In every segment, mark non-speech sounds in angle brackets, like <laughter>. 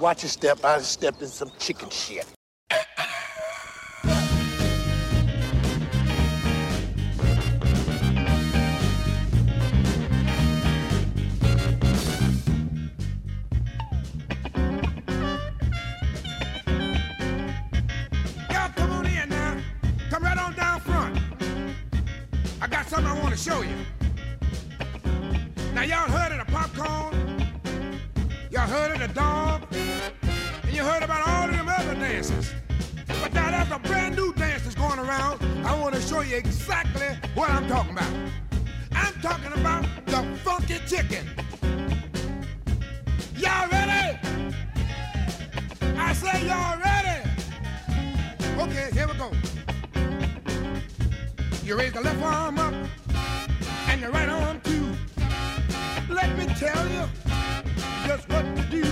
Watch your step. I stepped in some chicken shit. Y'all come on in now. Come right on down front. I got something I want to show you. Now y'all heard of the popcorn? Y'all heard of the dog? There's a brand new dance that's going around. I want to show you exactly what I'm talking about. I'm talking about the funky chicken. Y'all ready? I say y'all ready. Okay, here we go. You raise the left arm up and the right arm too. Let me tell you just what to do.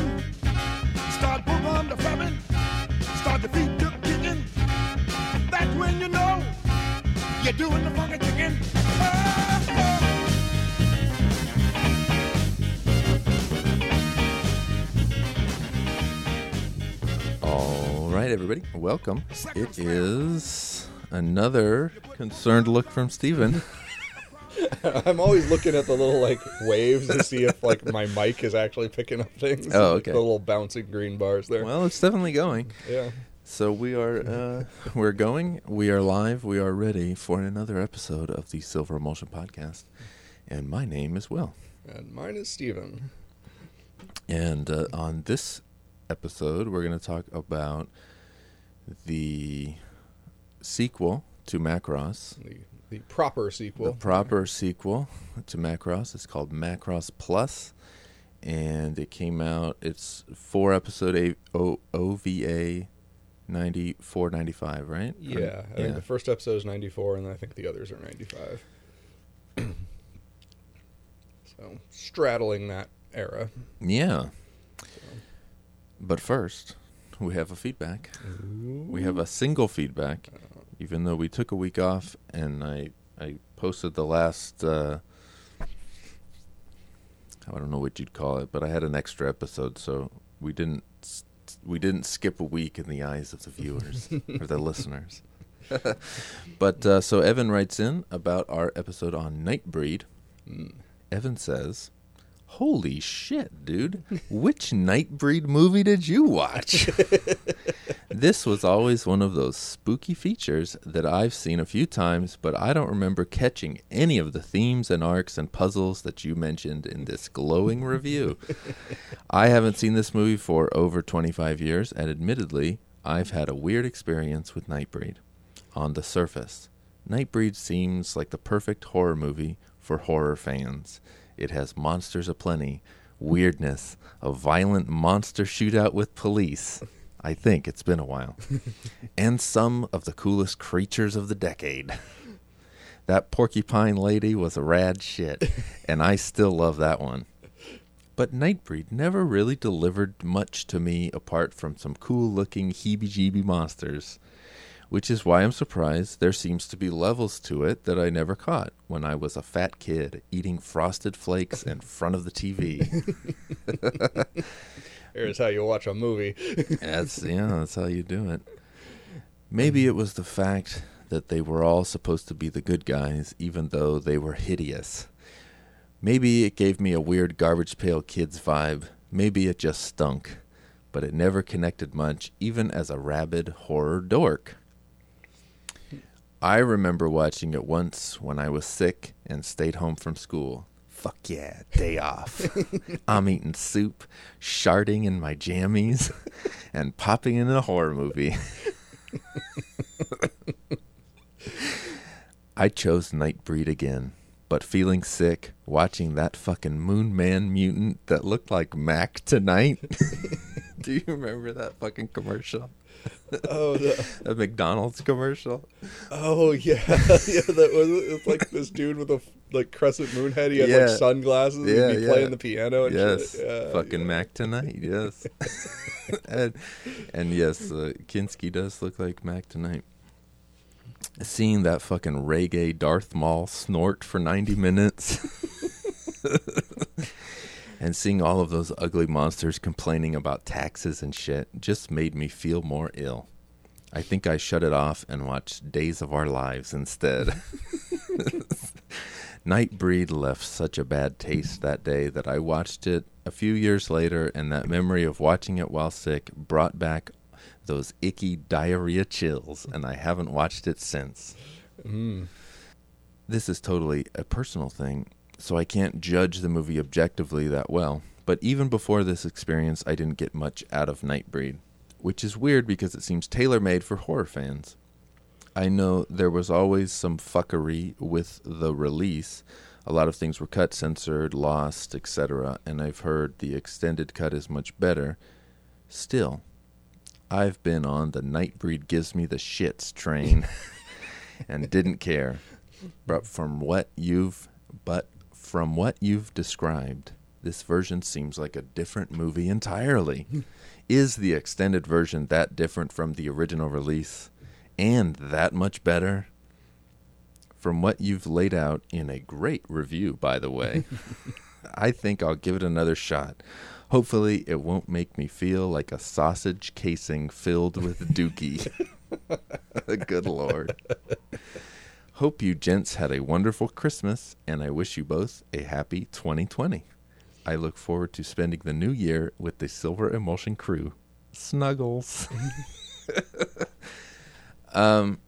Start both arms to flapping, start the feet to you're doing the funky chicken. Oh, oh. All right, everybody, welcome. It is another concerned look from Stephen. <laughs> I'm always looking at the little like waves to see if like my mic is actually picking up things. Oh, okay. The little bouncing green bars there. Well, it's definitely going. yeah. So we are uh, <laughs> we're going. We are live. We are ready for another episode of the Silver Emulsion Podcast. And my name is Will. And mine is Stephen. And uh, on this episode, we're going to talk about the sequel to Macross, The the proper sequel. the proper sequel to Macross. It's called Macross Plus, and it came out. It's four episode a- o- OVA, ninety four ninety five, right? yeah, I think the first episode is 94, and I think the others are 95. <clears throat> so straddling that era. yeah. But first, we have a feedback. We have a single feedback, even though we took a week off, and I I posted the last. Uh, I don't know what you'd call it, but I had an extra episode, so we didn't we didn't skip a week in the eyes of the viewers or the listeners. <laughs> but uh, so Evan writes in about our episode on Nightbreed. Evan says, "Holy shit, dude! Which Nightbreed movie did you watch?" <laughs> This was always one of those spooky features that I've seen a few times, but I don't remember catching any of the themes and arcs and puzzles that you mentioned in this glowing review. <laughs> I haven't seen this movie for over 25 years, and admittedly, I've had a weird experience with Nightbreed. On the surface, Nightbreed seems like the perfect horror movie for horror fans. It has monsters aplenty, weirdness, a violent monster shootout with police. I think it's been a while. <laughs> and some of the coolest creatures of the decade. That porcupine lady was a rad shit, <laughs> and I still love that one. But Nightbreed never really delivered much to me apart from some cool looking heebie jeebie monsters, which is why I'm surprised there seems to be levels to it that I never caught when I was a fat kid eating frosted flakes in front of the TV. <laughs> Here's how you watch a movie. <laughs> That's yeah, that's how you do it. Maybe it was the fact that they were all supposed to be the good guys, even though they were hideous. Maybe it gave me a weird garbage pail kids vibe. Maybe it just stunk. But it never connected much, even as a rabid horror dork. I remember watching it once when I was sick and stayed home from school. Fuck yeah, day off. <laughs> I'm eating soup, sharding in my jammies, and popping in a horror movie. <laughs> I chose Nightbreed again, but feeling sick, watching that fucking Moon Man mutant that looked like Mac tonight. <laughs> Do you remember that fucking commercial? <laughs> oh, the, A McDonald's commercial? oh yeah, <laughs> yeah. That was it's like this dude with a like crescent moon head. He had Yeah. like sunglasses. Yeah, and he'd be yeah. playing the piano. And yes, shit. Yeah, fucking yeah. Mac tonight. Yes, <laughs> and, and yes, uh, Kinski does look like Mac tonight. Seeing that fucking reggae Darth Maul snort for ninety minutes. And seeing all of those ugly monsters complaining about taxes and shit just made me feel more ill. I think I shut it off and watched Days of Our Lives instead. <laughs> Nightbreed left such a bad taste that day that I watched it a few years later, and that memory of watching it while sick brought back those icky diarrhea chills, and I haven't watched it since. Mm. This is totally a personal thing, so I can't judge the movie objectively that well. But even before this experience, I didn't get much out of Nightbreed, which is weird because it seems tailor made for horror fans. I know there was always some fuckery with the release. A lot of things were cut, censored, lost, etc., and I've heard the extended cut is much better. Still, I've been on the Nightbreed gives me the shits train <laughs> and didn't care. But from what you've but from what you've described, this version seems like a different movie entirely. <laughs> Is the extended version that different from the original release and that much better? From what you've laid out in a great review, by the way, <laughs> I think I'll give it another shot. Hopefully, it won't make me feel like a sausage casing filled with dookie. <laughs> Good lord. Hope you gents had a wonderful Christmas, and I wish you both a happy 2020. I look forward to spending the new year with the Silver Emulsion crew. Snuggles. <laughs> um,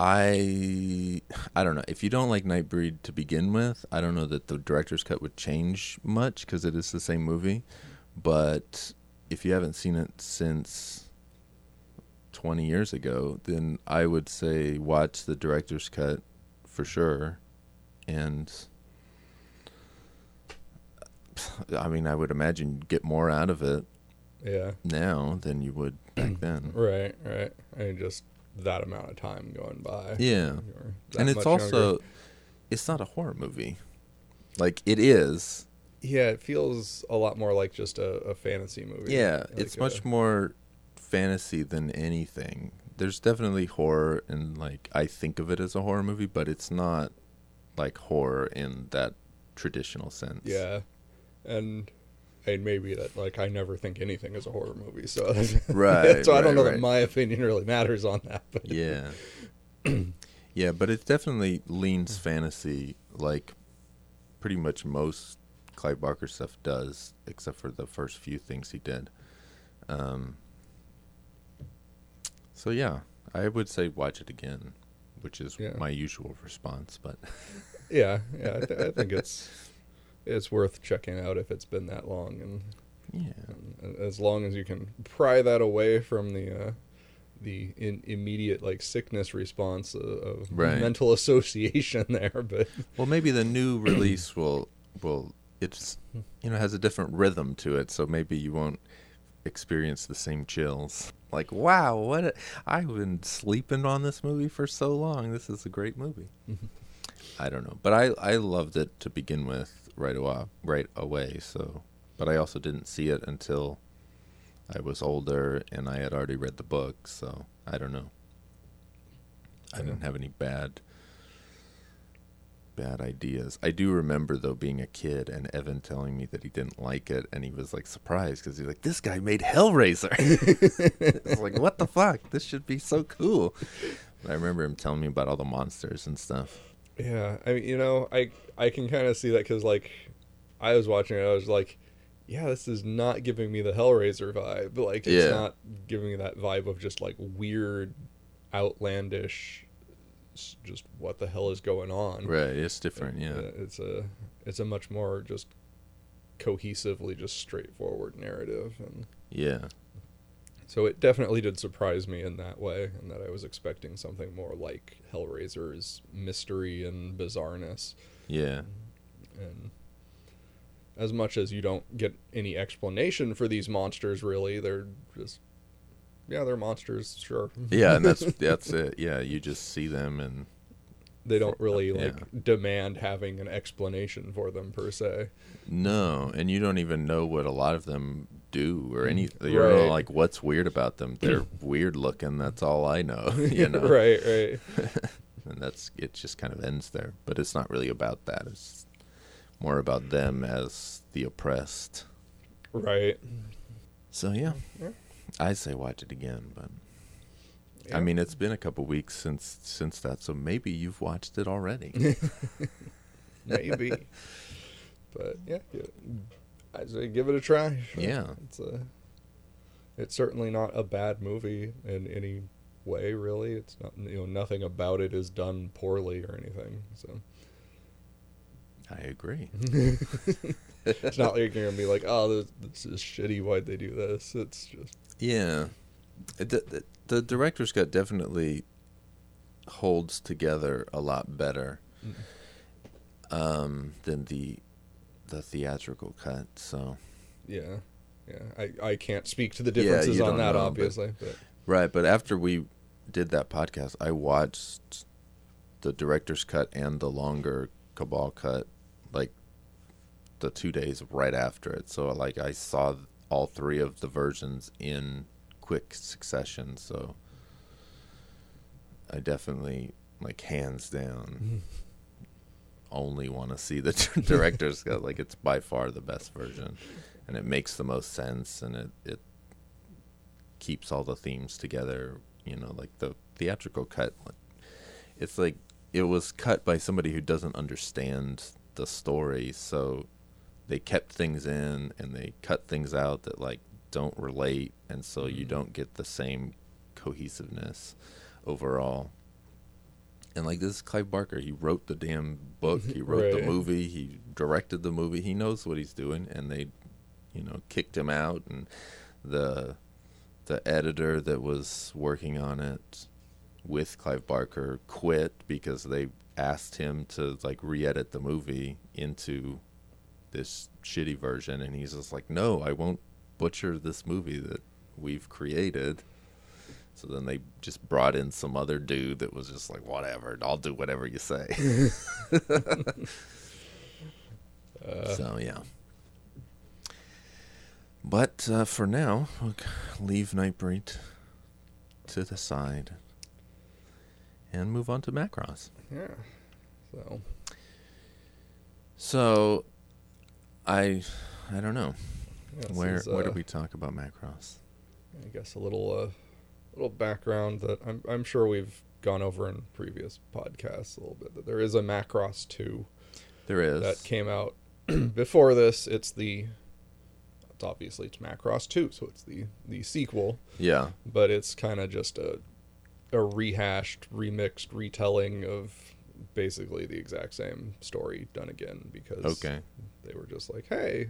I I don't know if you don't like Nightbreed to begin with. I don't know that the director's cut would change much because it is the same movie. But if you haven't seen it since 20 years ago, then I would say watch the director's cut for sure. And I mean, I would imagine you'd get more out of it Yeah. now than you would back <clears throat> then. Right. Right. And just that amount of time going by. Yeah. And it's also younger. it's not a horror movie. Like it is. yeah, it feels a lot more like just a, a fantasy movie. Yeah, Like it's a- much more fantasy than anything. There's definitely horror and like I think of it as a horror movie, but it's not like horror in that traditional sense. Yeah, and and maybe that like I never think anything is a horror movie, so <laughs> Right, so I don't know right. that my opinion really matters on that. But Yeah. <clears throat> yeah, but it definitely leans fantasy like pretty much most Clive Barker stuff does, except for the first few things he did. Um, so yeah, I would say watch it again, which is Yeah. my usual response. But <laughs> yeah, yeah, I, th- I think it's it's worth checking out if it's been that long, and, yeah, and as long as you can pry that away from the. Uh, the in, immediate like sickness response of, of Right. mental <laughs> association there, but well, maybe the new <clears throat> release will will it's you know has a different rhythm to it, so maybe you won't experience the same chills. Like, wow, what a, I've been sleeping on this movie for so long. This is a great movie. Mm-hmm. I don't know, but I I loved it to begin with right away, right away. So, but I also didn't see it until I was older and I had already read the book. So I don't know. I didn't have any bad bad ideas. I do remember though being a kid and Evan telling me that he didn't like it, and he was like surprised because he's like, "This guy made Hellraiser." <laughs> it's like, what the fuck? This should be so cool. But I remember him telling me about all the monsters and stuff. Yeah, I mean, you know, I I can kind of see that because like I was watching it, I was like, yeah, this is not giving me the Hellraiser vibe. Like, it's Yeah. not giving me that vibe of just like weird, outlandish, s- just what the hell is going on. Right? It's different. Yeah. Uh, it's a it's a much more just cohesively just straightforward narrative, and Yeah. so it definitely did surprise me in that way, and that I was expecting something more like Hellraiser's mystery and bizarreness. Yeah. and as much as you don't get any explanation for these monsters really they're just yeah they're monsters sure Yeah, and that's <laughs> that's it. Yeah, you just see them and they don't really Yeah. like demand having an explanation for them per se no, and you don't even know what a lot of them do or anything. You don't Right. like what's weird about them. They're <clears throat> weird looking. That's all I know. <laughs> You know. right right <laughs> and that's it just kind of ends there but it's not really about that it's more about them as the oppressed. Right. So yeah, Yeah. I say watch it again, but Yeah. I mean it's been a couple weeks since since that, so maybe you've watched it already. <laughs> maybe. but yeah, yeah, I say give it a try. Yeah. It's a. It's certainly not a bad movie in any way, really. It's not you know nothing about it is done poorly or anything. So I agree. <laughs> it's not like you're gonna be like, oh, this, this is shitty. Why'd they do this? It's just Yeah, the, the, the director's cut definitely holds together a lot better um, than the the theatrical cut. So yeah, yeah. I I can't speak to the differences you on that, know, but- obviously, but right, but after we did that podcast, I watched the director's cut and the longer Cabal cut, like the two days right after it. So like I saw all three of the versions in quick succession. So I definitely like hands down <laughs> only want to see the <laughs> director's cut. Like it's by far the best version, and it makes the most sense, and it it keeps all the themes together. You know, like the theatrical cut, like, it's like it was cut by somebody who doesn't understand the story, so they kept things in and they cut things out that like don't relate, and so you Mhm. don't get the same cohesiveness overall. And like this is Clive Barker, he wrote the damn book, <laughs> he wrote the movie, he directed the movie, he knows what he's doing, and they, you know, kicked him out, and the the editor that was working on it with Clive Barker quit because they asked him to like re-edit the movie into this shitty version, and he's just like, no, I won't butcher this movie that we've created. So then they just brought in some other dude that was just like, whatever, I'll do whatever you say. uh, <laughs> <laughs> so yeah. But uh, for now, we'll leave Nightbreed to the side and move on to Macross. yeah. So So, I, I don't know yeah, where is, where do uh, we talk about Macross? I guess a little uh, little background that I'm I'm sure we've gone over in previous podcasts a little bit that there is a Macross 2 There is that came out <clears throat> before this. It's the it's obviously it's Macross 2, so it's the the sequel, yeah, but it's kind of just a a rehashed, remixed retelling of basically the exact same story done again because okay, they were just like, "Hey,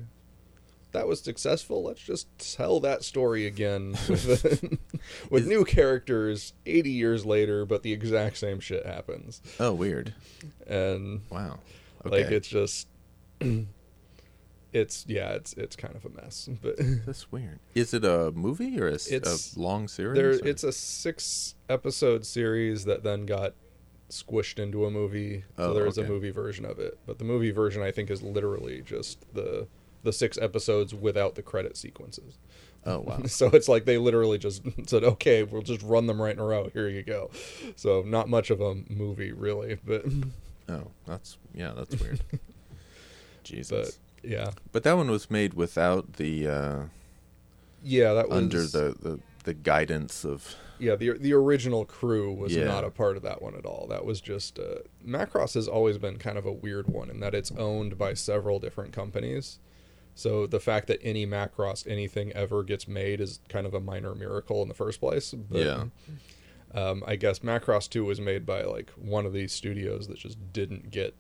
that was successful. Let's just tell that story again <laughs> with, <laughs> with Is- new characters 80 years later, but the exact same shit happens." oh weird, And wow, okay, like it's just <clears throat> it's yeah, it's it's kind of a mess. But <laughs> that's weird. Is it a movie or a, a long series? there it's a 6 episode series that then got squished into a movie. So Oh, there's okay. a movie version of it. But the movie version I think is literally just the the 6 episodes without the credit sequences. oh wow, <laughs> So it's like they literally just <laughs> said, "Okay, we'll just run them right in a row. Here you go." So not much of a movie, really, but <laughs> oh that's yeah, that's weird. Jesus. but yeah, But that one was made without the uh, yeah, that was under the, the the guidance of yeah the the original crew was Yeah. not a part of that one at all. That was just uh, Macross has always been kind of a weird one in that it's owned by several different companies. So the fact that any Macross anything ever gets made is kind of a minor miracle in the first place. But, Yeah. Um, I guess Macross Two was made by like one of these studios that just didn't get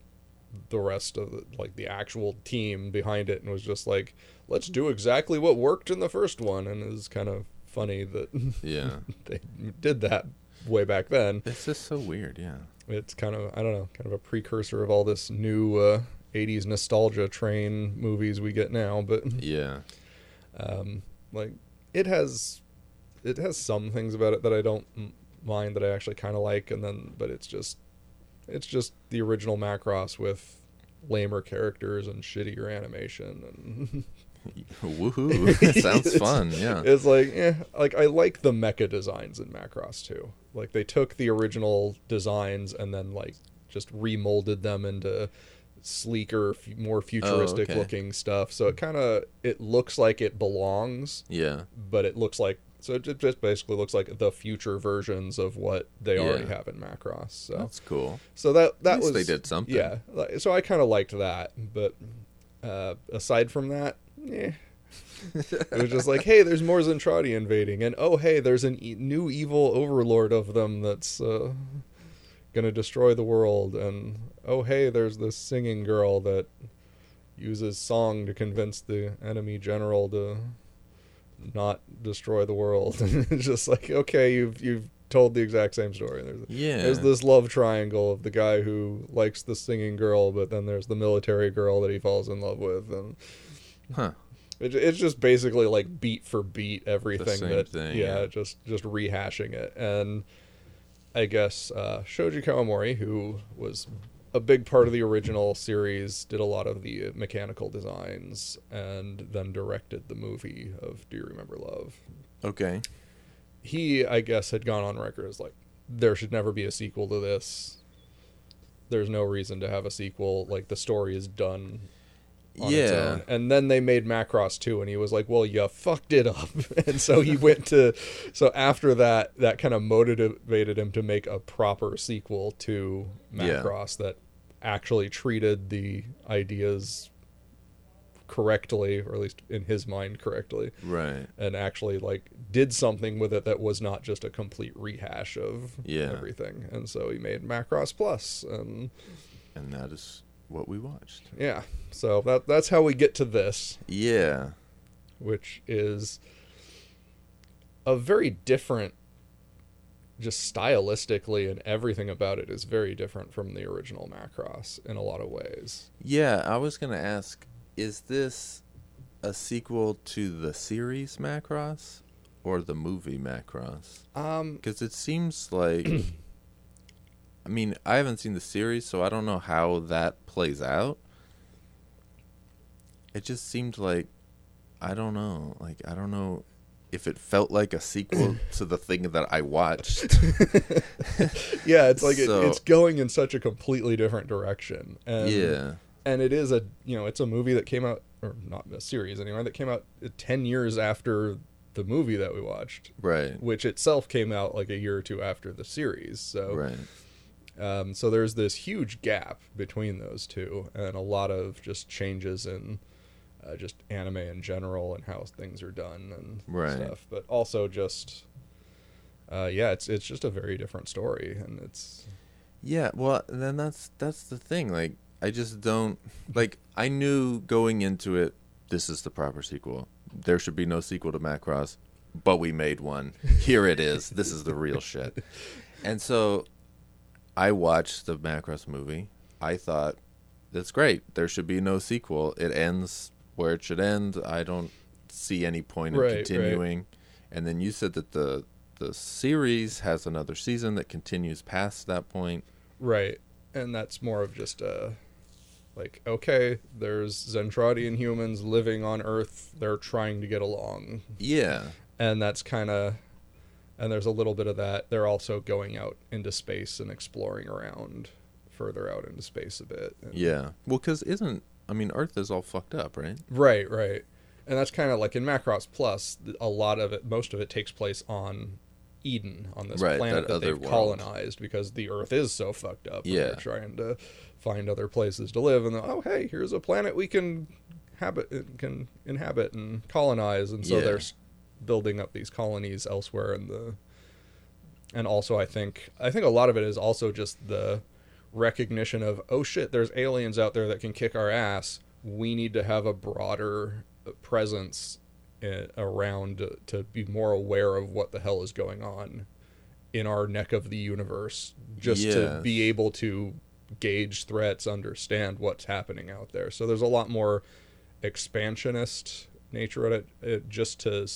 the rest of the, like the actual team behind it and was just like, let's do exactly what worked in the first one, and is kind of funny that yeah. <laughs> they did that way back then. It's just so weird, yeah. It's kind of I don't know, kind of a precursor of all this new uh, '80s nostalgia train movies we get now, but <laughs> Yeah. um, like it has it has some things about it that I don't mind that I actually kind of like, and then but it's just it's just the original Macross with lamer characters and shittier animation and <laughs> Woohoo. <laughs> <laughs> Sounds fun, yeah. It's like, eh, like I like the mecha designs in Macross too. Like they took the original designs and then like just remolded them into sleeker, f- more futuristic okay. looking stuff. So it kind of it looks like it belongs, Yeah. but it looks like so it just basically looks like the future versions of what they already have in Macross. So That's cool. so that that At least was they did something. Yeah, so I kind of liked that, but uh, aside from that, eh. <laughs> it was just like, hey, there's more Zentradi invading, and oh, hey, there's a e- new evil overlord of them that's uh, gonna destroy the world, and oh, hey, there's this singing girl that uses song to convince the enemy general to not destroy the world. <laughs> And it's just like, okay, you've you've told the exact same story. There's Yeah. there's this love triangle of the guy who likes the singing girl, but then there's the military girl that he falls in love with, and Huh. it, it's just basically like beat for beat everything same that thing, yeah, yeah. just just rehashing it. And I guess uh, Shoji Kawamori, who was a big part of the original series, did a lot of the mechanical designs, and then directed the movie of Do You Remember Love? Okay. he I guess had gone on record as like there should never be a sequel to this. There's no reason to have a sequel. Like the story is done. Yeah. And then they made Macross 2 and he was like, "Well, you fucked it up." <laughs> and so he <laughs> went to so after that that kind of motivated him to make a proper sequel to Yeah. Macross that actually treated the ideas correctly or at least in his mind correctly Right. and actually like did something with it that was not just a complete rehash of Yeah. everything. And so he made Macross Plus, and And that is what we watched. yeah, so that that's how we get to this, Yeah. which is a very different. Just stylistically and everything about it is very different from the original Macross in a lot of ways. Yeah, I was gonna ask, is this a sequel to the series Macross or the movie Macross? Um, Because it seems like, <clears throat> I mean, I haven't seen the series, so I don't know how that plays out. It just seemed like, I don't know, like I don't know if it felt like a sequel <clears throat> to the thing that I watched. <laughs> yeah, it's like So- it, it's going in such a completely different direction. And yeah, and it is a you know it's a movie that came out or not a series anyway that came out 10 years after the movie that we watched right, which itself came out like a year or two after the series so right, um, so there's this huge gap between those two and a lot of just changes in uh, just anime in general and how things are done and Right. stuff but also just uh, yeah it's it's just a very different story and it's Yeah, well, then that's that's the thing. Like, I just don't like. I knew going into it, this is the proper sequel. There should be no sequel to Macross, but we made one. Here it is. This is the real shit. And so, I watched the Macross movie. I thought that's great. There should be no sequel. It ends where it should end. I don't see any point in Right, right. continuing. And then you said that the the series has another season that continues past that point. Right. And that's more of just a like, okay, there's Zentradian humans living on Earth. They're trying to get along. Yeah. And that's kind of and there's a little bit of that. They're also going out into space and exploring around further out into space a bit. And- Yeah. Well, because isn't I mean Earth is all fucked up, right? Right, right. And that's kind of like in Macross Plus, a lot of it, most of it takes place on Eden, on this Right, planet that that, they've world. colonized because the Earth is so fucked up. Yeah. they're trying to find other places to live, and oh hey, here's a planet we can habit, can inhabit and colonize, and so Yeah. they're building up these colonies elsewhere in the. And also, I think I think a lot of it is also just the recognition of oh shit, there's aliens out there that can kick our ass. We need to have a broader presence uh, around to, be more aware of what the hell is going on in our neck of the universe, just to be able to gauge threats, understand what's happening out there. So there's a lot more expansionist nature at it, it just to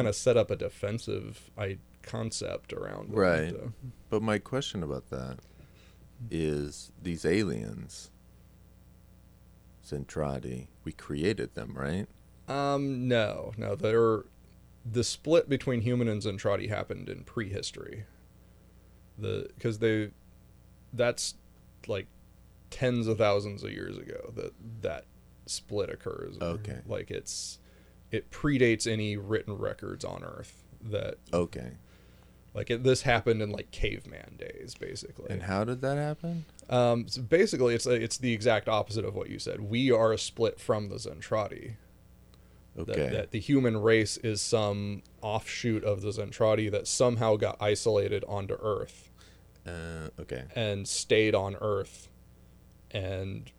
kind of set up a defensive I, concept around it. Right. But my question about that is these aliens, Zentradi, we created them, right? Um, no, no. They're the split between human and Zentradi happened in prehistory. The because they, that's like tens of thousands of years ago that that split occurs. Okay. Like it's it predates any written records on Earth that Okay. like it, this happened in like caveman days basically. And how did that happen? Um, so basically, it's a, it's the exact opposite of what you said. We are a split from the Zentradi. Okay. That, that the human race is some offshoot of the Zentradi that somehow got isolated onto Earth uh, okay. and stayed on Earth, and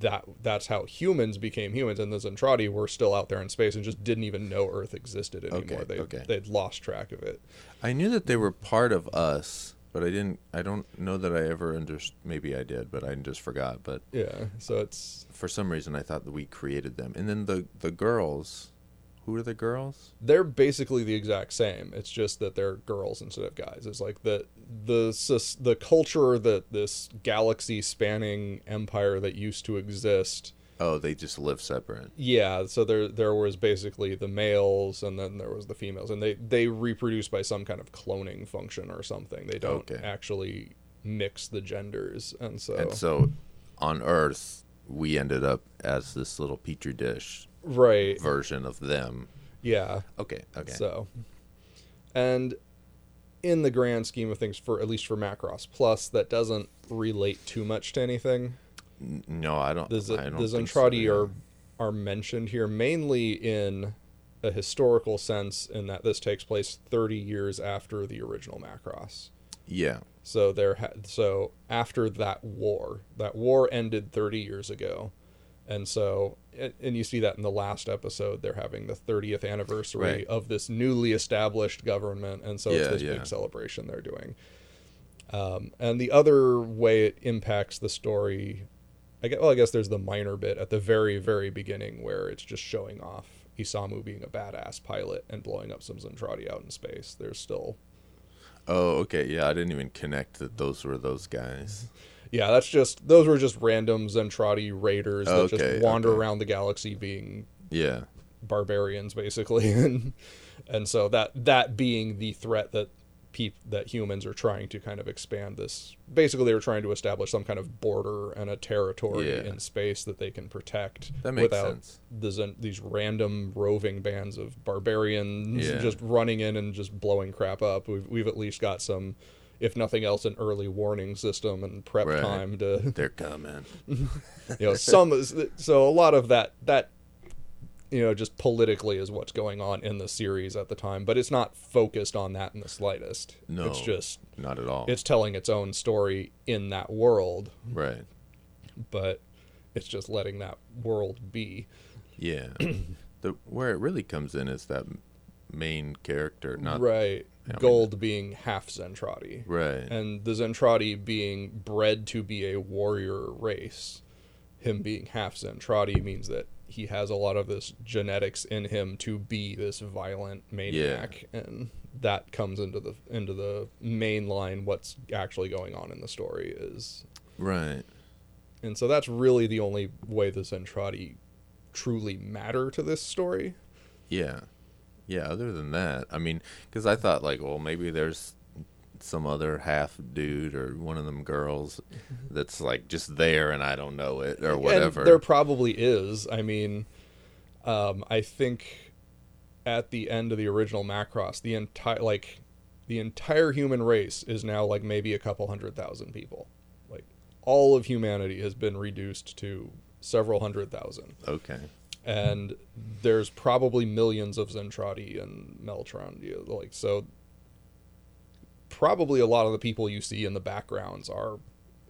that that's how humans became humans. And the Zentradi were still out there in space and just didn't even know Earth existed anymore. Okay, they okay. they'd lost track of it. I knew that they were part of us, but I didn't. I don't know that I ever understood. Maybe I did, but I just forgot. But Yeah, so it's for some reason, I thought that we created them. And then the the girls, who are the girls? they're basically the exact same. It's just that they're girls instead of guys. It's like the the the culture that this galaxy spanning empire that used to exist. Oh, they just live separate. Yeah, so there there was basically the males and then there was the females and they they reproduce by some kind of cloning function or something. They don't Okay. actually mix the genders and so, And so, on Earth, we ended up as this little petri dish right. version of them. Yeah. Okay. Okay. So, and in the grand scheme of things, for at least for Macross Plus, that doesn't relate too much to anything. No, I don't. The, Z- I don't the think so, Zentradi yeah. are are mentioned here mainly in a historical sense, in that this takes place 30 years after the original Macross. Yeah. So there, ha- so after that war, that war ended 30 years ago, and so and you see that in the last episode, they're having the 30th anniversary Right. of this newly established government, and so it's this yeah. big celebration they're doing. Um, and the other way it impacts the story, I guess, well, I guess there's the minor bit at the very, very beginning where it's just showing off Isamu being a badass pilot and blowing up some Zentradi out in space. There's still Oh, okay. Yeah, I didn't even connect that those were those guys. Yeah, that's just those were just random Zentradi raiders that Okay, just wander okay. around the galaxy being Yeah. barbarians basically <laughs> and and so that that being the threat that peop, that humans are trying to kind of expand this basically they were trying to establish some kind of border and a territory Yeah. in space that they can protect That makes without sense. the Zen, these random roving bands of barbarians Yeah. just running in and just blowing crap up we've, we've at least got some if nothing else an early warning system and prep Right. time to <laughs> <laughs> They're coming. <laughs> you know some so a lot of that that you know just politically is what's going on in the series at the time but it's not focused on that in the slightest No. it's just Not at all. it's telling its own story in that world right. but it's just letting that world be Yeah. <clears throat> the where it really comes in is that main character, not right Mean- Guld being half zentradi right. and the zentradi being bred to be a warrior race him being half zentradi means that he has a lot of this genetics in him to be this violent maniac and that comes into the into the main line what's actually going on in the story is right. and so that's really the only way the zentradi truly matter to this story Yeah. Yeah, other than that, I mean, cuz I thought like, well, maybe there's some other half dude or one of them girls that's like just there and I don't know it or whatever. And there probably is. I mean, um, I think at the end of the original Macross, the entire like the entire human race is now like maybe a couple hundred thousand people. Like all of humanity has been reduced to several hundred thousand, okay. And there's probably millions of Zentradi and Meltron. you know, Like so, probably a lot of the people you see in the backgrounds are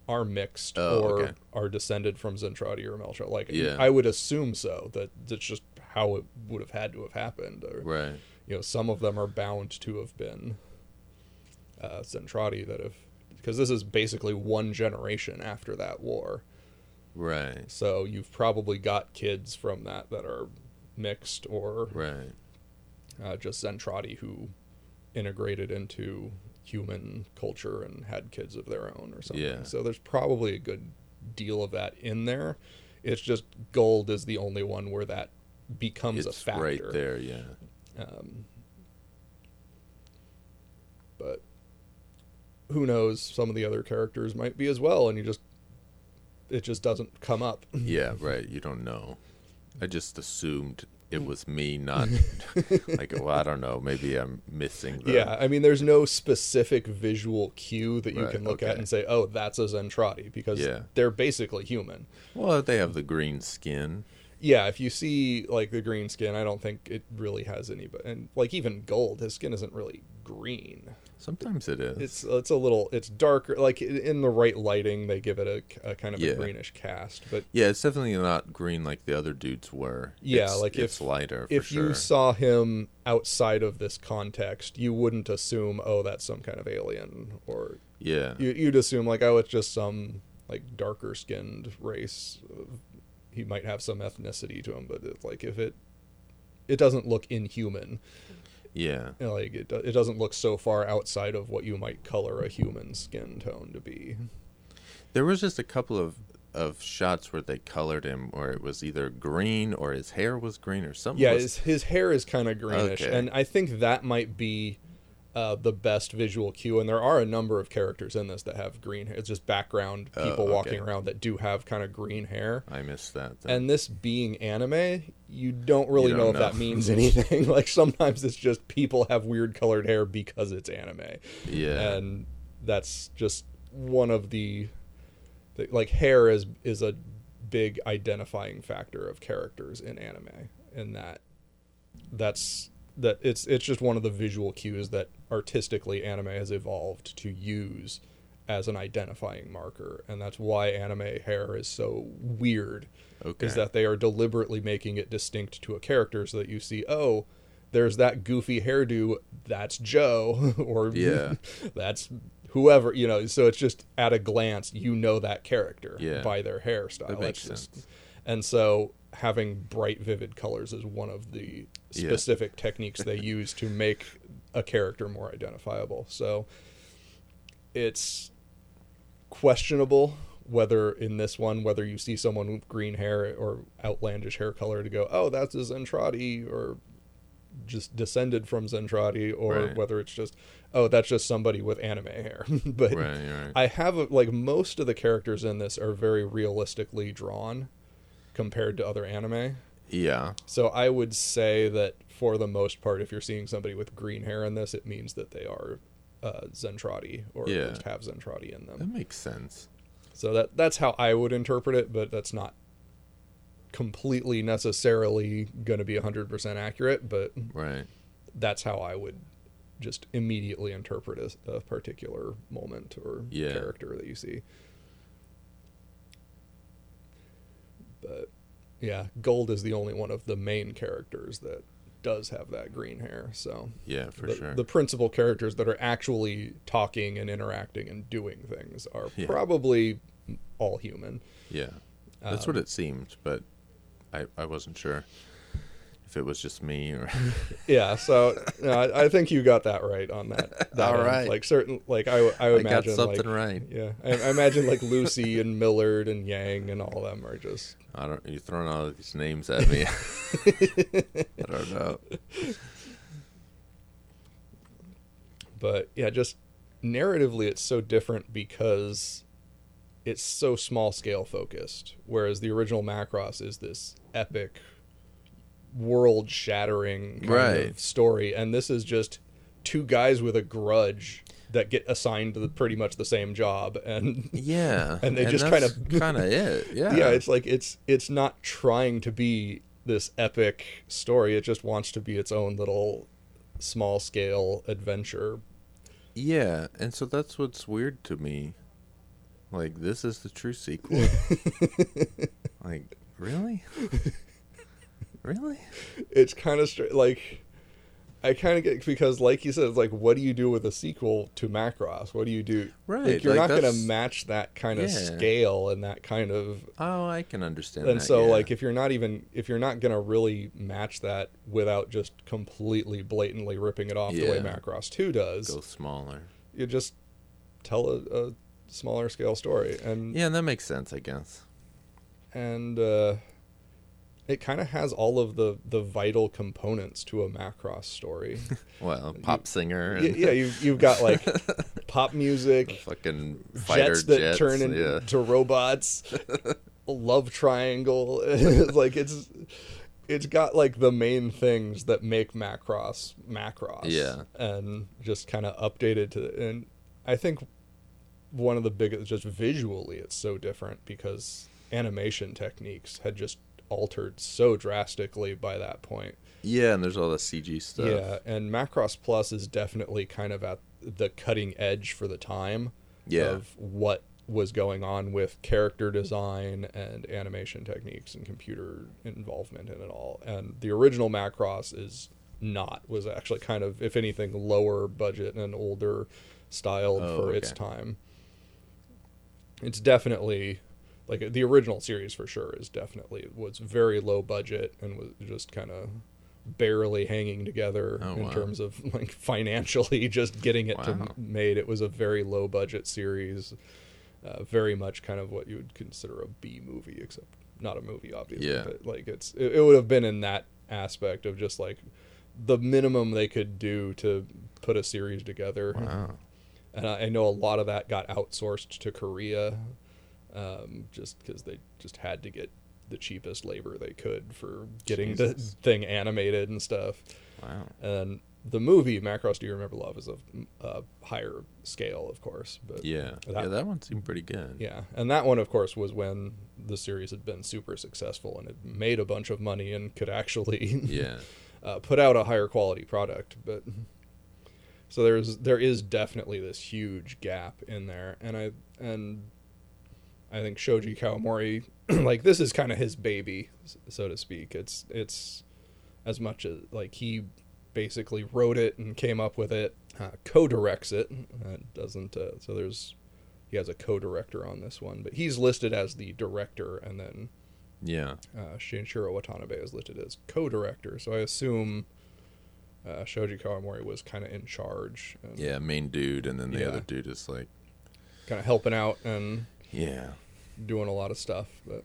are mixed Oh, or okay. are descended from Zentradi or Meltron. Like Yeah. I would assume so. That that's just how it would have had to have happened. Or Right. you know, some of them are bound to have been uh, Zentradi that have because this is basically one generation after that war. Right. So you've probably got kids from that that are mixed or Right. uh, just Zentradi who integrated into human culture and had kids of their own or something. Yeah. So there's probably a good deal of that in there. It's just Guld is the only one where that becomes a It's factor. right there, yeah. Um, but who knows? Some of the other characters might be as well, and you just it just doesn't come up. <laughs> Yeah, right. You don't know. I just assumed it was me, not <laughs> like. Well, I don't know. Maybe I'm missing. The, Yeah, I mean, there's no specific visual cue that you Right, can look at and say, "Oh, that's a Zentradi," because Yeah. they're basically human. Well, they have the green skin. Yeah, if you see like the green skin, I don't think it really has any. But and like even Guld, his skin isn't really green. Sometimes it is. It's it's a little it's darker. Like in the right lighting, they give it a, a kind of Yeah. a greenish cast. But yeah, it's definitely not green like the other dudes were. Yeah, It's- like it's if- lighter. For if sure. you saw him outside of this context, you wouldn't assume, oh, that's some kind of alien, or yeah, you, you'd assume like, oh, it's just some like darker skinned race. He might have some ethnicity to him, but it's like if it it doesn't look inhuman. Yeah, You know, Like it, it doesn't look so far outside of what you might color a human skin tone to be. There was just a couple of of shots where they colored him, or it was either green or his hair was green or something. Yeah, was, his, his hair is kind of greenish, Okay. and I think that might be uh, the best visual cue. And there are a number of characters in this that have green hair. It's just background Oh, people walking around that do have kind of green hair. I missed that. then. And this being anime, you don't really You know don't if that means <laughs> anything. <laughs> like sometimes it's just people have weird colored hair because it's anime. yeah, And that's just one of the, the like hair is is a big identifying factor of characters in anime and that that's that it's it's just one of the visual cues that artistically anime has evolved to use as an identifying marker and that's why anime hair is so weird okay. is that they are deliberately making it distinct to a character so that you see oh there's that goofy hairdo that's joe <laughs> or Yeah. <laughs> that's whoever you know so it's just at a glance you know that character Yeah. by their hairstyle That makes just- sense. and so having bright vivid colors is one of the Yeah. specific techniques they <laughs> use to make a character more identifiable so it's questionable whether in this one whether you see someone with green hair or outlandish hair color to go oh that's a zentradi or just descended from zentradi or Right. whether it's just oh that's just somebody with anime hair <laughs> but right, right. i have a, like most of the characters in this are very realistically drawn compared to other anime yeah, so i would say that for the most part if you're seeing somebody with green hair in this it means that they are uh, zentradi or Yeah. at least have zentradi in them that makes sense. so that that's how I would interpret it, but that's not completely necessarily going to be 100% accurate, but Right. that's how I would just immediately interpret a, a particular moment or Yeah. character that you see. But yeah, Guld is the only one of the main characters that does have that green hair. So Yeah, for the, sure. the principal characters that are actually talking and interacting and doing things are Yeah. probably all human. yeah, that's Um, what it seemed, but I I wasn't sure if it was just me or. <laughs> Yeah, so no, I, I think you got that right on that. that All end. right. like certain, like I, I would I got imagine something like, right. Yeah, I, I imagine like Lucy and Millard and Yang and all them are just I don't. You're throwing all these names at me. <laughs> I don't know. but yeah, just narratively, it's so different because it's so small scale focused. Whereas the original Macross is this epic, world shattering kind Right. of story, and this is just two guys with a grudge that get assigned the, pretty much the same job, and Yeah, <laughs> And they just kind of- kind of it. <laughs> Yeah, yeah, it's like it's it's not trying to be this epic story. It just wants to be its own little small scale adventure Yeah, and so that's what's weird to me. Like this is the true sequel. <laughs> like really, really? it's kind of str- like I kind of get because, like you said, it's like, what do you do with a sequel to Macross? What do you do? Right, like, you're like, not going to match that kind of Yeah. scale and that kind of. Oh, I can understand. And that, so, yeah. like, if you're not even if you're not going to really match that without just completely blatantly ripping it off the way Macross Two does, go smaller. you just tell a, a smaller scale story and Yeah, that makes sense, I guess. and uh, it kind of has all of the the vital components to a Macross story. <laughs> Well, pop singer and yeah, you you've got like <laughs> pop music, fucking fighter jets that jets, turn yeah. into robots, <laughs> love triangle. like it's it's got like the main things that make Macross Macross. Yeah. and just kind of updated to and I think one of the biggest just visually it's so different because animation techniques had just altered so drastically by that point. Yeah, and there's all the CG stuff. Yeah, and Macross Plus is definitely kind of at the cutting edge for the time Yeah. of what was going on with character design and animation techniques and computer involvement in it all. And the original Macross is not was actually kind of if anything lower budget and older styled Oh, for its time. It's definitely like the original series for sure is definitely was very low budget and was just kind of barely hanging together Oh, in wow. terms of like <laughs> financially just getting it to Wow. made it was a very low budget series uh, very much kind of what you would consider a B movie except not a movie obviously Yeah. but like it's it, it would have been in that aspect of just like the minimum they could do to put a series together Wow. and I, I know a lot of that got outsourced to Korea, um, just because they just had to get the cheapest labor they could for getting the <laughs> thing animated and stuff. Wow. And the movie Macross Do You Remember Love is a, a higher scale, of course, but Yeah. That- yeah, that one seemed pretty good. yeah, and that one, of course, was when the series had been super successful and it made a bunch of money and could actually <laughs> Yeah. uh, put out a higher quality product. But so there's there is definitely this huge gap in there, and I and I think Shoji Kawamori, <clears throat> like this is kind of his baby, so to speak. It's it's as much as like he basically wrote it and came up with it, uh, co-directs it. Uh, doesn't uh, so there's he has a co-director on this one, but he's listed as the director, and then Yeah. uh, Shinichiro Watanabe is listed as co-director, so I assume uh, Shoji Kawamori was kind of in charge, and Yeah, main dude and then the Yeah. other dude is like, kind of helping out and yeah. Doing a lot of stuff. But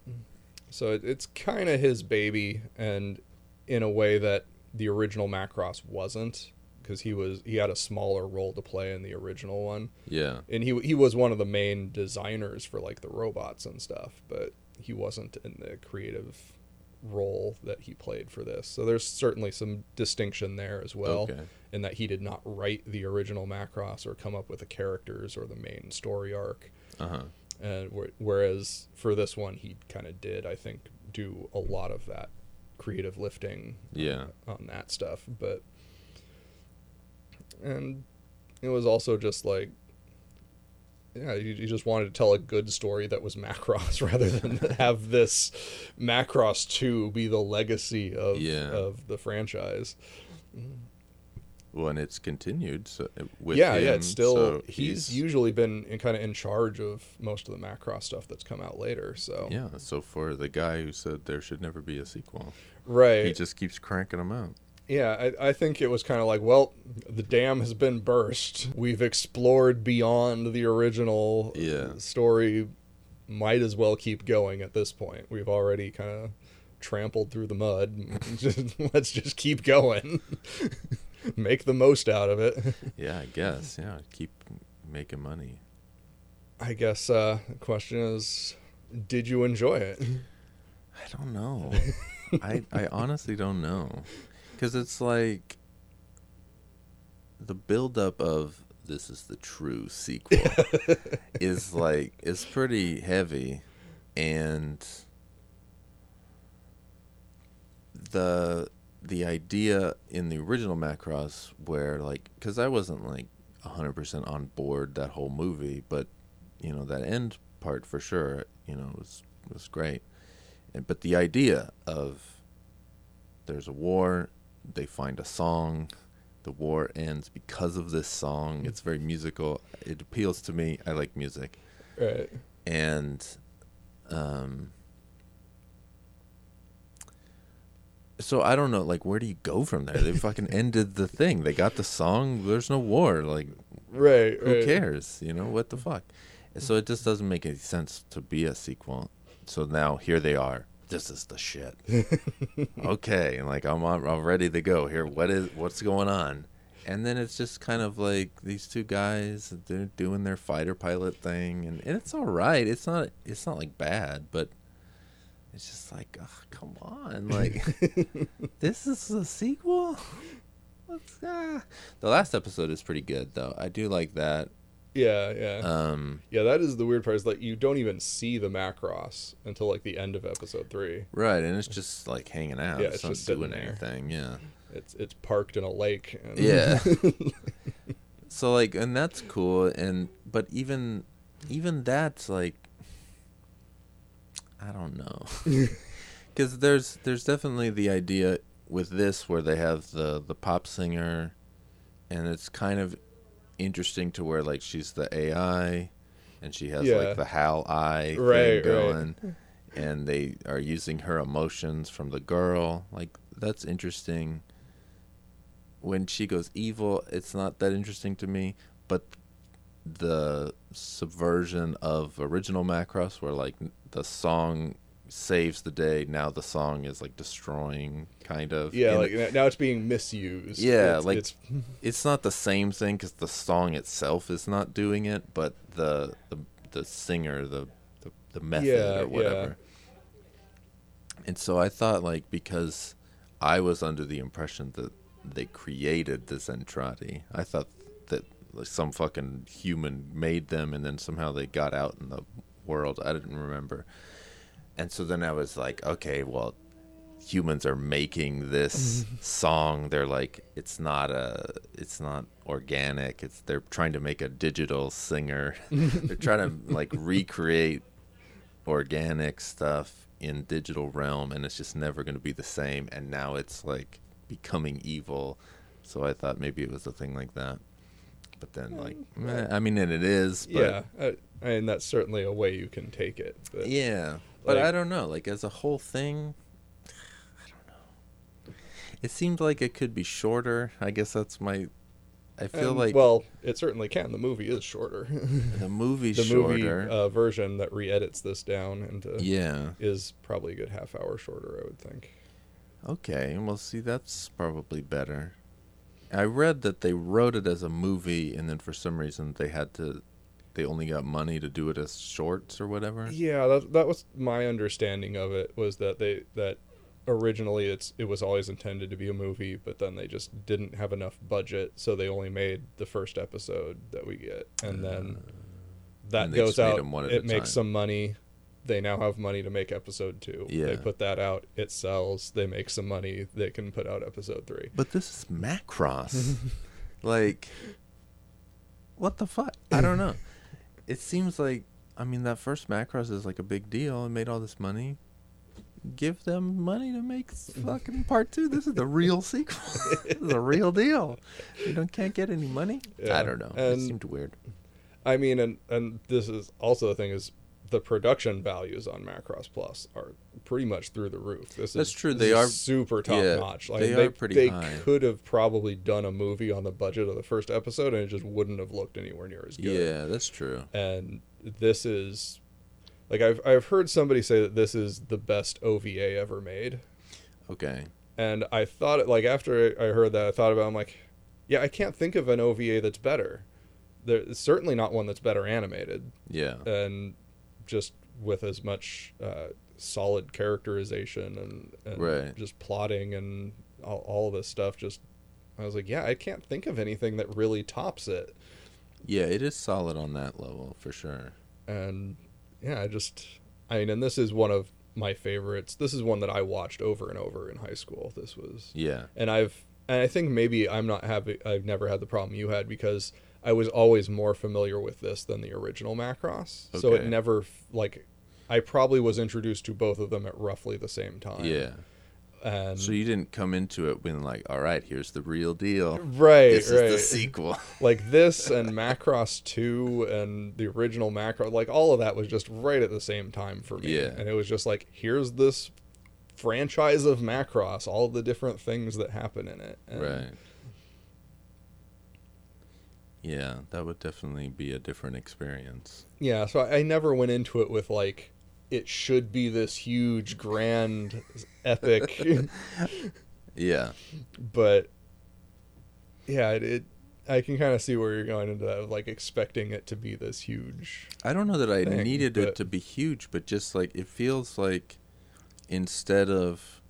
so it, it's kind of his baby, and in a way that the original Macross wasn't, because he was he had a smaller role to play in the original one. Yeah. and he he was one of the main designers for like the robots and stuff, but he wasn't in the creative role that he played for this. So there's certainly some distinction there as well, Okay. in that he did not write the original Macross or come up with the characters or the main story arc. Uh-huh. And wh- whereas for this one, he kind of did, I think, do a lot of that creative lifting Yeah. on that stuff but and it was also just like yeah you, you just wanted to tell a good story that was <laughs> macross rather than <laughs> have this macross 2 be the legacy of Yeah. of the franchise mm. Well, and it's continued so uh, with yeah yeah it's still so he's, usually been in, kind of in charge of most of the macross stuff that's come out later so Yeah, so for the guy who said there should never be a sequel, right he just keeps cranking them out. Yeah, I, I think it was kind of like, well, the dam has been burst. We've explored beyond the original Yeah. story. Might as well keep going at this point. We've already kind of trampled through the mud. <laughs> Just- Let's just keep going. <laughs> <laughs> Make the most out of it. <laughs> Yeah, I guess. Yeah, keep making money. I guess uh, the question is, did you enjoy it? I don't know. <laughs> I I honestly don't know, because it's like the buildup of this is the true sequel is like it's pretty heavy, and the the idea in the original Macross where like because I wasn't like hundred percent on board that whole movie, but you know that end part for sure, you know was was great. And, but the idea of there's a war, they find a song, the war ends because of this song. It's very musical. It appeals to me. I like music, right. and um, so I don't know. Like, where do you go from there? They fucking <laughs> ended the thing. They got the song. There's no war. Like, Right. who right. cares? You know what the fuck? So it just doesn't make any sense to be a sequel. So now here they are, this is the shit. <laughs> okay, and like I'm on, I'm ready to go here. What is what's going on? And then it's just kind of like these two guys they're doing their fighter pilot thing, and, and it's all right. It's not it's not like bad, but it's just like, oh, come on, like <laughs> this is a sequel. Let's, ah. The last episode is pretty good though. I do like that. Yeah, yeah. Um, yeah, that is the weird part is like you don't even see the Macross until like the end of episode 3. right, and it's just like hanging out. Yeah, it's, it's not just doing there. anything. Yeah. It's it's parked in a lake. And Yeah. <laughs> so like, and that's cool, and but even even that's like, I don't know, <laughs> <laughs> because there's there's definitely the idea with this where they have the the pop singer, and it's kind of interesting to where like she's the AI, and she has Yeah. like the Hal eye Right, thing right. going. And they are using her emotions from the girl. Like that's interesting when she goes evil, it's not that interesting to me. But the subversion of original Macross, where like the song saves the day, now the song is like destroying, kind of. yeah, And like now it's being misused. Yeah, It's- like- it's <laughs> it's not the same thing because the song itself is not doing it, but the the, the singer, the, the the method Yeah, or whatever. And so I thought, like, because I was under the impression that they created the Zentradi, I thought like, some fucking human made them, and then somehow they got out in the world. I didn't remember. And so then I was like, okay, well, humans are making this mm-hmm. song. They're like, it's not a, it's not organic. It's they're trying to make a digital singer. <laughs> they're trying to like <laughs> recreate organic stuff in digital realm, and it's just never going to be the same. And now it's like becoming evil. So I thought maybe it was a thing like that. But then, like, meh, I mean, and it is. But yeah, I, I mean that's certainly a way you can take it. But yeah, but Like- I don't know. Like as a whole thing, I don't know. It seemed like it could be shorter. I guess that's my. I feel and, like well, it certainly can. The movie is shorter. the movie's <laughs> the movie uh, version that re-edits this down into yeah. is probably a good half hour shorter. I would think. Okay. Well, see, that's probably better. I read that they wrote it as a movie, and then for some reason they had to. They only got money to do it as shorts or whatever. Yeah, that that was my understanding of it. Was that they that originally it's it was always intended to be a movie, but then they just didn't have enough budget, so they only made the first episode that we get, and then that Uh, and goes out. them one at It makes time. some money. They now have money to make episode two. Yeah. They put that out. It sells. They make some money. They can put out episode three. But this is Macross. <laughs> like, what the fuck? I don't know. <laughs> It seems like, I mean, that first Macross is like a big deal and made all this money. Give them money to make fucking part two. This is the real <laughs> sequel. this is a real deal. You don't can't get any money. Yeah. I don't know. it seemed weird. I mean, and and this is also the thing is the production values on Macross Plus are pretty much through the roof. This That's is, true. They are- super top yeah, notch. Like they they are pretty they high. could have probably done a movie on the budget of the first episode, and it just wouldn't have looked anywhere near as good. Yeah, that's true. And this is like I've I've heard somebody say that this is the best OVA ever made. Okay. And I thought, like, after I heard that, I thought about, it, I'm like, yeah, I can't think of an OVA that's better. There's certainly not one that's better animated Yeah. and just with as much uh, solid characterization and, and Right. just plotting and all, all this stuff. Just, I was like, yeah, I can't think of anything that really tops it. Yeah, it is solid on that level for sure. And yeah, I just, I mean, and this is one of my favorites. This is one that I watched over and over in high school. This was Yeah. and I've and I think maybe I'm not having I've never had the problem you had because I was always more familiar with this than the original Macross. So it never like I probably was introduced to both of them at roughly the same time. Yeah. And So you didn't come into it being like, all right, here's the real deal. right, This right. is the sequel. <laughs> like this and Macross 2 and the original Macross like all of that was just right at the same time for me. Yeah. And it was just like here's this franchise of Macross, all the different things that happen in it. And right. Yeah, that would definitely be a different experience. Yeah, so I, I never went into it with like, it should be this huge, grand, epic, <laughs> Yeah. but yeah, it, it I can kind of see where you're going into that, of, like expecting it to be this huge. I don't know that I thing, needed but- it to be huge, but just like it feels like instead of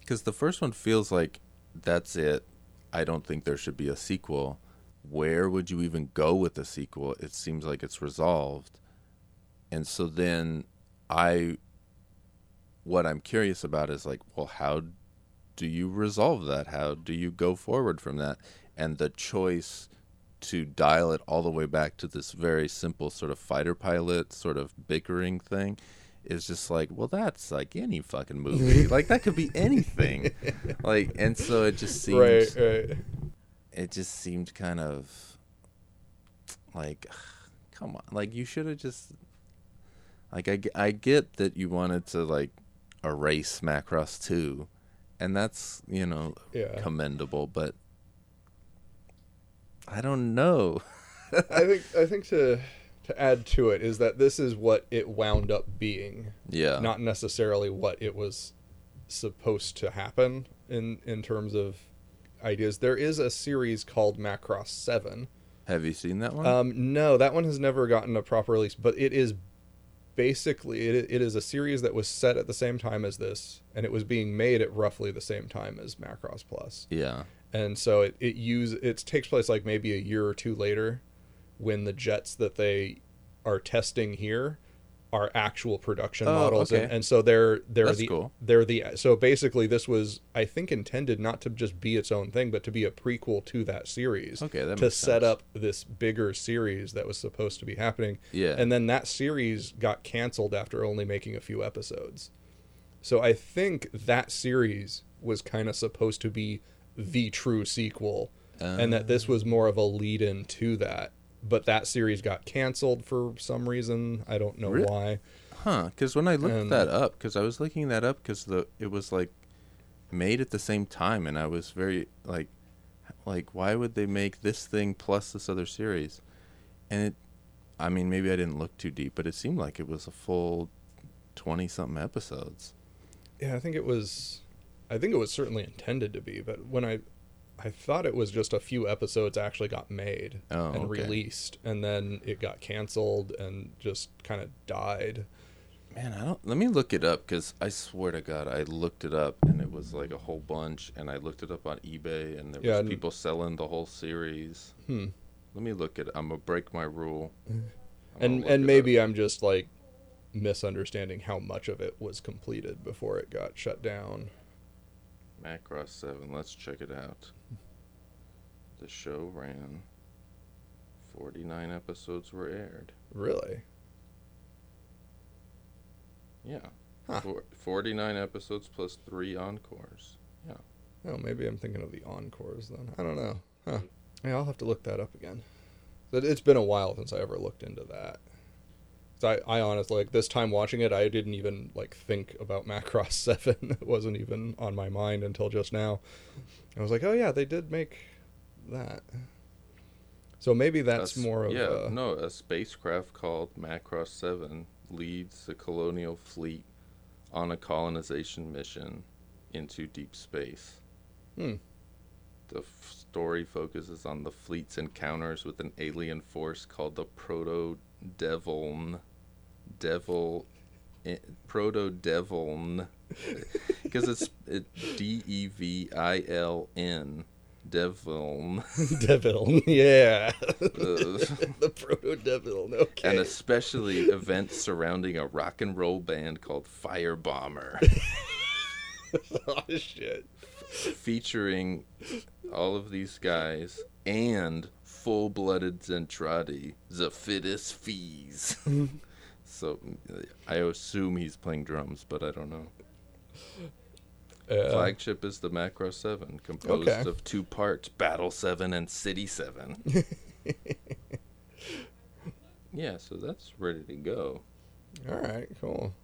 because the first one feels like that's it. I don't think there should be a sequel. Where would you even go with the sequel? It seems like it's resolved. And so then I what I'm curious about is like, well, how do you resolve that? How do you go forward from that? And the choice to dial it all the way back to this very simple sort of fighter pilot sort of bickering thing is just like, well, that's like any fucking movie. <laughs> like that could be anything. like, and so it just seems Right, right. It just seemed kind of like <sighs> come on like you should have just like I, I get that you wanted to like erase macross 2 and that's you know Yeah. commendable but i don't know. I think <laughs> I think to to add to it is that this is what it wound up being, yeah. Not necessarily what it was supposed to happen in in terms of ideas. There is a series called Macross Seven. have you seen that one Um, no, that one has never gotten a proper release, but it is basically it, it is a series that was set at the same time as this, and it was being made at roughly the same time as Macross Plus yeah and so it it use it takes place like maybe a year or two later when the jets that they are testing here are actual production Oh, models and, okay. and so they're they're That's the cool. they're the so basically this was i think intended not to just be its own thing but to be a prequel to that series Okay, that to set sense. up this bigger series that was supposed to be happening Yeah. and then that series got canceled after only making a few episodes so I think that series was kind of supposed to be the true sequel, and that this ah. was more of a lead in to that. But that series got canceled for some reason. I don't know Re- why. Huh? Because when I looked And- that up, because I was looking that up, because the it was like made at the same time, and I was very like, like why would they make this thing plus this other series? And it, I mean, maybe I didn't look too deep, but it seemed like it was a full twenty something episodes. Yeah, I think it was. I think it was certainly intended to be, but when I, I thought it was just a few episodes actually got made Oh, and okay. released, and then it got canceled and just kind of died. Man, I don't. Let me look it up because I swear to God, I looked it up and it was like a whole bunch, and I looked it up on eBay and there Yeah, was and- people selling the whole series. Hmm. Let me look at. I'm gonna break my rule. And and maybe up. I'm just like misunderstanding how much of it was completed before it got shut down. Macross Seven. Let's check it out. The show ran. Forty-nine episodes were aired. Really? Yeah. Huh. Four, Forty-nine episodes plus three encores. Yeah. Oh, maybe I'm thinking of the encores then. I don't know. Huh. Yeah, I'll have to look that up again. It's been a while since I ever looked into that. I, I honestly like this time watching it, I didn't even like think about <laughs> Macross Seven. it wasn't even on my mind until just now. I was like, oh yeah, they did make that. So maybe that's A more of yeah. a, No, a spacecraft called Macross Seven leads the colonial fleet on a colonization mission into deep space. Hmm. The f- story focuses on the fleet's encounters with an alien force called the Proto Deviln. Devil. Proto Deviln. Because <laughs> <laughs> it's D E V I L N. Deviln. <laughs> Devil. yeah, <laughs> the proto Devil. Okay. and especially events surrounding a rock and roll band called Fire Bomber, <laughs> oh shit. featuring all of these guys and full blooded Zentradi, Veffidas Feaze. so I assume he's playing drums, but I don't know. Uh, Flagship is the Macross 7, composed Okay. of two parts Battle 7 and City 7. <laughs> yeah, so that's ready to go. all right. Cool.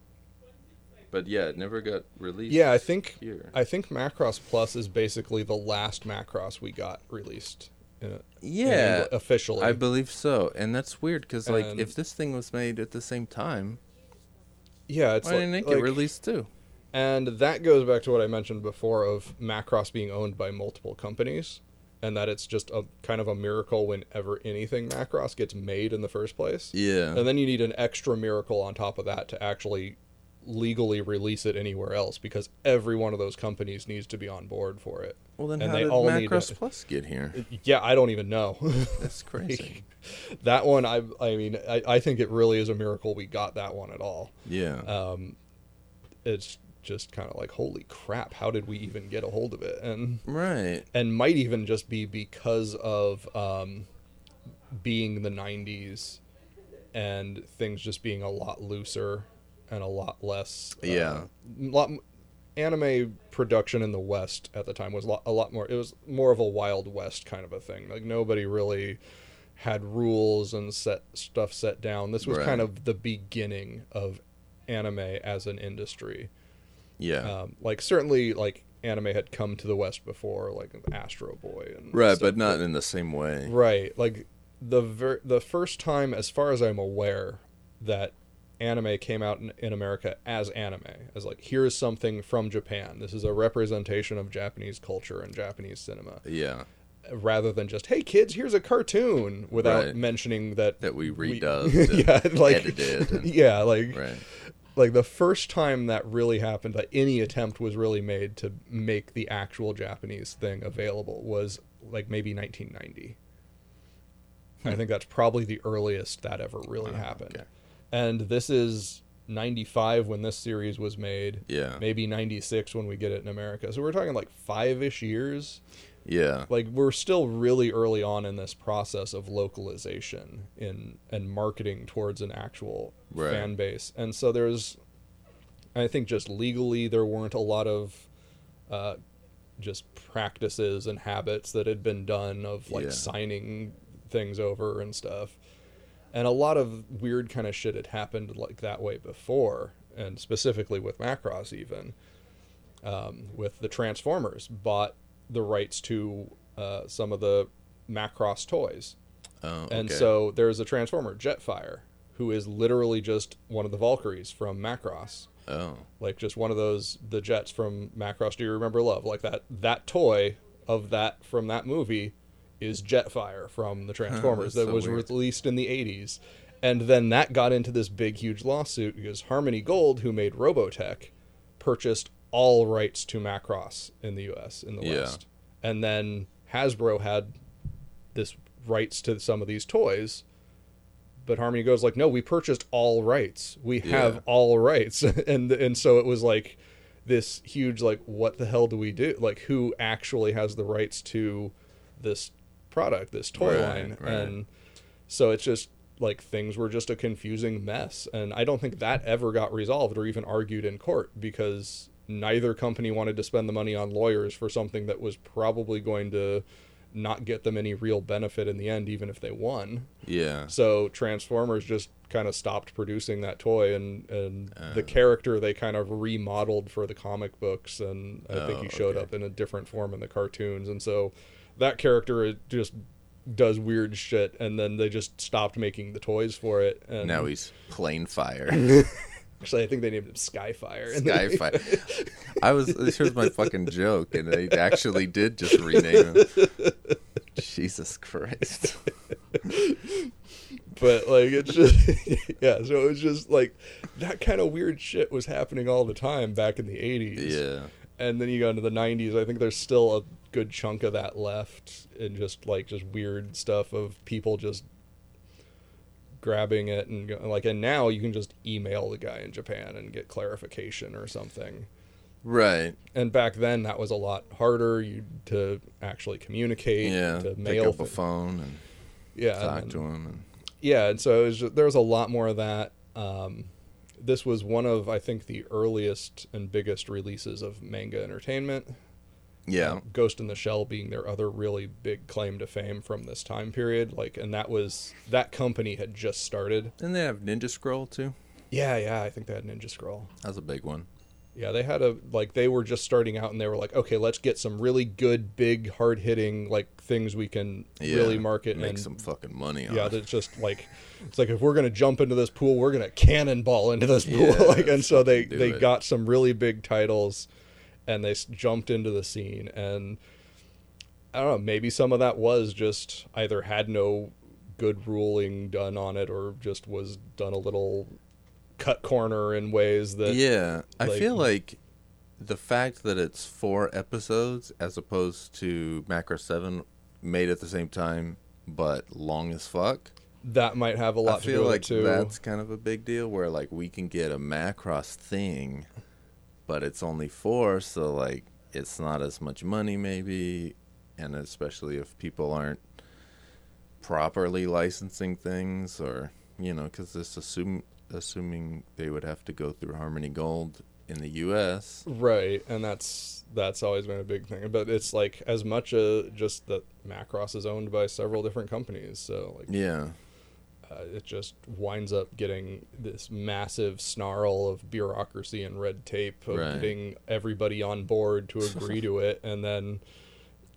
But yeah, it never got released. Yeah, I think here. I think Macross Plus is basically the last Macross we got released. uh, in yeah, Engl- officially. I believe so. And that's weird because like And- if this thing was made at the same time, yeah, it's Why like, didn't it like- get released too? And that goes back to what I mentioned before of Macross being owned by multiple companies, and that it's just a kind of a miracle whenever anything Macross gets made in the first place. Yeah. And then you need an extra miracle on top of that to actually legally release it anywhere else because every one of those companies needs to be on board for it. well, then and how they did all need Macross to- Plus get here? Yeah, I don't even know. <laughs> That's crazy. that one, I, I mean, I, I think it really is a miracle we got that one at all. yeah. Um, it's just kind of like, holy crap, how did we even get a hold of it? And right. and might even just be because of um, being the 90s and things just being a lot looser and a lot less uh, Yeah. lot anime production in the west at the time was a lot, a lot more it was more of a wild west kind of a thing like nobody really had rules and set stuff set down this was Right. kind of the beginning of anime as an industry Yeah. um, like certainly like anime had come to the west before like astro boy and right, stuff, but not in the same way. right like the ver- the first time as far as i'm aware that anime came out in, in america as anime as like here's something from japan this is a representation of japanese culture and japanese cinema Yeah. rather than just hey kids here's a cartoon without Right. mentioning that That we we- redubbed. <laughs> and yeah like edited. And, <laughs> yeah like Right. Like the first time that really happened that any attempt was really made to make the actual japanese thing available was like maybe 1990 i think that's probably the earliest that ever really Oh, happened. okay. and this is 95 when this series was made. Yeah. maybe 96 when we get it in america. So we're talking like five-ish years Yeah. like we're still really early on in this process of localization in and marketing towards an actual Right. fan base and so there's i think just legally there weren't a lot of uh, just practices and habits that had been done of like Yeah. signing things over and stuff and a lot of weird kind of shit had happened like that way before and specifically with macross even um, with the transformers bought the rights to uh, some of the macross toys. Oh, and so there's a transformer jetfire who is literally just one of the valkyries from macross. Oh. like just one of those the jets from macross. Do you remember love? Like that that toy of that from that movie is jetfire from the transformers that's that so was weird. released in the 80s and then that got into this big huge lawsuit because harmony gold who made robotech purchased all rights to macross in the us in the Yeah. west and then hasbro had this rights to some of these toys but harmony goes like no we purchased all rights we have Yeah. all rights <laughs> and and so it was like this huge like what the hell do we do like who actually has the rights to this product this toy Right, line right. and so it's just like things were just a confusing mess and i don't think that ever got resolved or even argued in court because neither company wanted to spend the money on lawyers for something that was probably going to not get them any real benefit in the end even if they won Yeah. so Transformers just kind of stopped producing that toy, and and oh. the Oh. character they kind of remodeled for the comic books, and I think Oh, he showed okay. up in a different form in the cartoons, and so that character just does weird shit, and then they just stopped making the toys for it. And Now he's plain fire. <laughs> <laughs> actually, I think they named him Skyfire. <laughs> Skyfire. <laughs> I was. Here's my fucking joke, and they actually did just rename him. Jesus Christ. <laughs> but like it's just yeah. So it was just like that kind of weird shit was happening all the time back in the eighties. Yeah. and then you go into the 90s i think there's still a good chunk of that left and just like just weird stuff of people just grabbing it and go, like and now you can just email the guy in japan and get clarification or something Right. and back then that was a lot harder you to actually communicate Yeah. to Pick mail up a phone and yeah talk and- to him. And, yeah and so it was just, there was a lot more of that um, this was one of i think the earliest and biggest releases of manga entertainment yeah. uh, Ghost in the Shell being their other really big claim to fame from this time period. Like, and that was that company had just started. Didn't they have Ninja Scroll too? Yeah, yeah, I think they had Ninja Scroll. That was a big one. Yeah, they had a like they were just starting out and they were like, okay, let's get some really good, big, hard hitting like things we can really market make and make some fucking money on. yeah, it. that's just like it's like if we're gonna jump into this pool, we're gonna cannonball into this pool. Yeah, <laughs> like, and so they they it. got some really big titles, and they jumped into the scene. And I don't know, maybe some of that was just either had no good ruling done on it, or just was done a little cut corner in ways that yeah, I like- feel like the fact that it's four episodes as opposed to Macross Seven made at the same time, but long as fuck. that might have a lot I to do feel with like it too. that's kind of a big deal. Where like we can get a Macross thing, but it's only four, so like it's not as much money maybe, and especially if people aren't properly licensing things, or you know, because this assume assuming they would have to go through Harmony Gold in the U.S. Right, and that's that's always been a big thing. But it's like as much uh, just that Macross is owned by several different companies, so like Yeah, it just winds up getting this massive snarl of bureaucracy and red tape of Right. getting everybody on board to agree to it, <laughs> and then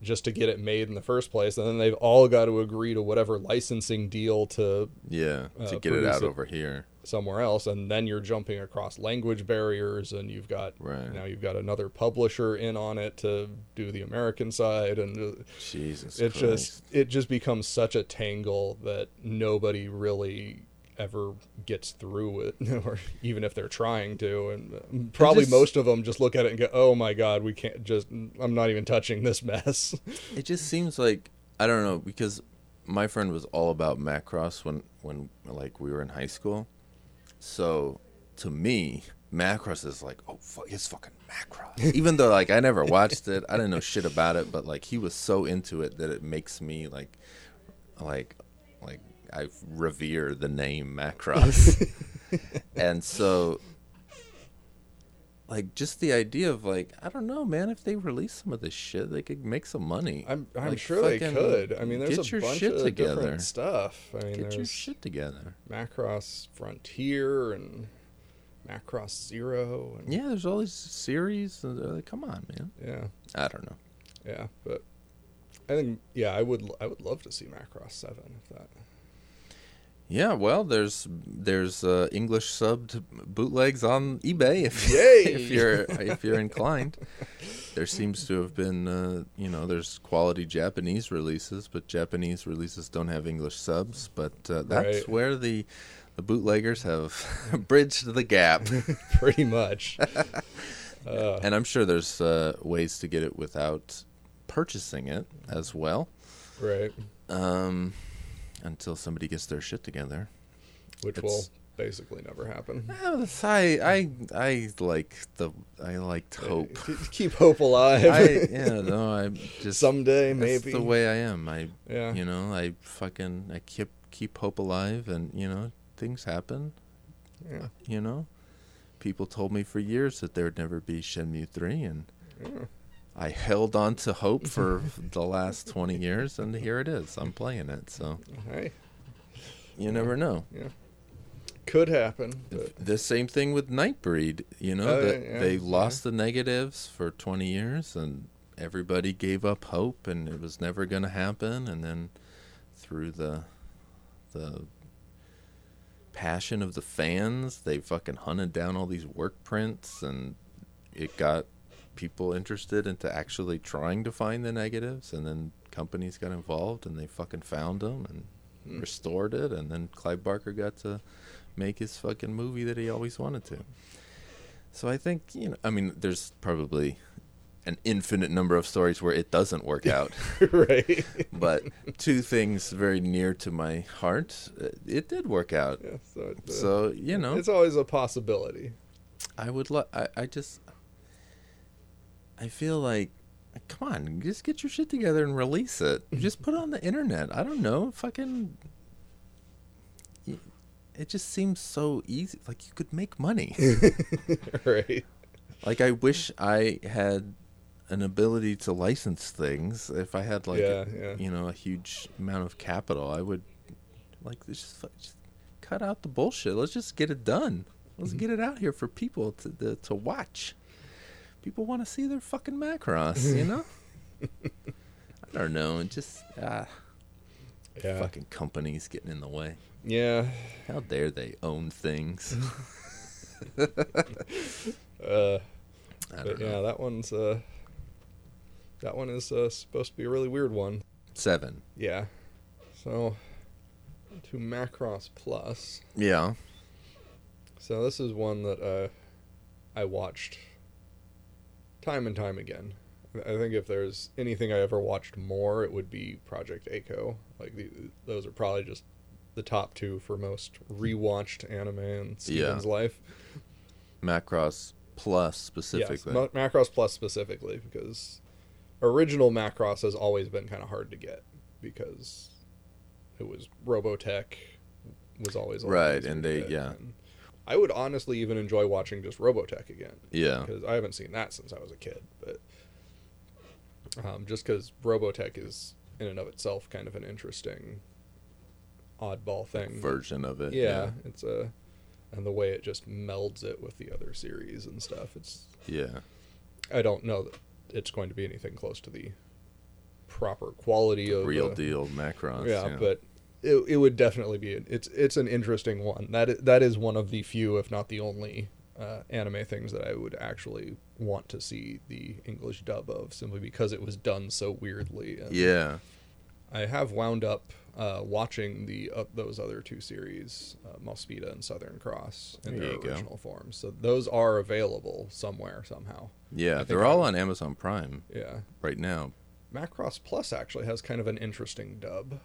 just to get it made in the first place, and then they've all got to agree to whatever licensing deal to yeah, Uh, to get it out it. over here. Somewhere else and then you're jumping across language barriers and you've got Right. now you've got another publisher in on it to do the american side and uh, Jesus, it Christ. just it just becomes such a tangle that nobody really ever gets through it <laughs> or even if they're trying to and uh, probably just- most of them just look at it and go oh my god we can't just i'm not even touching this mess <laughs> It just seems like I don't know because my friend was all about Macross when when like we were in high school. So to me, Macross is like, oh fuck, it's fucking Macross. <laughs> Even though like I never watched it, I didn't know shit about it, but like he was so into it that it makes me like like like I revere the name Macross. <laughs> and so like just the idea of like I don't know, man. If they release some of this shit, they could make some money. i'm, I'm Like, sure they could i mean there's get a your bunch shit of together. different stuff i mean Get your shit together. Macross Frontier and Macross Zero and Yeah, there's all these series. And, uh, come on, man. yeah, I don't know. yeah, but I think yeah, I would I would love to see Macross Seven if that. Yeah, well, there's there's uh, English subbed bootlegs on eBay if <laughs> if you're if you're inclined. There seems to have been uh, you know there's quality Japanese releases, but Japanese releases don't have English subs. But uh, that's Right. where the the bootleggers have <laughs> bridged the gap. <laughs> Pretty much. uh, and I'm sure there's uh, ways to get it without purchasing it as well. right, Um, until somebody gets their shit together. which It's- will basically never happen. Ah, I I I like the I liked hope. Keep hope alive. I <laughs> yeah no I just Someday, that's maybe. the way I am. I Yeah. you know I fucking I keep keep hope alive and you know things happen. Yeah. You know, people told me for years that there would never be Shenmue three and. Yeah. I held on to hope for <laughs> the last 20 years, and here it is. I'm playing it, so Hey, you never know. Yeah, could happen, but The same thing with Nightbreed. You know, oh, that yeah, yeah, they yeah. lost the negatives for 20 years, and everybody gave up hope, and it was never going to happen. And then through the the passion of the fans, they fucking hunted down all these work prints, and it got people interested into actually trying to find the negatives, and then companies got involved, and they fucking found them and Hmm. restored it, and then Clive Barker got to make his fucking movie that he always wanted to. So I think you know, I mean, there's probably an infinite number of stories where it doesn't work out, <laughs> right. <laughs> but two things very near to my heart, uh, it did work out. yeah, so, uh, So you know, it's always a possibility. I would love. I, I just. I feel like, come on, just get your shit together and release it. <laughs> just put it on the internet. I don't know, fucking. It just seems so easy. Like you could make money. <laughs> right. like I wish I had an ability to license things. If I had like, Yeah, a, yeah. you know, a huge amount of capital, I would like just, just cut out the bullshit. Let's just get it done. Let's Mm-hmm. get it out here for people to to, to watch. People want to see their fucking Macross, <laughs> you know? I don't know. It just ah, Yeah. fucking companies getting in the way. Yeah. How dare they own things? <laughs> <laughs> Uh, I but don't yeah, know. that one's uh, that one is uh, supposed to be a really weird one. Seven. Yeah. So to Macross Plus. Yeah. So this is one that uh, I watched time and time again. I think if there's anything I ever watched more, it would be Project A-ko. Like the, those are probably just the top two for most rewatched anime in Stephen's life. Macross Plus specifically. Yes, Ma- Macross Plus specifically because original Macross has always been kind of hard to get because it was Robotech was always Right, and they- yeah. and I would honestly even enjoy watching just Robotech again yeah. because I haven't seen that since I was a kid, but um, just because Robotech is in and of itself kind of an interesting oddball thing. Version of it. yeah, it's a and the way it just melds it with the other series and stuff. It's Yeah. I don't know that it's going to be anything close to the proper quality of Real deal Macross. Yeah, but it, it would definitely be it's it's an interesting one. That is, that is one of the few, if not the only, uh, anime things that I would actually want to see the English dub of, simply because it was done so weirdly. And yeah. I have wound up uh, watching the uh, those other two series, uh, Mospeada and Southern Cross, in There their you go. original forms. So those are available somewhere somehow. Yeah. They're all on Amazon Prime Yeah, right now. Macross Plus actually has kind of an interesting dub.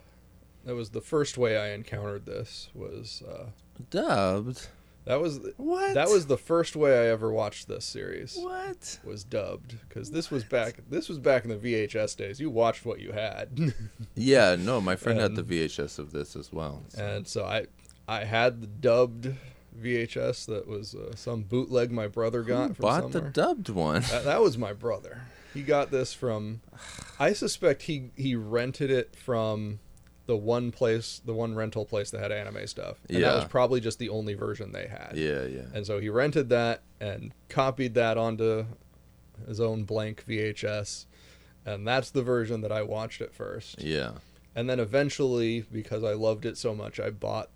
That was the first way I encountered this. Was uh, Dubbed. that was What? that was the first way I ever watched this series. What? Was dubbed because this was back this was back in the VHS days. You watched what you had, <laughs> Yeah, no, my friend had the VHS of this as well. so- and so I I had the dubbed VHS that was uh, some bootleg my brother got Who from bought somewhere. the dubbed one? That, that was my brother. He got this from. I suspect he he rented it from the one place, the one rental place that had anime stuff, and that was probably just the only version they had. yeah, yeah. And so he rented that and copied that onto his own blank VHS, and that's the version that I watched at first. Yeah. And then eventually, because I loved it so much, I bought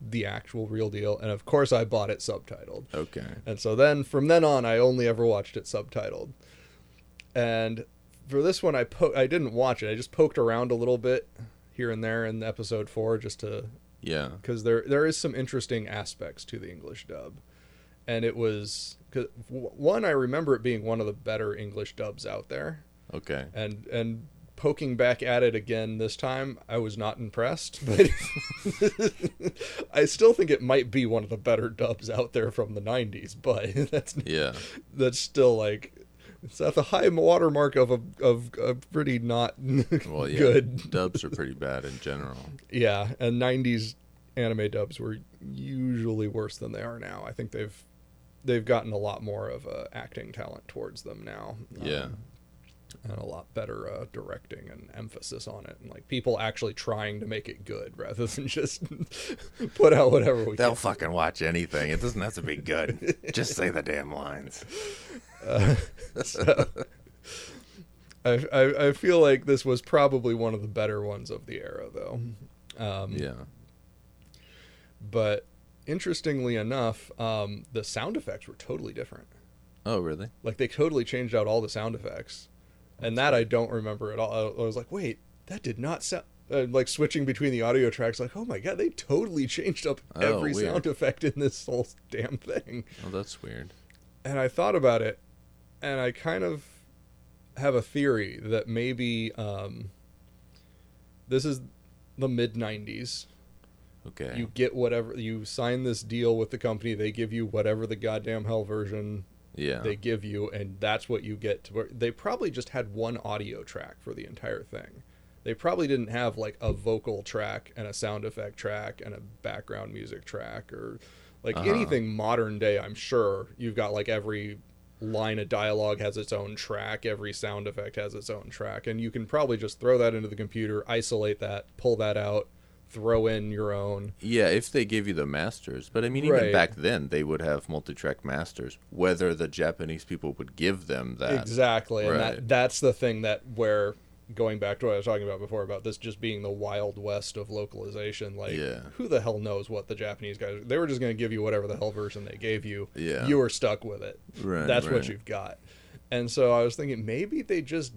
the actual real deal, and of course I bought it subtitled. Okay. And so then from then on, I only ever watched it subtitled. And for this one, I po- I didn't watch it. I just poked around a little bit here and there in episode four, just to Yeah. because there there is some interesting aspects to the English dub, and it was cause one I remember it being one of the better English dubs out there, Okay. and and poking back at it again this time, I was not impressed, <laughs> but I still think it might be one of the better dubs out there from the '90s. But <laughs> that's Yeah. that's still like it's at the high watermark of a of a pretty not <laughs> Well, yeah. good. Dubs are <laughs> pretty bad in general. Yeah, and '90s anime dubs were usually worse than they are now. I think they've they've gotten a lot more of uh, acting talent towards them now. Yeah. Um, and a lot better uh, directing and emphasis on it, and like people actually trying to make it good <laughs> rather than just put out whatever we They'll can. fucking watch anything. It doesn't have to be good. Just say the damn lines. <laughs> So, I, I I feel like this was probably one of the better ones of the era, though. Um, Yeah. But interestingly enough, um, the sound effects were totally different. Oh, really? Like they totally changed out all the sound effects, and that I don't remember at all. I, I was like, wait, that did not sound. Uh, like switching between the audio tracks, like, oh my god, they totally changed up Oh, every weird. sound effect in this whole damn thing. Oh, that's weird. and I thought about it, and I kind of have a theory that maybe um, this is the mid '90s. Okay. You get whatever you sign this deal with the company, they give you whatever the goddamn hell version yeah. they give you, and that's what you get. To where they probably just had one audio track for the entire thing. They probably didn't have like a vocal track and a sound effect track and a background music track or like Uh-huh. anything modern day. I'm sure you've got like every line of dialogue has its own track, every sound effect has its own track, and you can probably just throw that into the computer, isolate that, pull that out, throw in your own. Yeah, if they gave you the masters. But I mean, even Right. back then, they would have multi-track masters. Whether the Japanese people would give them that. Exactly, and that that's the thing that where going back to what I was talking about before about this just being the wild west of localization. Like, Yeah. who the hell knows what the Japanese guys? They were just going to give you whatever the hell version they gave you. Yeah. you were stuck with it. Right, that's what you've got. And so I was thinking maybe they just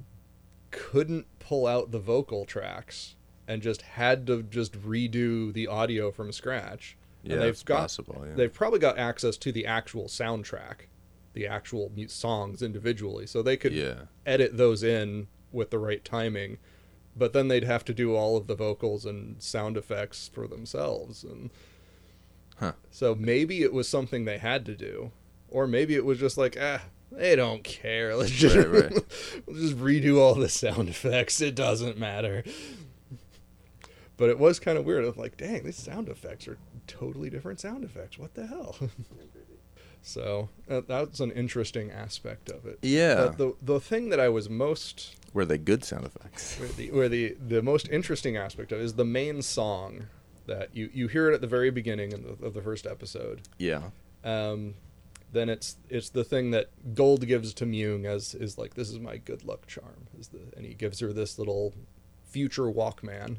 couldn't pull out the vocal tracks and just had to just redo the audio from scratch. Yeah, and they've got possible, yeah. they've probably got access to the actual soundtrack, the actual songs individually, so they could Yeah. edit those in with the right timing. But then they'd have to do all of the vocals and sound effects for themselves, and Huh. so maybe it was something they had to do, or maybe it was just like ah. They don't care. <laughs> Let's just Right, <laughs> right. just redo all the sound effects. It doesn't matter. But it was kind of weird. I was like, dang, these sound effects are totally different sound effects. What the hell? <laughs> so uh, that's an interesting aspect of it. Yeah. But the the thing that I was most Were they good sound effects? <laughs> where the where the, the most interesting aspect of it is the main song that you you hear it at the very beginning of the, of the first episode. Yeah. Um, then it's it's the thing that Guld gives to Myung as is like this is my good luck charm is the and he gives her this little future Walkman.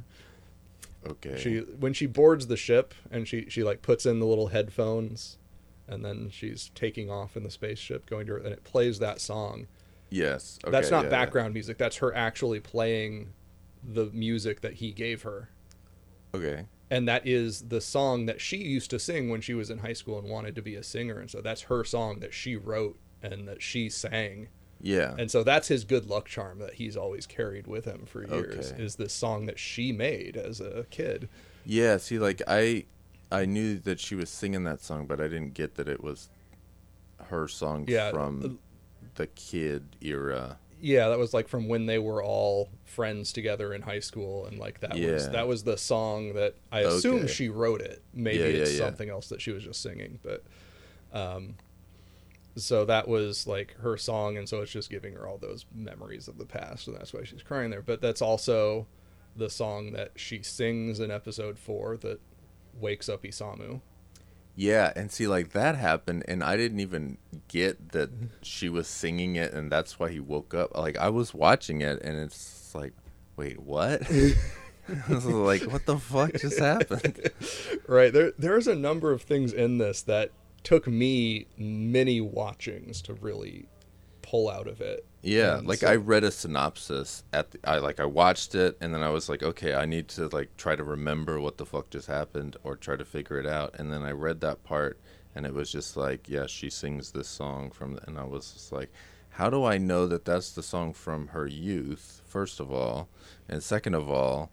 Okay. She when she boards the ship and she she like puts in the little headphones and then she's taking off in the spaceship going to her and it plays that song. yes. Okay, That's not yeah, yeah. background music. That's her actually playing the music that he gave her. Okay. And that is the song that she used to sing when she was in high school and wanted to be a singer. And so that's her song that she wrote and that she sang. Yeah. And so that's his good luck charm that he's always carried with him for years Okay. is this song that she made as a kid. Yeah, see, like I, I knew that she was singing that song, but I didn't get that it was her song Yeah, uh, from the kid era. Yeah, that was like from when they were all friends together in high school, and like that was that was the song that I assume Okay. she wrote it. Maybe Yeah, yeah, it's yeah. something else that she was just singing, but um, so that was like her song, and so it's just giving her all those memories of the past, and that's why she's crying there. But that's also the song that she sings in episode four that wakes up Isamu. Yeah, and see, like that happened, and I didn't even get that mm-hmm. she was singing it, and that's why he woke up. Like I was watching it, and it's like, wait, what? <laughs> <laughs> I was like, what the fuck just happened? <laughs> right there there's a number of things in this that took me many watchings to really pull out of it Yeah, And like so- I read a synopsis at the, I like I watched it and then I was like, okay, I need to like try to remember what the fuck just happened or try to figure it out. And then I read that part and it was just like, yeah, she sings this song from and I was just like, how do I know that that's the song from her youth? First of all, and second of all,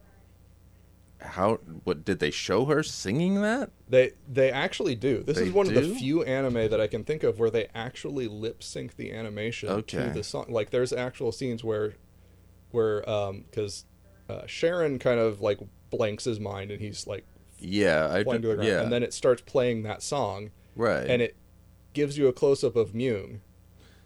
how what did they show her singing that? they they actually do this They is one of the few anime that i can think of where they actually lip sync the animation Okay. to the song like there's actual scenes where where um because uh, sharon kind of like blanks his mind and he's like Yeah, I the yeah, and then it starts playing that song right, and it gives you a close up of Myung,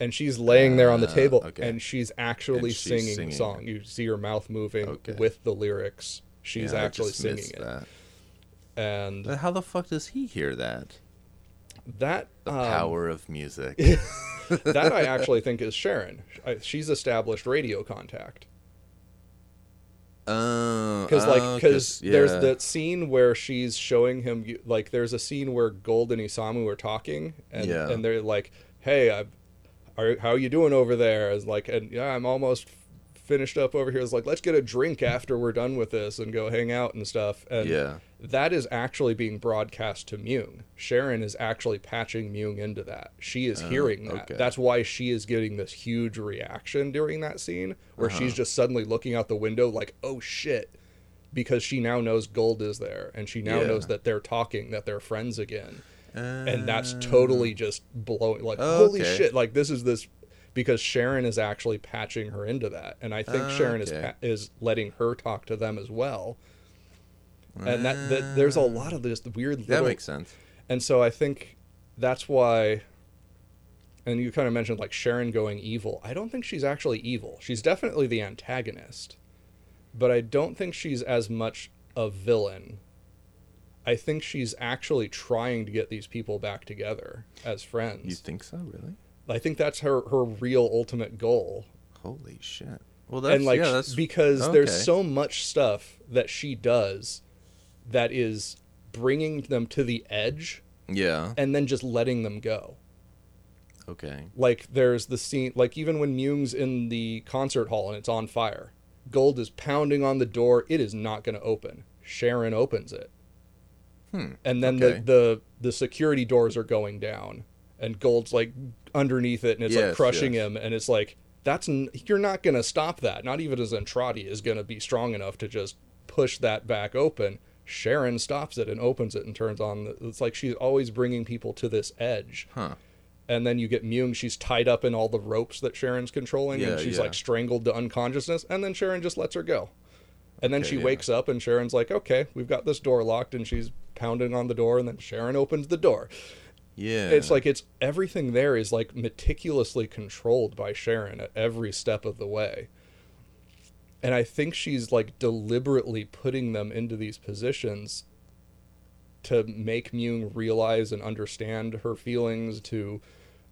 and she's laying there on the Ah, table, okay. and she's actually And she's singing, singing. the song. You see her mouth moving Okay. with the lyrics. She's Yeah, actually singing it, That. and But how the fuck does he hear that? that The um, power of music. <laughs> <laughs> that I actually think is Sharon. She's established radio contact Oh, because like oh, because 'cause- there's that scene where she's showing him like there's a scene where Guld and Isamu are talking and Yeah. and they're like, hey, I, are, how are you doing over there? Is like, and yeah, I'm almost finished up over here. It's like, let's get a drink after we're done with this and go hang out and stuff. And Yeah. that is actually being broadcast to Myung. Sharon is actually patching Myung into that. She is hearing that. Oh, okay. That's why she is getting this huge reaction during that scene where Uh-huh. she's just suddenly looking out the window like, oh shit. Because she now knows Guld is there and she now Yeah. knows that they're talking, that they're friends again. and that's Uh, totally just blowing like Oh, holy okay. shit like this is this because Sharon is actually patching her into that and I think Ah, Sharon is okay. pa- is letting her talk to them as well and that, that there's a lot of this weird That little makes sense. and so I think that's why and you kind of mentioned like Sharon going evil I don't think she's actually evil she's definitely the antagonist but I don't think she's as much a villain. I think she's actually trying to get these people back together as friends. You think so? Really? I think that's her her real ultimate goal. Holy shit! Well, that's and like yeah, that's because there's so much stuff that she does that is bringing them to the edge yeah. and then just letting them go. Okay. Like there's the scene like even when Myung's in the concert hall and it's on fire. Guld is pounding on the door. It is not going to open. Sharon opens it. Hmm. And then Okay. the, the the security doors are going down and Guld's like underneath it and it's like crushing yes. him and it's like that's n- you're not going to stop that. Not even a Zentradi is going to be strong enough to just push that back open. Sharon stops it and opens it and turns on. The, it's like she's always bringing people to this edge Huh. and then you get Myung. She's tied up in all the ropes that Sharon's controlling, Yeah, and she's yeah. like strangled to unconsciousness. And then Sharon just lets her go. And then Okay, she yeah. wakes up, and Sharon's like, "Okay, we've got this door locked," and she's pounding on the door, and then Sharon opens the door. Yeah. It's like it's everything there is like meticulously controlled by Sharon at every step of the way. And I think she's like deliberately putting them into these positions to make Myung realize and understand her feelings, to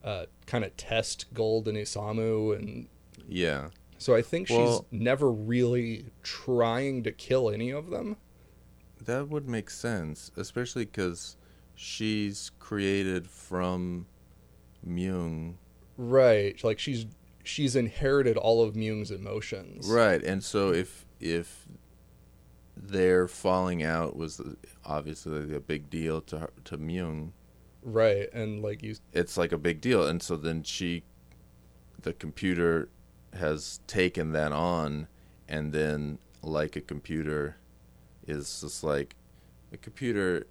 uh, kind of test Guld and Isamu. And yeah. so I think Well- she's never really trying to kill any of them. That would make sense, especially because she's created from Myung. Right. Like she's she's inherited all of Myung's emotions. Right, and so if if their falling out was obviously a big deal to her, to Myung, Right. And like you it's like a big deal, and so then she, the computer, has taken that on, and then like a computer, is just like, a computer,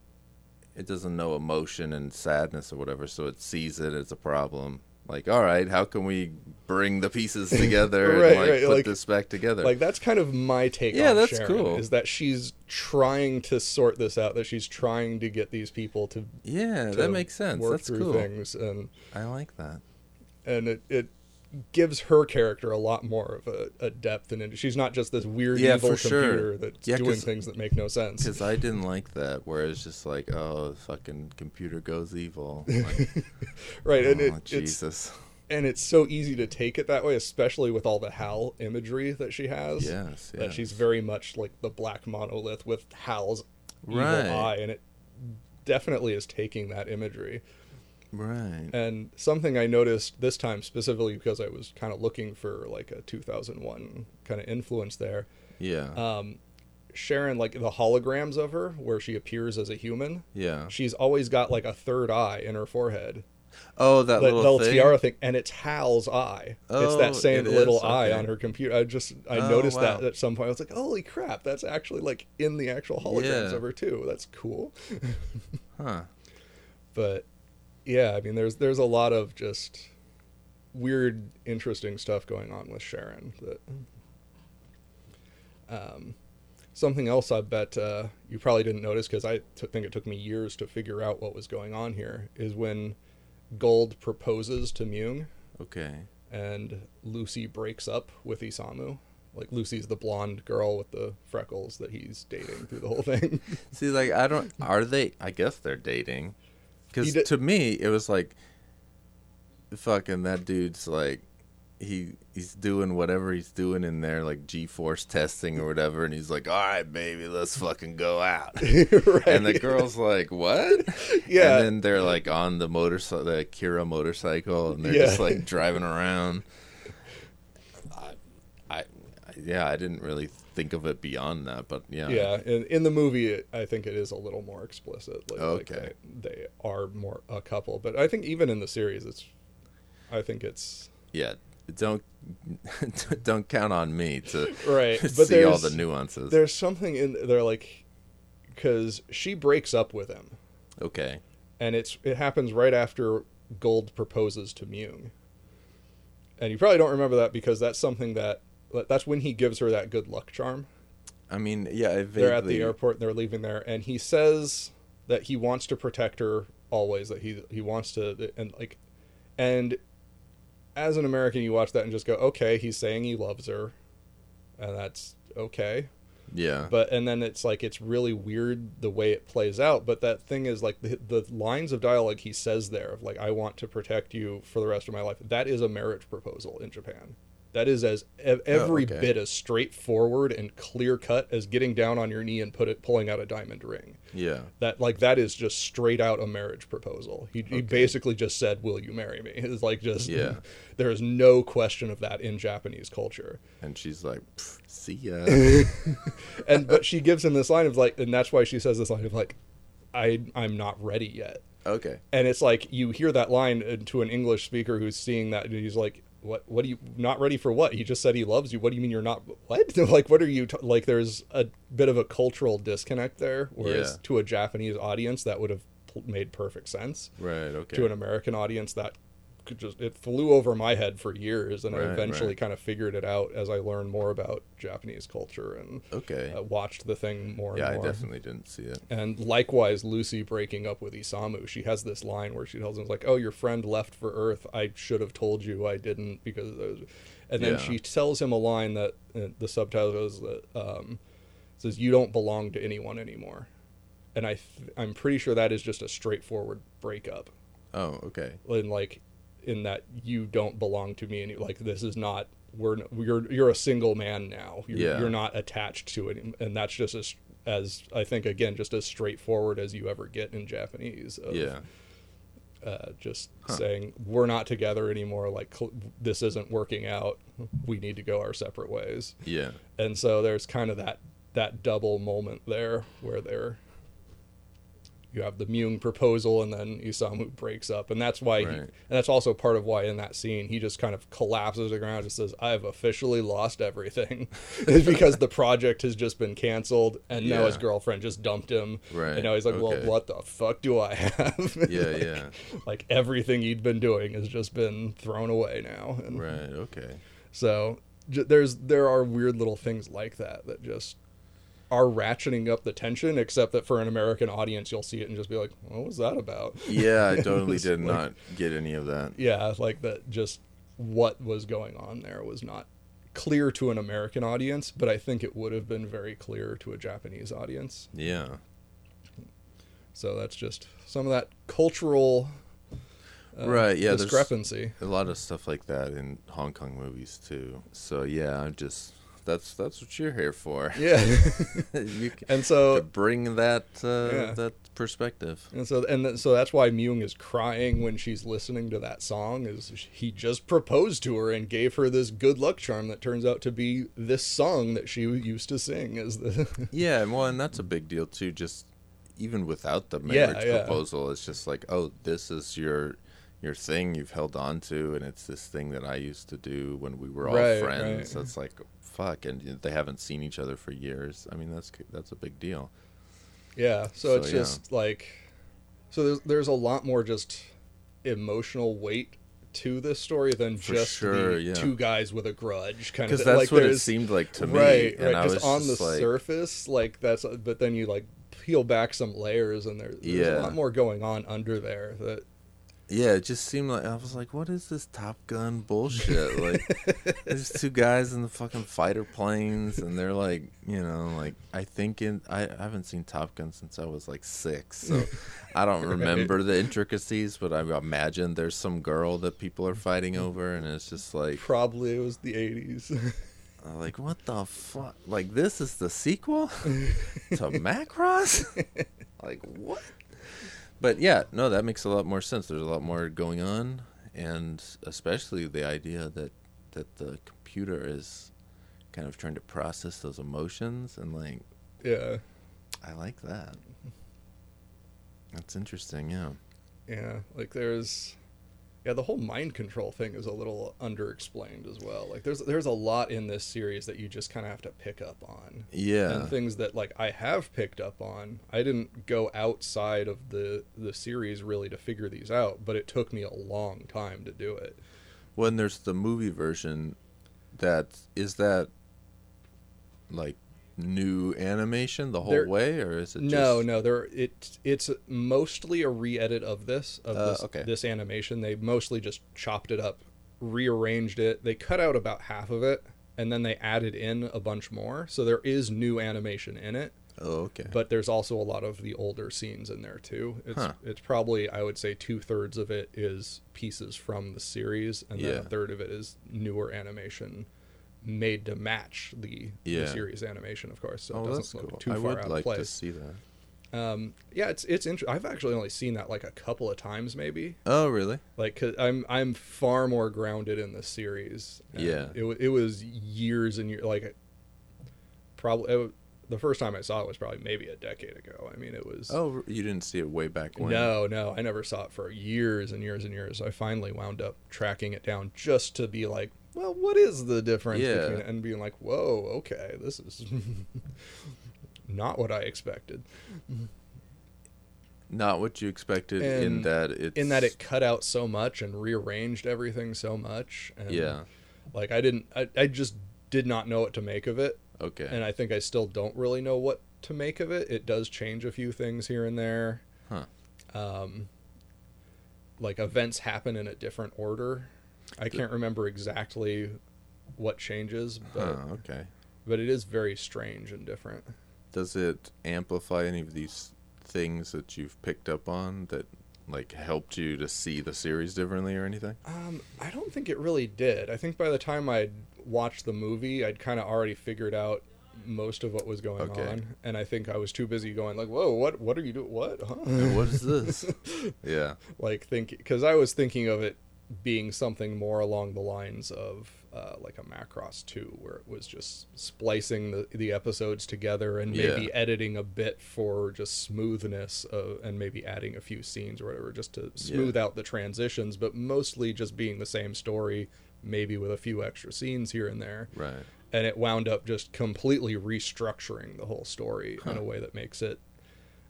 it doesn't know emotion and sadness or whatever, so it sees it as a problem. Like, all right, how can we bring the pieces <laughs> together Right, and like right, put like- this back together? like that's kind of my take Yeah, on that's Sharon, cool. is that she's trying to sort this out that she's trying to get these people to, yeah, to that makes sense. work That's through cool. things and I like that. and it, it gives her character a lot more of a, a depth and she's not just this weird Yeah, evil for sure. computer that's Yeah, doing things that make no sense Because I didn't like that, where it's just like, oh, the fucking computer goes evil. Like, <laughs> right and oh, it, it's Jesus. and it's so easy to take it that way especially with all the hal imagery that she has Yes, that she's very much like the black monolith with hal's evil Right. eye and it definitely is taking that imagery Right. And something I noticed this time specifically because I was kind of looking for like a 2001 kind of influence there. Yeah. Um, Sharon, like the holograms of her where she appears as a human, yeah. she's always got like a third eye in her forehead. Oh, that That little, little thing? tiara thing, and it's Hal's eye. Oh, it's Oh, that same it little is? eye Okay. on her computer. I just I Oh, noticed wow. that at some point. I was like, "Holy crap, that's actually like in the actual holograms Yeah. of her too. That's cool." <laughs> Huh. but yeah i mean there's there's a lot of just weird interesting stuff going on with sharon that um something else i bet uh, you probably didn't notice because i t- think it took me years to figure out what was going on here is when guld proposes to myung Okay. and lucy breaks up with isamu like lucy's the blonde girl with the freckles that he's dating through the whole thing <laughs> See, like, I don't. Are they? I guess they're dating. Because to me, it was like, fucking that dude's like, he he's doing whatever he's doing in there, like G-force testing or whatever, and he's like, "All right, baby, let's fucking go out." <laughs> right And the girl's like, "What?" <laughs> Yeah. And then they're like on the motorcycle, the Kira motorcycle, and they're Yeah. just like driving around. <laughs> I, I, yeah, I didn't really think of it beyond that, but yeah, yeah in, in the movie it, i think it is a little more explicit like, like Okay. they, they are more a couple but i think even in the series it's i think it's yeah. Don't <laughs> don't count on me to <laughs> right <laughs> but see all the nuances. there's something in they're like because she breaks up with him Okay, and it's it happens right after guld proposes to myung and you probably don't remember that because that's something that that's when he gives her that good luck charm. I mean, yeah, I they're at the airport and they're leaving there and he says that he wants to protect her always that he he wants to and like and as an american you watch that and just go okay he's saying he loves her and that's okay. Yeah. but and then it's like it's really weird the way it plays out but that thing is like the, the lines of dialogue he says there of like i want to protect you for the rest of my life that is a marriage proposal in japan that is as ev- every okay. bit as straightforward and clear cut as getting down on your knee and put it pulling out a diamond ring yeah. that like that is just straight out a marriage proposal he, he basically just said will you marry me <laughs> it's like just Yeah. <laughs> there is no question of that in japanese culture And she's like, "See ya." <laughs> and but she gives him this line of like and that's why she says this line of like i i'm not ready yet okay. and it's like you hear that line uh, to an english speaker who's seeing that and he's like what what do you not ready for what he just said he loves you what do you mean you're not what <laughs> like what are you t-? like there's a bit of a cultural disconnect there whereas Yeah. to a japanese audience that would have p- made perfect sense Right. Okay. to an american audience that just it flew over my head for years and i eventually right. kind of figured it out as i learned more about japanese culture and okay. uh, watched the thing more and yeah, I definitely didn't see it. And likewise, Lucy breaking up with Isamu, she has this line where she tells him, like, oh, your friend left for Earth. I should have told you I didn't because. And then Yeah. she tells him a line that uh, the subtitle is that um, says, you don't belong to anyone anymore. And I th- I'm pretty sure that is just a straightforward breakup. Oh, okay. And like, in that you don't belong to me, and like this is not we're you're you're a single man now. You're, Yeah. you're not attached to it, and that's just as as I think again just as straightforward as you ever get in Japanese. Of, Yeah. uh, just saying we're not together anymore. Like cl- this isn't working out. We need to go our separate ways. Yeah. And so there's kind of that that double moment there where they're you have the Myung proposal and then Isamu breaks up and that's why he, and that's also part of why in that scene he just kind of collapses to the ground and says I've officially lost everything <laughs> it's because the project has just been canceled and now his girlfriend just dumped him Right, and now he's like okay. well what the fuck do I have <laughs> Yeah. like, yeah. like everything he'd been doing has just been thrown away now and Right. Okay. so j- there's there are weird little things like that that just are ratcheting up the tension. Except that for an American audience, you'll see it and just be like, "What was that about?" Yeah, I <laughs> totally did like- not get any of that. Yeah, like that. Just what was going on there was not clear to an American audience, but I think it would have been very clear to a Japanese audience. Yeah. So that's just some of that cultural uh, Right, yeah, discrepancy. A lot of stuff like that in Hong Kong movies too. So yeah, I'm just that's that's what you're here for. <laughs> Yeah, <laughs> and to so bring that uh, Yeah. that perspective. And so, and th- so that's why Myung is crying when she's listening to that song. Is he just proposed to her and gave her this good luck charm that turns out to be this song that she used to sing? As the <laughs> Yeah, well, and that's a big deal too. Just even without the Yeah, marriage yeah. proposal, it's just like, oh, this is your your thing you've held on to, and it's this thing that I used to do when we were all Right, friends. right. So it's like, fuck, and they haven't seen each other for years. I mean, that's that's a big deal. yeah, so, So, it's yeah. just like, so there's there's a lot more just emotional weight to this story than For just sure, the yeah. two guys with a grudge kind of. Because that's like, what it seemed like to me. right, right. Just on the like, surface, like that's. But then you like peel back some layers, and there, there's Yeah. a lot more going on under there. That Yeah, it just seemed like I was like, "What is this Top Gun bullshit?" Like, there's <laughs> two guys in the fucking fighter planes, and they're like, you know, like I think in I, I haven't seen Top Gun since I was like six, so <laughs> I don't remember the intricacies, but I imagine there's some girl that people are fighting mm-hmm. over, and it's just like, probably it was the '80s. <laughs> Like, what the fuck? Like, this is the sequel to Macross? like, what? But yeah, no, that makes a lot more sense. There's a lot more going on, and especially the idea that that the computer is kind of trying to process those emotions, and like, yeah. I like that. That's interesting. Yeah. Yeah, like there's yeah, the whole mind control thing is a little underexplained as well. Like there's there's a lot in this series that you just kind of have to pick up on. Yeah. And things that like I have picked up on. I didn't go outside of the the series really to figure these out, but it took me a long time to do it. When there's the movie version, that is that like new animation the whole There- way, or is it just No, no, there it it's mostly a re-edit of this of Uh, this, okay. this animation. They mostly just chopped it up, rearranged it. They cut out about half of it and then they added in a bunch more. So there is new animation in it, Oh, okay. but there's also a lot of the older scenes in there too. It's Huh. it's probably I would say two thirds of it is pieces from the series, and then a third of it is newer animation made to match the, Yeah. the series animation, of course. So oh, it doesn't that's look cool. too I far would out like of place. to see that. Um, yeah, it's it's inter- I've actually only seen that like a couple of times, maybe. Oh, really? Like, cause I'm I'm far more grounded in the series. Yeah. it it was years and years. Like, probably it, the first time I saw it was probably maybe a decade ago. I mean, it was. Oh, you didn't see it way back when? No, no, I never saw it for years and years and years. I finally wound up tracking it down just to be like, well, what is the difference Yeah. between it? And being like, whoa, okay, this is <laughs> not what I expected. Not what you expected in that it in that it cut out so much and rearranged everything so much. And Yeah. Like I didn't, I, I just did not know what to make of it, Okay. and I think I still don't really know what to make of it. It does change a few things here and there. Huh. Um, like events happen in a different order. I can't remember exactly what changes, but Huh, okay. but it is very strange and different. Does it amplify any of these things that you've picked up on that like helped you to see the series differently or anything? Um, I don't think it really did. I think by the time I'd watched the movie, I'd kind of already figured out most of what was going Okay. on, and I think I was too busy going like, "Whoa, what? What are you doing? What? Huh?" what is this? <laughs> yeah. like think because I was thinking of it being something more along the lines of uh, like a Macross 2 where it was just splicing the, the episodes together and maybe Yeah. editing a bit for just smoothness uh, and maybe adding a few scenes or whatever just to smooth out the transitions but mostly just being the same story maybe with a few extra scenes here and there Right. and it wound up just completely restructuring the whole story in a way that makes it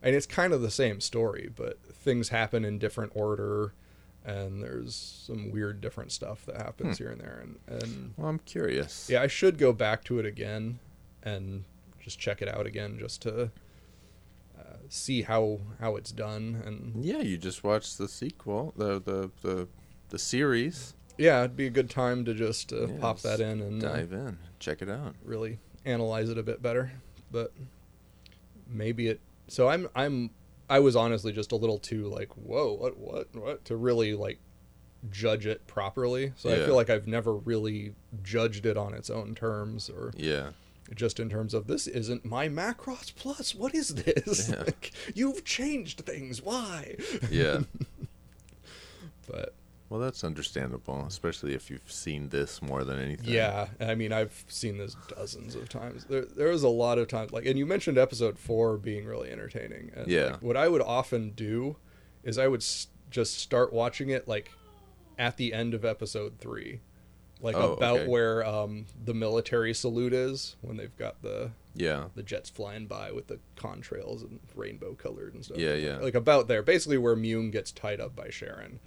and it's kind of the same story but things happen in different order and there's some weird different stuff that happens here and there and, and Well, I'm curious. yeah i should go back to it again and just check it out again just to uh, see how how it's done and Yeah, you just watched the sequel, the the the the series. yeah it'd be a good time to just uh, Yeah, pop that in and uh, Dive in, check it out. really analyze it a bit better. But maybe it. So I'm I'm I was honestly just a little too like whoa what what what to really like judge it properly. So I feel like I've never really judged it on its own terms or Yeah. just in terms of this isn't my Macross Plus. What is this? Yeah. <laughs> Like, you've changed things. Why? Yeah. <laughs> But well, that's understandable, especially if you've seen this more than anything. Yeah, I mean, I've seen this dozens of times. There, there was a lot of times, like, and you mentioned episode four being really entertaining. And, Yeah. like, what I would often do is I would s- just start watching it like at the end of episode three, like Oh, about okay. where um, the military salute is when they've got the Yeah. the jets flying by with the contrails and rainbow colored and stuff. Yeah, yeah. Like about there, basically where Myung gets tied up by Sharon.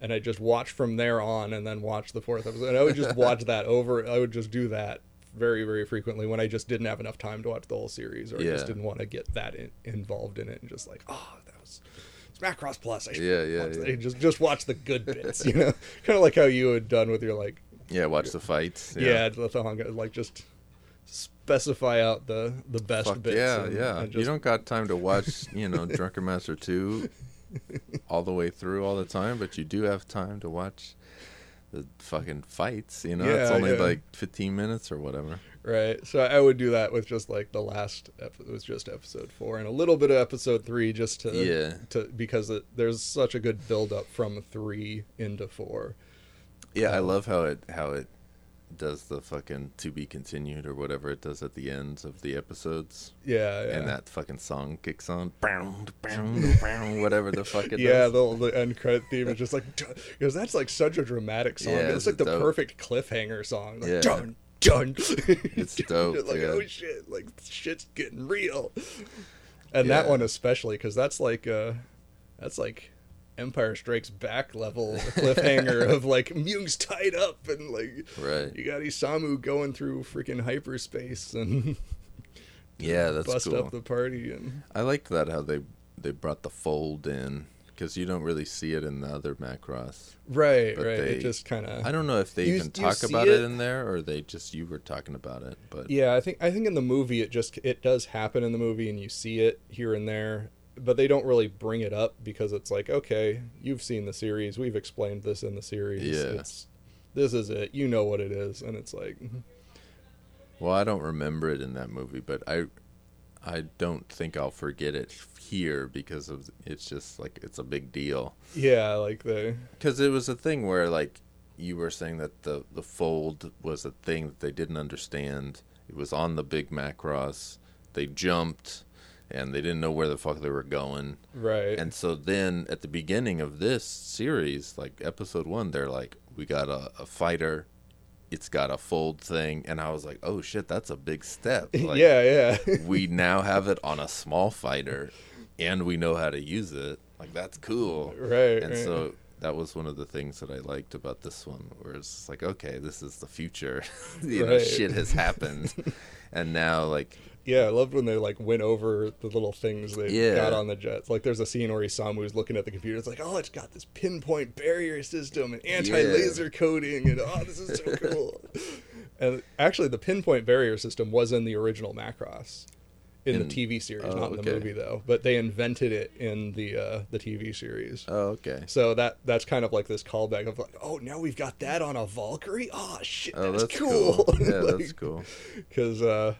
And I just watch from there on and then watch the fourth episode. And I would just watch that over. I would just do that very, very frequently when I just didn't have enough time to watch the whole series or I Yeah. just didn't want to get that in, involved in it and just like, oh, that was. It's Macross Plus. I should Yeah, yeah, watch that." yeah. Just, just watch the good bits, you know? <laughs> kind of like how you had done with your, like, Yeah, watch the fights. yeah, the thong, like just specify out the the best Fuck bits. yeah, and- yeah. and you don't got time to watch, you know, Drunken Master 2 <laughs> all the way through all the time, but you do have time to watch the fucking fights, you know? it's only yeah. like 15 minutes or whatever. right. So I would do that with just like the last. Ep- it was just episode four and a little bit of episode three, just to Yeah. to because it, there's such a good build up from three into four. Yeah, I Um, love how it how it does the fucking to be continued or whatever it does at the ends of the episodes. Yeah, yeah. And that fucking song kicks on. Bound, bound, bound, whatever the fuck it yeah, does. the, the end credit theme is just like <laughs> because that's like such a dramatic song. Yeah, it's it's like the dope. perfect cliffhanger song. Like, Yeah. dun dun. It's <laughs> dope, like yeah. oh shit, like shit's getting real. And that one especially because that's like uh, that's like Empire Strikes Back level cliffhanger <laughs> of like Myung's tied up and like Right. you got Isamu going through freaking hyperspace and <laughs> Yeah, that's bust cool. up the party and I liked that how they they brought the fold in because you don't really see it in the other Macross. Right, But right. they- it just kind of. I don't know if they You- even talk about it? it? in there or they just you were talking about it. But Yeah, I think I think in the movie it just it does happen in the movie and you see it here and there, but they don't really bring it up because it's like, okay, you've seen the series, we've explained this in the series. Yeah. It's this is it. You know what it is and it's like mm-hmm. well, I don't remember it in that movie, but I I don't think I'll forget it here because of it's just like it's a big deal. yeah, like the Because it was a thing where like you were saying that the the fold was a thing that they didn't understand. It was on the big Macross. They jumped and they didn't know where the fuck they were going. right. And so then at the beginning of this series, like episode one, they're like, we got a, a fighter. It's got a fold thing. And I was like, oh shit, that's a big step. <laughs> Like, yeah, yeah. <laughs> we now have it on a small fighter and we know how to use it. Like, that's cool. Right, And right. so that was one of the things that I liked about this one, where it's like, okay, this is the future. <laughs> you know, Right. shit has happened. <laughs> and now, like, Yeah, I loved when they like went over the little things they Yeah. got on the jets. Like there's a scene where Isamu's looking at the computer. It's like, oh, it's got this pinpoint barrier system and anti-laser coating, and oh, this is so <laughs> cool. and actually, the pinpoint barrier system was in the original Macross, in, In- the TV series, oh, not in the movie though. But they invented it in the uh, the TV series. oh, okay. So that that's kind of like this callback of like, oh, now we've got that on a Valkyrie. Oh shit, Oh, that's, cool. cool. <laughs> Yeah, Like, that's cool. because uh,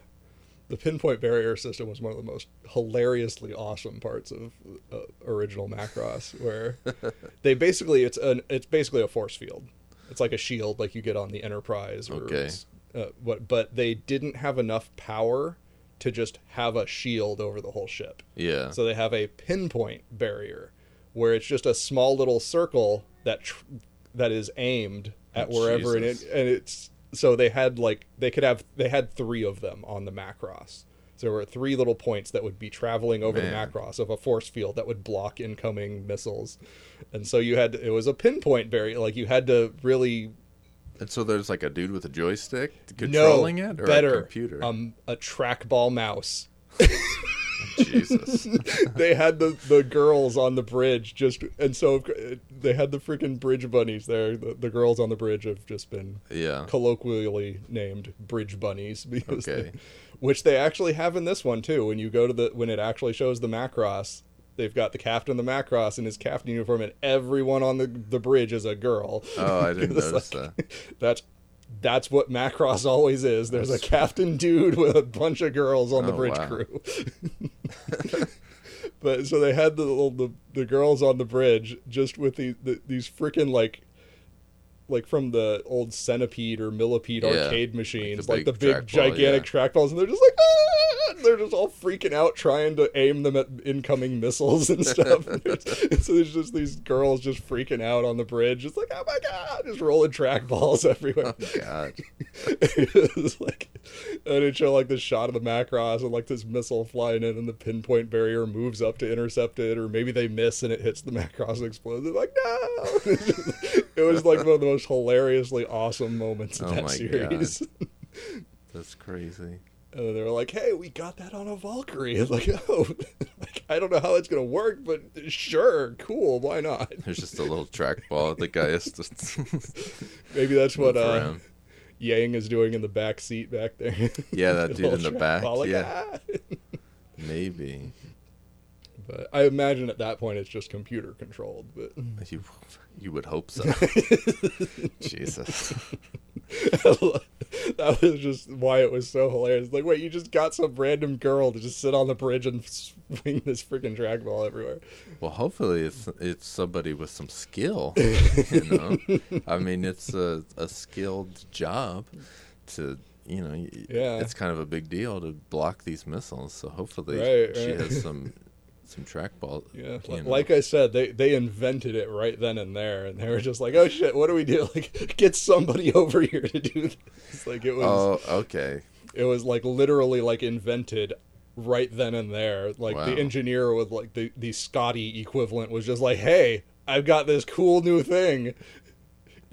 the pinpoint barrier system was one of the most hilariously awesome parts of uh, original Macross, where <laughs> they basically it's an it's basically a force field. It's like a shield, like you get on the Enterprise. Or Okay. Uh, what? But they didn't have enough power to just have a shield over the whole ship. Yeah. So they have a pinpoint barrier, where it's just a small little circle that tr- that is aimed at Oh, wherever, and, it, and it's so they had like they could have they had three of them on the Macross. So there were three little points that would be traveling over Man. the Macross of a force field that would block incoming missiles, and so you had it was a pinpoint barrier. Like you had to really and so there's like a dude with a joystick controlling no, it, or better a computer. um a trackball mouse. Jesus. <laughs> they had the, the girls on the bridge just and so they had the freaking bridge bunnies there the, the girls on the bridge have just been Yeah. colloquially named bridge bunnies because Okay. they- which they actually have in this one too when you go to the when it actually shows the macross they've got the captain of the macross in his captain uniform and everyone on the the bridge is a girl Oh, I <laughs> didn't notice like- that. <laughs> that's that's what macross always is there's a captain dude with a bunch of girls on the Oh, bridge wow. crew <laughs> but so they had the the, the girls on the bridge just with the, the these freaking like like from the old centipede or millipede Yeah, arcade machines like big the big trackball, gigantic trackballs and they're just like ah! they're just all freaking out trying to aim them at incoming missiles and <laughs> stuff and so there's just these girls just freaking out on the bridge just like oh my god just rolling trackballs <laughs> everywhere God. <laughs> it was like and it showed like this shot of the Macross and like this missile flying in and the pinpoint barrier moves up to intercept it or maybe they miss and it hits the Macross and explodes. Like, no It was like one of the most hilariously awesome moments in Oh that my series. <laughs> That's crazy. And they were like, "Hey, we got that on a Valkyrie." <laughs> It's like, "Oh, <laughs> like, I don't know how it's gonna work, but sure, cool, why not?" There's just a little trackball the guy has to Maybe that's what uh. Yang is doing in the back seat back there. Yeah, that dude in the back. like, yeah, "Ah." maybe. But I imagine at that point it's just computer controlled. But <laughs> You, you would hope so. <laughs> Jesus. <laughs> that was just why it was so hilarious. Like, wait, you just got some random girl to just sit on the bridge and swing this freaking trackball everywhere. Well, hopefully it's it's somebody with some skill. You know, I mean, it's a a skilled job to you know. Yeah. it's kind of a big deal to block these missiles. So hopefully Right, she right. has some some trackball. Yeah, you know. like I said, they they invented it right then and there, and they were just like, "Oh shit, what do we do? <laughs> Like, get somebody <laughs> over here to do this." Like it was, Oh, okay. it was like literally like invented right then and there. Like Wow. the engineer with like the the Scotty equivalent was just like, "Hey, I've got this cool new thing.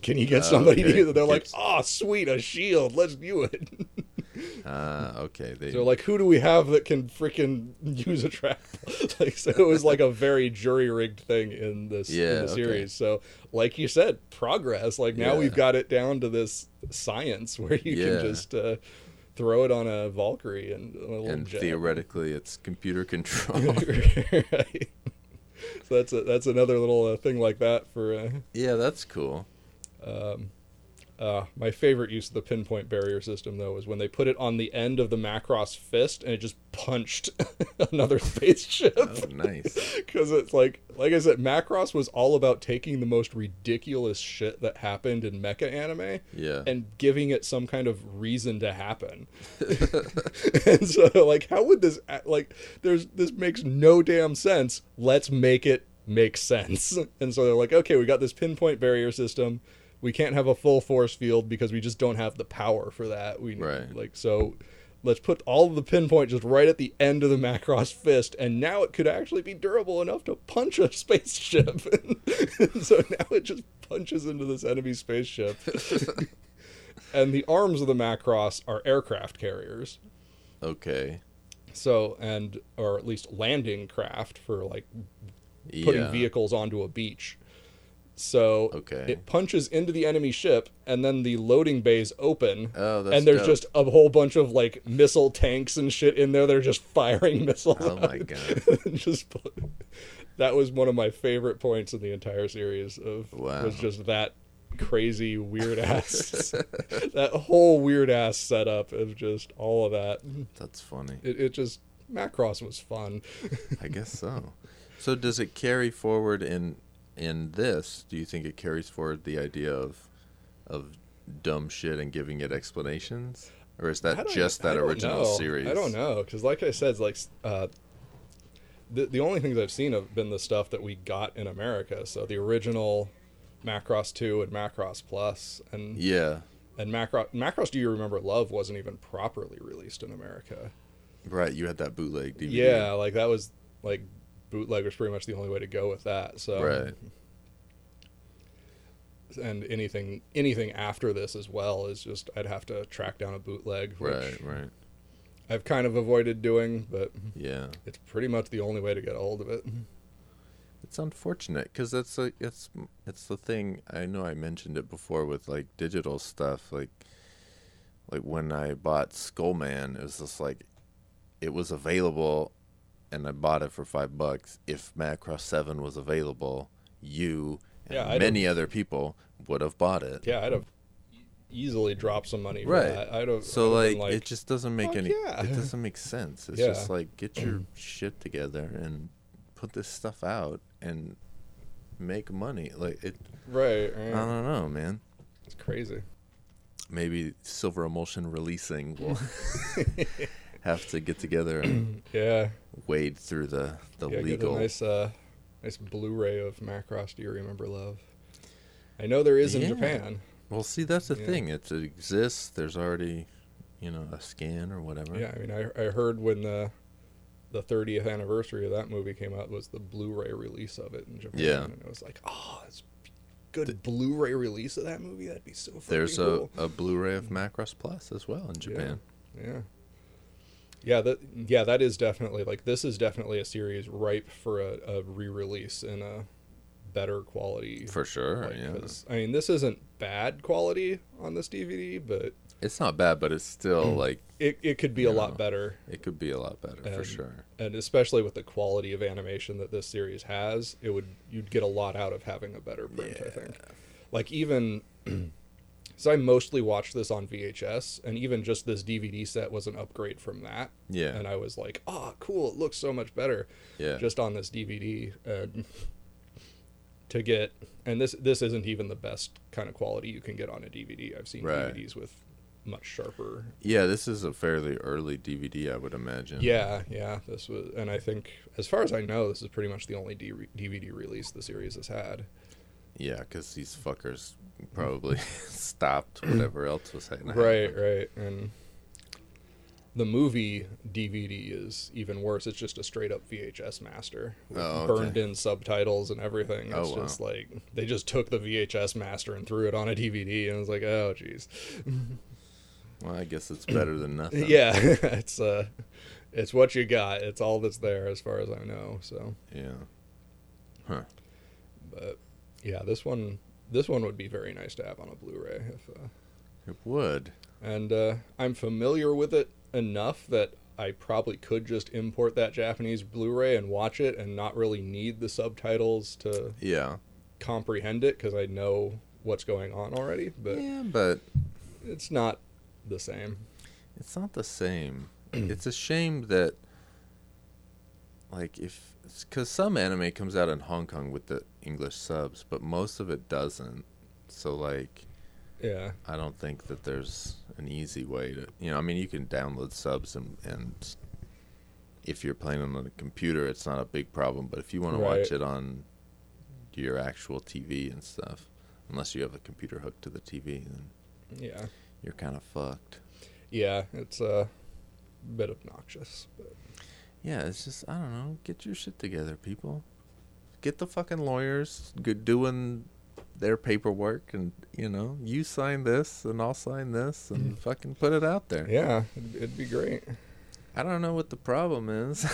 Can you get Oh, somebody to okay. use it?" They're like, "Oh, sweet, a shield. Let's do it." <laughs> <laughs> Uh, okay. They, So like, who do we have that can freaking <laughs> use a trap? <laughs> like, so it was like a very jury rigged thing in this Yeah, in the okay. series. So, like you said, progress. Like now Yeah. we've got it down to this science where you Yeah. can just uh, throw it on a Valkyrie and a little and jet. theoretically, it's computer control. right. So that's a, that's another little uh, thing like that for. Uh, yeah, that's cool. Uh, my favorite use of the pinpoint barrier system, though, is when they put it on the end of the Macross fist and it just punched <laughs> another spaceship. Oh, nice. <laughs> Because it's like, like I said, Macross was all about taking the most ridiculous shit that happened in mecha anime Yeah. and giving it some kind of reason to happen. <laughs> and so, like, how would this, like, there's, this makes no damn sense. Let's make it make sense. And so they're like, okay, we got this pinpoint barrier system. We can't have a full force field because we just don't have the power for that. We Right. like so. Let's put all of the pinpoint just right at the end of the Macross fist, and now it could actually be durable enough to punch a <laughs> spaceship. and <laughs> so now it just punches into this enemy spaceship. <laughs> and the arms of the Macross are aircraft carriers. Okay. So, and or at least landing craft for like putting yeah. vehicles onto a beach. So Okay. it punches into the enemy ship, and then the loading bays open, Oh, that's and there's dope. just a whole bunch of like missile tanks and shit in there. They're just firing <laughs> missiles. Oh my. <laughs> God. just <laughs> that was one of my favorite points in the entire series. Of Wow. was just that crazy weird ass that whole weird ass setup of just all of that. That's funny. It, it just Macross was fun. I guess so. So does it carry forward in in this? Do you think it carries forward the idea of of dumb shit and giving it explanations, or is that just that original know. series? I don't know because, like I said, like uh, the the only things I've seen have been the stuff that we got in America. So the original Macross Two and Macross Plus, and Yeah. and Macross Macross Do You Remember Love wasn't even properly released in America. Right. You had that bootleg DVD. Yeah, like that was like bootleg was pretty much the only way to go with that. So Right. and anything anything after this as well is just I'd have to track down a bootleg, which Right. Right. I've kind of avoided doing, but Yeah. it's pretty much the only way to get a hold of it. It's unfortunate because that's like it's it's the thing. I know I mentioned it before with like digital stuff. Like like when I bought Skullman, it was just like it was available, and I bought it for five bucks. If Macross Seven was available, you and Yeah, many other people would have bought it. Yeah, I'd have easily dropped some money Right. that. I'd have, So have like, it just doesn't make any. yeah." It <laughs> doesn't make sense. It's Yeah. just like get your mm. shit together and put this stuff out and make money. Like it. right, I don't know, man. It's crazy. Maybe Silver Emulsion releasing will <laughs> <laughs> have to get together and <clears throat> Yeah, wade through the the yeah. Get legal. a nice, uh, nice Blu-ray of Macross. Do you remember Love? I know there is in Yeah. Japan. Well, see, that's the Yeah. thing. It, it exists. There's already, you know, a scan or whatever. Yeah, I mean, I I heard when the the 30th anniversary of that movie came out was the Blu-ray release of it in Japan. Yeah. and it was like, oh, it's good the, Blu-ray release of that movie. That'd be so. There's cool. a, a Blu-ray of Macross Plus as well in Japan. Yeah. Yeah, that yeah, that is definitely like this is definitely a series ripe for a, a re-release in a better quality. For sure. like, yeah. I mean, this isn't bad quality on this DVD, but It's not bad, but it's still mm. like it, it could be a Yeah. lot better. it could be a lot better for sure. And especially with the quality of animation that this series has, it would you'd get a lot out of having a better print, I think. Like even so I mostly watched this on VHS and even just this DVD set was an upgrade from that. Yeah. And I was like, "Oh, cool, it looks so much better." Yeah. just on this DVD and <laughs> to get and this this isn't even the best kind of quality you can get on a DVD. I've seen Right. DVDs with much sharper. yeah, this is a fairly early DVD, I would imagine. Yeah, yeah, this was and I think as far as I know this is pretty much the only DVD release the series has had. Yeah, because these fuckers probably <laughs> stopped whatever else was happening. Right, right. And the movie DVD is even worse. It's just a straight up VHS master with Oh, okay. burned in subtitles and everything. It's Oh, wow. just like they just took the VHS master and threw it on a DVD and it was like, oh jeez. <laughs> Well, I guess it's better than nothing. Yeah, <laughs> it's uh, it's what you got. It's all that's there, as far as I know. So, Yeah. Huh. but yeah, this one this one would be very nice to have on a Blu-ray. If, uh, It would. and uh, I'm familiar with it enough that I probably could just import that Japanese Blu-ray and watch it, and not really need the subtitles to Yeah. comprehend it because I know what's going on already. But yeah, but it's not the same. it's not the same. <clears throat> it's a shame that, like, if because some anime comes out in Hong Kong with the English subs, but most of it doesn't. So like, Yeah, I don't think that there's an easy way to, you know, I mean, you can download subs and and if you're playing on a computer, it's not a big problem. But if you want to watch it on your actual TV and stuff, unless you have a computer hooked to the TV, then yeah, you're kind of fucked. yeah. It's uh, a bit obnoxious. But Yeah, it's just I don't know. Get your shit together, people. Get the fucking lawyers good doing their paperwork, and you know, you sign this, and I'll sign this, and fucking put it out there. yeah, it'd, it'd be great. I don't know what the problem is.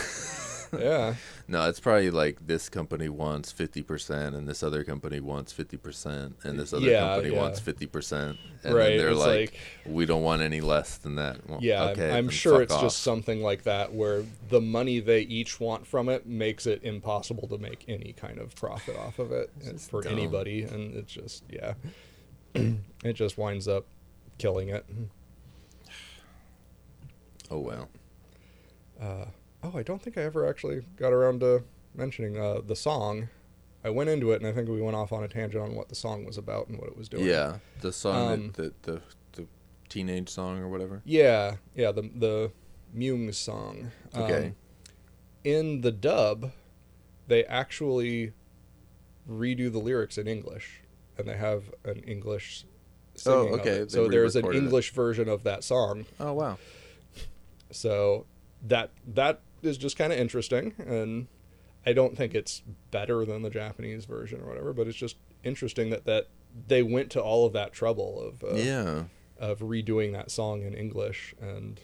<laughs> Yeah, no, it's probably like this company wants fifty percent, and this other company wants fifty percent, and this other Yeah, company yeah. wants fifty percent, and Right, then they're like, like- "We don't want any less than that." Well, yeah. okay, I'm sure it's off. just something like that where the money they each want from it makes it impossible to make any kind of profit off of it for dumb. anybody, and it's just yeah, <clears throat> it just winds up killing it. Oh well. Uh, oh, I don't think I ever actually got around to mentioning uh, the song. I went into it and I think we went off on a tangent on what the song was about and what it was doing. Yeah, the song, Um, that, the, the the teenage song or whatever. Yeah, yeah, the the Myung song. Okay. Um, in the dub, they actually redo the lyrics in English, and they have an English. Oh, Singing okay, So there's an re-recorded it. English version of that song. Oh wow. So that that is just kind of interesting, and I don't think it's better than the Japanese version or whatever, but it's just interesting that that they went to all of that trouble of uh, yeah. of redoing that song in English and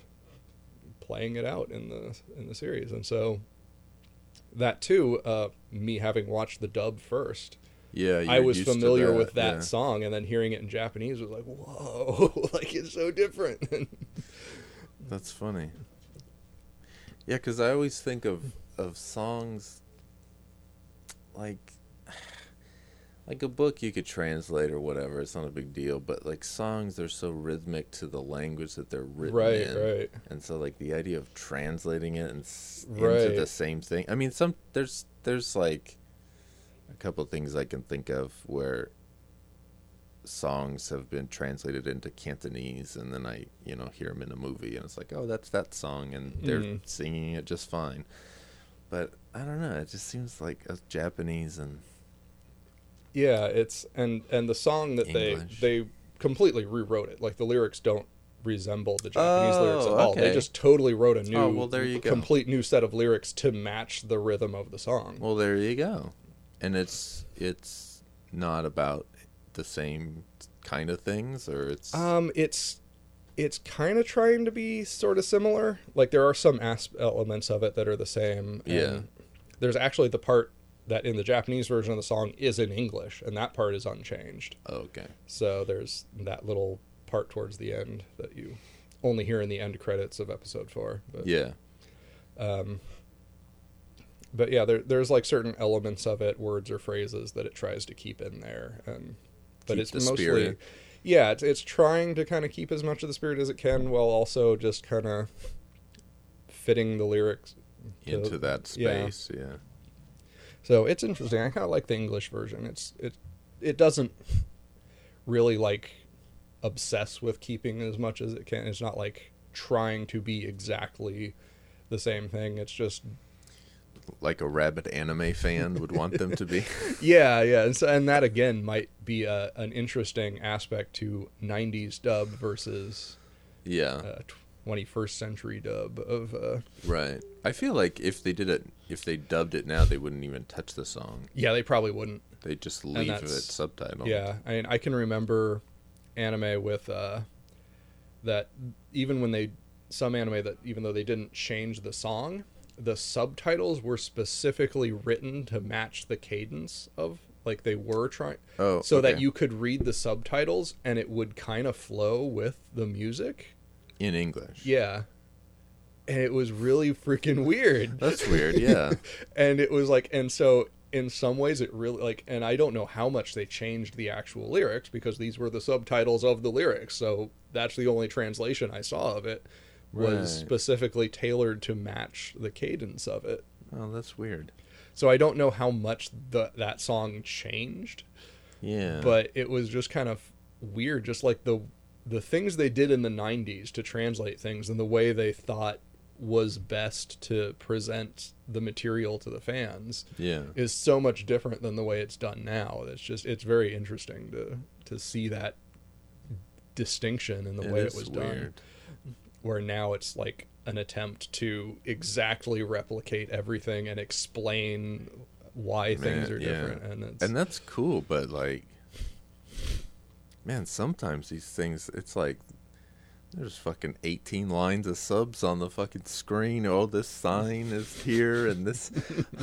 playing it out in the in the series. And so that too, uh, me having watched the dub first, Yeah. I was familiar with that yeah. song, and then hearing it in Japanese was like, whoa, <laughs> like it's so different. <laughs> That's funny. Yeah, because I always think of of songs like <sighs> like a book you could translate or whatever. It's not a big deal, but like songs, they're so rhythmic to the language that they're written right, in. right. and so like the idea of translating it and s- into the same thing i mean some there's there's like a couple of things i can think of where songs have been translated into cantonese and then i you know hear them in a movie and it's like oh that's that song and they're Mhm. singing it just fine but i don't know it just seems like a japanese and Yeah, it's and and the song that English. they they completely rewrote it. Like the lyrics don't resemble the Japanese lyrics at Oh, all. They just totally wrote a new, Oh, well, there you go. complete new set of lyrics to match the rhythm of the song. well there you go and it's it's not about the same kind of things or it's Um, it's it's kind of trying to be sort of similar. Like there are some as- elements of it that are the same. and Yeah. There's actually the part that in the Japanese version of the song is in English, and that part is unchanged. okay So there's that little part towards the end that you only hear in the end credits of episode four. But yeah um, but yeah, there, there's like certain elements of it, words or phrases that it tries to keep in there, and but Keep it's the mostly, spirit. yeah, it's it's trying to kind of keep as much of the spirit as it can, while also just kind of fitting the lyrics to- into that yeah. space. Yeah. So it's interesting. I kind of like the English version. It's it it doesn't really like obsess with keeping as much as it can. It's not like trying to be exactly the same thing. It's just Like a rabid anime fan would want them to be. <laughs> yeah, yeah. And, so, and that again might be a, an interesting aspect to '90s dub versus Yeah. uh, 21st century dub of uh, right. I feel like if they did it, if they dubbed it now, they wouldn't even touch the song. yeah. They probably wouldn't. They just leave it subtitled. Yeah, I mean, I can remember anime with uh, that even when they some anime that even though they didn't change the song, the subtitles were specifically written to match the cadence of like they were trying Oh, so that you could read the subtitles and it would kind of flow with the music. in English. Yeah. And it was really freaking weird. That's weird. Yeah. <laughs> and it was like and so in some ways it really like and I don't know how much they changed the actual lyrics because these were the subtitles of the lyrics. So that's the only translation I saw of it was Right. specifically tailored to match the cadence of it. oh, that's weird. So I don't know how much the that song changed Yeah. but it was just kind of weird just like the the things they did in the 90s to translate things and the way they thought was best to present the material to the fans yeah. is so much different than the way it's done now it's just it's very interesting to to see that distinction in the way it was done weird. Where now it's like an attempt to exactly replicate everything and explain why things are yeah. different and it's And that's cool, but like, man, sometimes these things, it's like there's fucking 18 lines of subs on the fucking screen. Oh, this sign is here, and this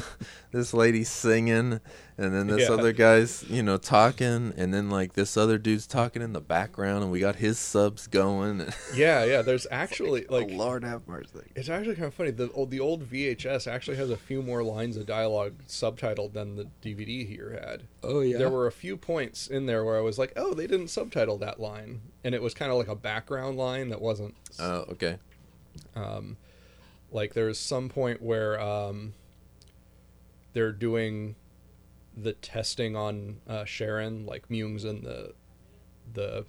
<laughs> this lady's singing, and then this Yeah. other guy's you know talking, and then like this other dude's talking in the background, and we got his subs going. <laughs> yeah yeah there's actually <laughs> like oh, Lord have mercy. It's actually kind of funny. The old, the old VHS actually has a few more lines of dialogue subtitled than the DVD here had. Oh yeah. There were a few points in there where I was like, "Oh, they didn't subtitle that line," and it was kind of like a background line that wasn't Oh, okay. um, like there's some point where um, they're doing the testing on uh, Sharon, like Myung's in the the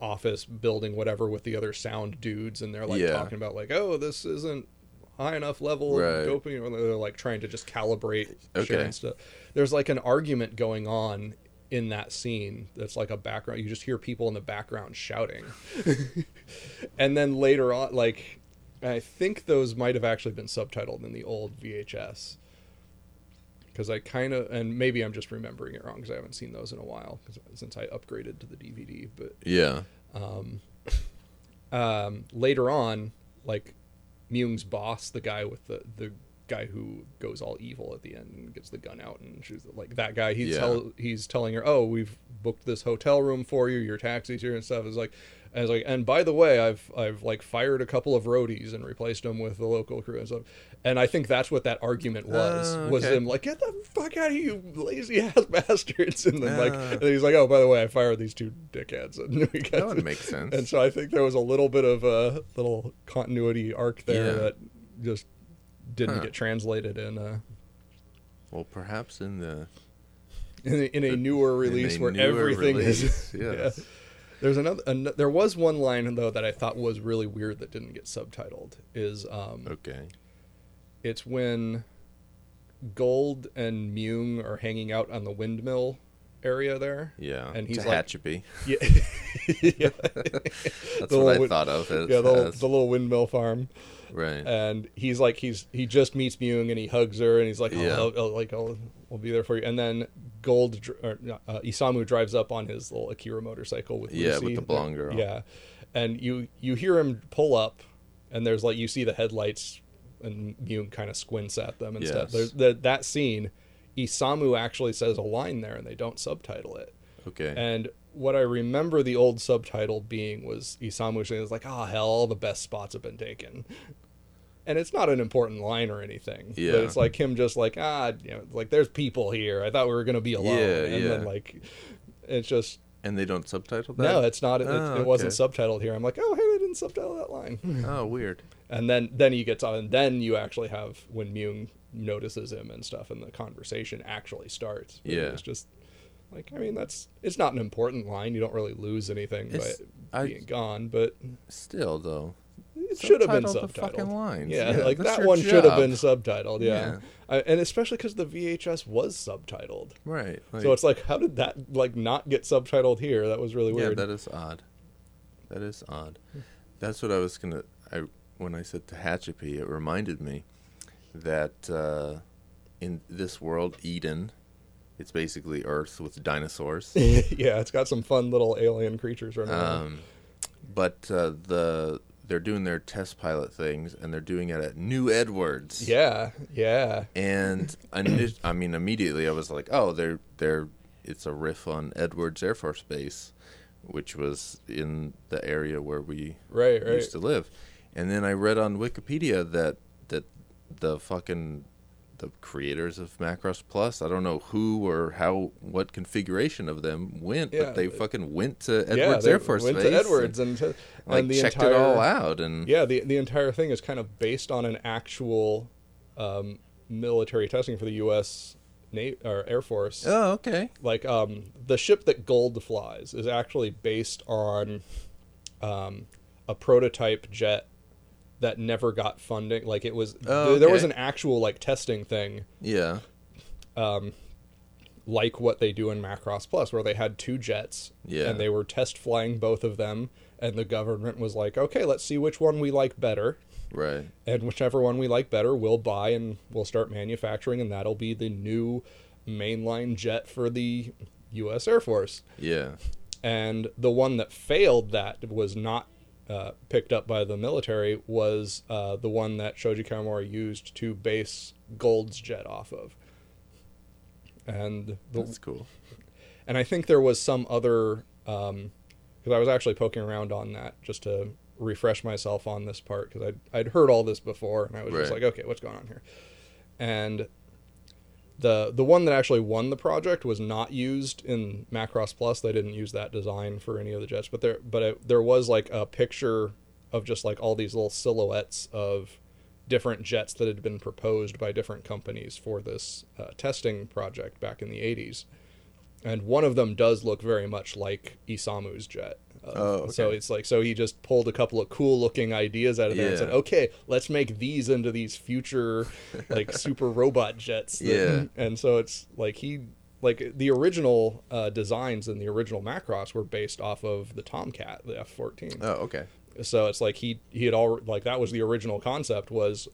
office building whatever with the other sound dudes, and they're like Yeah. talking about like, oh, this isn't high enough level Right. of doping, or they're like trying to just calibrate Okay. Sharon stuff. There's like an argument going on in that scene that's like a background you just hear people in the background shouting <laughs> and then later on like i think those might have actually been subtitled in the old vhs because i kind of and maybe i'm just remembering it wrong because i haven't seen those in a while 'cause- since i upgraded to the dvd but Yeah. um, <laughs> um, later on, like Myung's boss, the guy with the the guy who goes all evil at the end and gets the gun out and she's like that guy. He's Yeah. tell, he's telling her, "Oh, we've booked this hotel room for you. Your taxi's here and stuff." Is like, and it's like, and by the way, I've I've like fired a couple of roadies and replaced them with the local crew and stuff. And I think that's what that argument was. Oh, Was okay. them like, "Get the fuck out of here, you lazy ass <laughs> bastards!" And then like, Ah. and he's like, "Oh, by the way, I fired these two dickheads." <laughs> And we got That would make sense. and so I think there was a little bit of a little continuity arc there Yeah. that just didn't Huh. get translated in a Well, perhaps in the in a, in a newer <laughs> release a where newer everything is. <laughs> yes. Yeah. There's another. An, there was one line though that I thought was really weird that didn't get subtitled. Is um, okay. it's when Guld and Myung are hanging out on the windmill area there. Yeah. And he's like-. <laughs> Yeah, yeah. That's The what I little- thought of yeah, the, as. the little windmill farm. Right. and he's like he's he just meets Myung and he hugs her and he's like oh, Yeah. I'll, I'll- like I'll, I'll be there for you and then Guld or, uh, Isamu drives up on his little Akira motorcycle with Yeah, Lucy. with the blonde girl. yeah and you you hear him pull up and there's like you see the headlights and Myung kind of squints at them and stuff Yes. there's the, that scene Isamu actually says a line there and they don't subtitle it okay. and what I remember the old subtitle being was Isamu saying, "It's like, oh hell, all the best spots have been taken." And it's not an important line or anything. Yeah. But it's like him just like, ah, you know, like there's people here. I thought we were gonna be alone. Yeah, and then like it's just and they don't subtitle that. no, it's not it, Oh, it wasn't okay. subtitled here. I'm like, oh hey, they didn't subtitle that line. <laughs> Oh, weird. and then then he gets on and then you actually have when Myung notices him and stuff and the conversation actually starts. But Yeah. It's just like I mean that's it's not an important line. You don't really lose anything It's- by I- being gone, but Still, though. It should have been subtitled. the fucking lines. Yeah, Yeah, like that one should have been subtitled. Yeah, Yeah. I, and especially because the VHS was subtitled. Right. Like, so it's like, how did that like not get subtitled here? That was really weird. yeah, that is odd. That is odd. That's what I was gonna. I when I said Tehachapi, it reminded me that uh, in this world, Eden, it's basically Earth with dinosaurs. <laughs> yeah, it's got some fun little alien creatures running around. um, but uh, the they're doing their test pilot things, and they're doing it at New Edwards. Yeah, yeah, And <clears throat> I, knew- I mean, immediately I was like, oh, they're they're it's a riff on Edwards Air Force Base, which was in the area where we right, right. used to live. And then I read on Wikipedia that that the fucking the creators of Macross Plus, I don't know who or how what configuration of them went, Yeah, but they fucking went to Edwards they Air Force went Base. to Edwards and, and, like and the checked entire, it all out and Yeah, the the entire thing is kind of based on an actual um, military testing for the U.S. Navy or Air Force. Oh, okay. Like um, the ship that Guld flies is actually based on um, a prototype jet that never got funding. Like it was Oh, there, there was an actual like testing thing Yeah. Um, like what they do in Macross Plus, where they had two jets, Yeah. and they were test flying both of them, and the government was like, okay, let's see which one we like better, Right. and whichever one we like better, we'll buy and we'll start manufacturing, and that'll be the new mainline jet for the U.S. Air Force. Yeah. And the one that failed that was not uh, picked up by the military was uh, the one that Shoji Kawamori used to base Guld's jet off of. And the, That's cool. and I think there was some other because I was actually poking around on that just to refresh myself on this part because I'd I'd heard all this before and I was just like, okay, what's going on here? And the the one that actually won the project was not used in Macross Plus. They didn't use that design for any of the jets, but there but it, there was like a picture of just like all these little silhouettes of different jets that had been proposed by different companies for this uh, testing project back in the 80s and one of them does look very much like Isamu's jet. Oh, So it's like so he just pulled a couple of cool looking ideas out of there and said, "Okay, let's make these into these future like <laughs> super robot jets." that- Yeah. And so it's like he like the original uh, designs in the original Macross were based off of the Tomcat, the F-14 Oh, okay. so it's like he he had all like that was the original concept was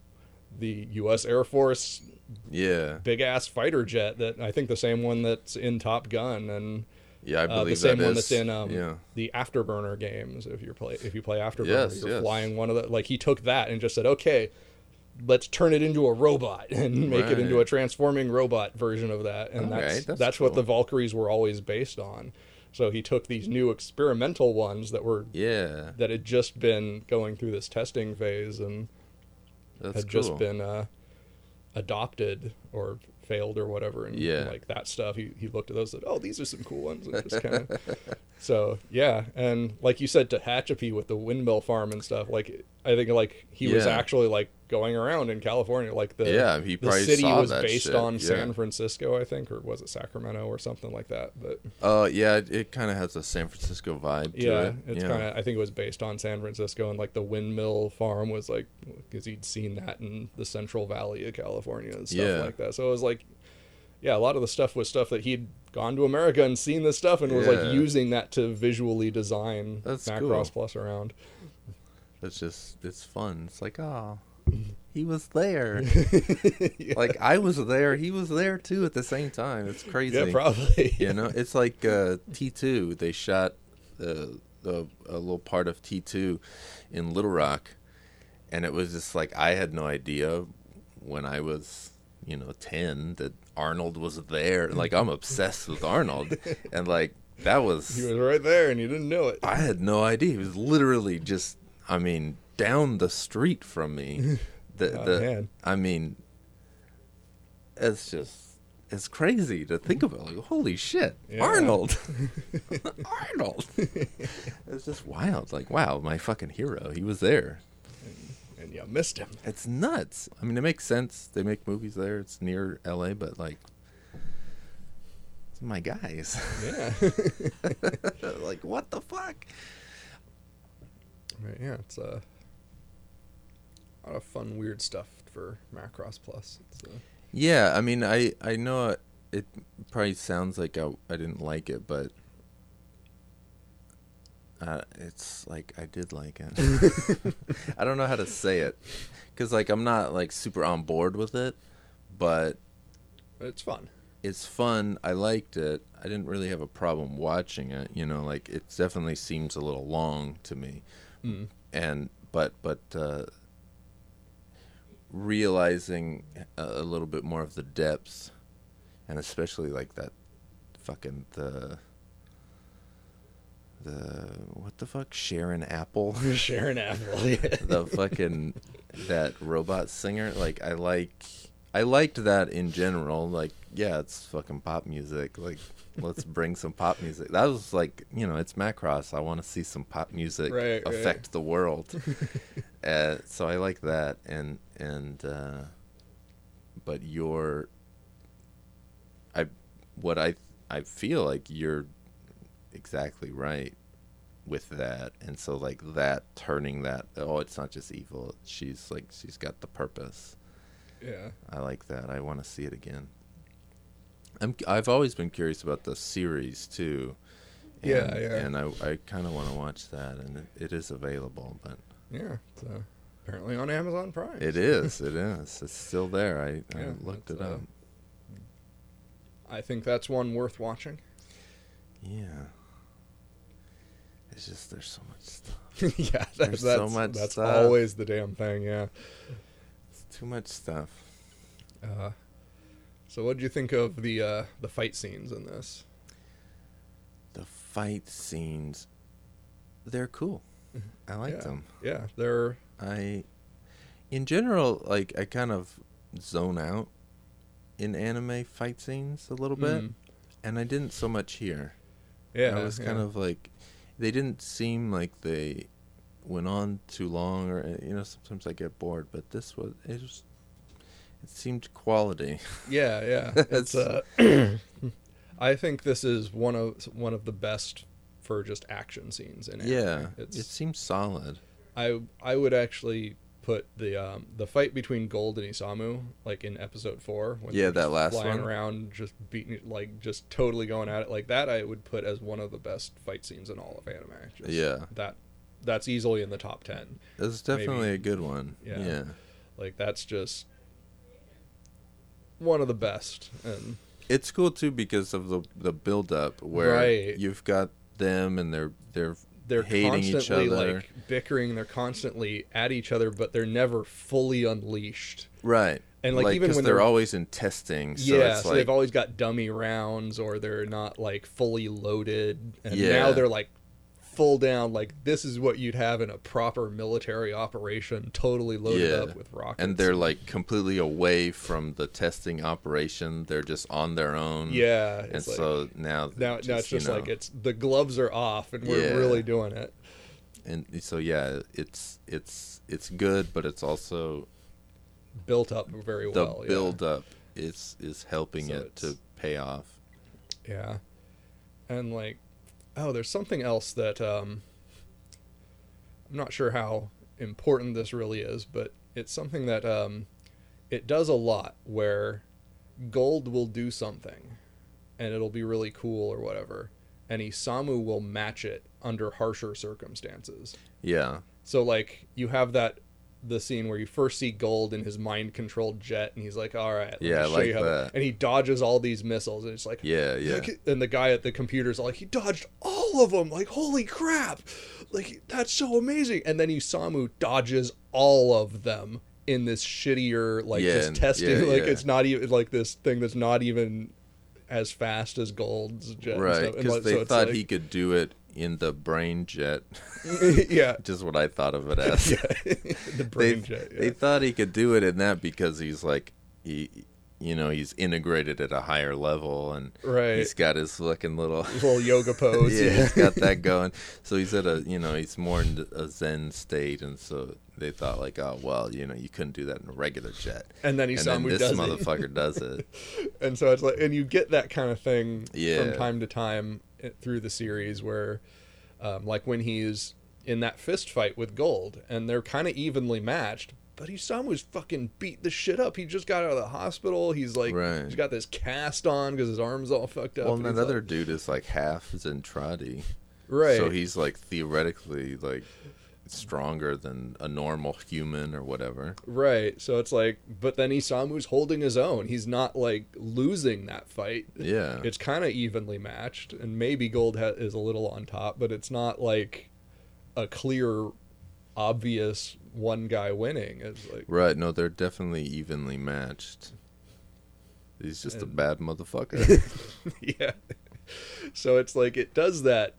the U.S. Air Force Yeah. big ass fighter jet that I think the same one that's in Top Gun and Yeah, I uh, believe the same that one is- that's in um, yeah. the Afterburner games. If you play if you play Afterburner, Yes, you're yes. flying one of the like he took that and just said, okay, let's turn it into a robot <laughs> and make it into a transforming robot version of that, and that's right, that's, that's what the. Valkyries were always based on. So he took these new experimental ones that were Yeah. that had just been going through this testing phase and That's had cool. just been uh, adopted or failed or whatever and Yeah. like that stuff he, he looked at those and said oh these are some cool ones and just kind of <laughs> so yeah and like you said Tehachapi with the windmill farm and stuff like i think like he was actually like going around in california like the Yeah, he the city was based shit, on yeah. san francisco i think or was it sacramento or something like that but Uh, yeah, it, it kind of has a San Francisco vibe to yeah it. it's yeah. kind of i think it was based on san francisco and like the windmill farm was like because he'd seen that in the central valley of california and stuff Yeah. like that so it was like yeah a lot of the stuff was stuff that he'd gone to america and seen this stuff and was like using that to visually design That's macross cool. plus around It's just it's fun. It's like oh, <laughs> he was there. Yeah. <laughs> <laughs> Like I was there. He was there too at the same time. It's crazy. yeah probably You know, it's like uh, T two. They shot uh, a, a little part of T two in Little Rock, and it was just like I had no idea when I was you know ten that Arnold was there. Like I'm obsessed with Arnold, and like that was he was right there and you didn't know it I had no idea. He was literally just, I mean, down the street from me. <laughs> The, Oh, the, man. I mean, it's just, it's crazy to think about. Like, holy shit, Yeah. Arnold, <laughs> <laughs> Arnold. it's just wild. Like, wow, my fucking hero. He was there. and you missed him It's nuts. I mean, it makes sense. They make movies there. It's near L.A., but like, it's my guys. yeah like, what the fuck? Right, yeah it's uh, a lot of fun weird stuff for macross plus uh, Yeah, I mean, I I know it, it probably sounds like I I didn't like it, but uh, it's like I did like it. <laughs> I don't know how to say it, because like I'm not like super on board with it, but it's fun it's fun. I liked it. I didn't really have a problem watching it. You know, like it definitely seems a little long to me, Mm. and but but uh, realizing a, a little bit more of the depths, and especially like that fucking the the what the fuck? Sharon Apple? <laughs> Sharon Apple. <laughs> Yeah. the fucking that robot singer? Like i like i liked that in general. Like yeah it's fucking pop music. Like let's bring some pop music. That was like you know it's macross. I want to see some pop music Right, right. affect the world. <laughs> Uh, so i like that. And and uh but you're i what i i feel like you're exactly right with that and so like that turning that oh it's not just evil she's like she's got the purpose yeah. i like that i want to see it again i'm i've always been curious about the series too and, Yeah, yeah. and i i kind of want to watch that and it, it is available but Yeah. Uh, apparently on Amazon Prime. it is it is it's still there i, I <laughs> looked it uh, up I think that's one worth watching. yeah it's just there's so much stuff <laughs> yeah, that, There's that's so much that's stuff. always the damn thing. Yeah. it's too much stuff Uh, so, what do you think of the uh, the fight scenes in this? the fight scenes they're cool i like yeah. them Yeah, they're i in general like i kind of zone out in anime fight scenes a little bit Mm. and i didn't so much here yeah. i was kind yeah. of like they didn't seem like they went on too long or uh, you know sometimes i get bored but this was it was it seemed quality Yeah, yeah. <laughs> It's uh, <coughs> <coughs> I think this is one of one of the best for just action scenes in anime. yeah It's it seems solid I I would actually put the um the fight between Guld and Isamu like in episode 4 when Yeah, that last flying one. around just beating like just totally going at it like that I would put as one of the best fight scenes in all of anime. Just Yeah. That that's easily in the top 10. that's definitely a good one Yeah. yeah Like that's just one of the best and it's cool too because of the the build up where Right. you've got them and they're they're they're hating each other. like bickering. They're constantly at each other but they're never fully unleashed. Right. And, like, even when they're, they're- always in testing so yeah so like they've always got dummy rounds or they're not like fully loaded. And Yeah. now they're like full down like this is what you'd have in a proper military operation totally loaded Yeah. up with rockets and they're like completely away from the testing operation they're just on their own yeah and like, so now now, now it's you just like it's the gloves are off and we're Yeah. really doing it and so yeah it's it's it's good but it's also built up very the well yeah. build up is is helping So it to pay off Yeah. And like oh, there's something else that um I'm not sure how important this really is, but it's something that um it does a lot where guld will do something and it'll be really cool or whatever. And Isamu will match it under harsher circumstances. yeah So like you have that the scene where you first see Guld in his mind controlled jet and he's like, All right, Yeah, like you how that. and he dodges all these missiles and it's like yeah yeah And the guy at the computer's like, he dodged all of them. Like, holy crap! Like, that's so amazing. And then Isamu dodges all of them in this shittier, like, Yeah, just testing. yeah, like, yeah. it's not even like this thing that's not even as fast as Guld's jet. right stuff. Because like, they so thought like- he could do it in the brain jet <laughs> yeah, <laughs> just what i thought of it as <laughs> yeah, the brain they, jet. Yeah. they thought he could do it in that because he's like he you know he's integrated at a higher level and Right. he's got his fucking little His little yoga pose. yeah he's got that going so he's at a you know he's more in a zen state and so they thought like oh well you know you couldn't do that in a regular jet And then and Isamu then this does it. motherfucker does it and so it's like and you get that kind of thing Yeah. from time to time through the series where um, like when he's in that fist fight with guld and they're kind of evenly matched but Isamu's fucking beat the shit up. He just got out of the hospital. He's like, Right. he's got this cast on because his arm's all fucked up. well and and that other like- dude is like half zentradi right? so he's like theoretically like stronger than a normal human or whatever. Right. So it's like, but then Isamu's holding his own. He's not like losing that fight. Yeah. It's kind of evenly matched, and maybe Guld ha- is a little on top, but it's not like a clear, obvious one guy winning. It's like, Right, no, they're definitely evenly matched. He's just a bad motherfucker. <laughs> yeah. So it's like it does that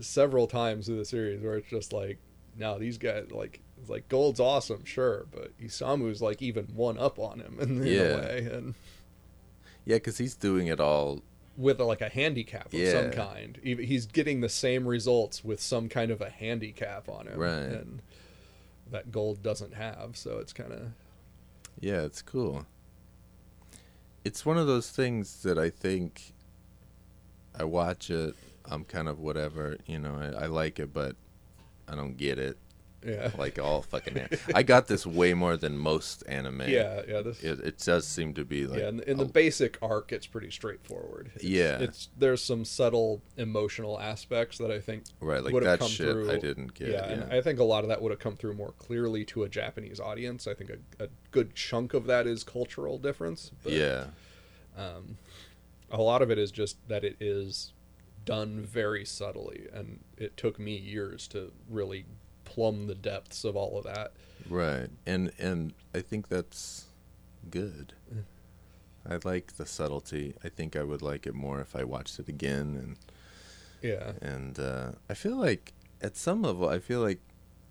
several times through the series where it's just like, now these guys like it's like Guld's awesome, sure, but Isamu's like even one up on him <laughs> in, in Yeah. a way, and yeah, because he's doing it all. with like a handicap of some kind. Even- He's getting the same results with some kind of a handicap on him, Right. And that Guld doesn't have, so it's kind of Yeah, it's cool. It's one of those things that I think I watch it, I'm kind of whatever, you know, I, I like it, but I don't get it. yeah, Like all fucking. <laughs> an- I got this way more than most anime. yeah, yeah. This It, it does seem to be like. yeah, in, in the basic arc, it's pretty straightforward. It's, Yeah. it's there's some subtle emotional aspects that I think right, like would have that come shit through. I didn't get. yeah, Yeah, and I think a lot of that would have come through more clearly to a Japanese audience. I think a, a good chunk of that is cultural difference. But yeah. um, a lot of it is just that it is done very subtly, and it took me years to really plumb the depths of all of that. Right. And and I think that's good. I like the subtlety. I think I would like it more if I watched it again and Yeah, and and uh, I feel like at some level I feel like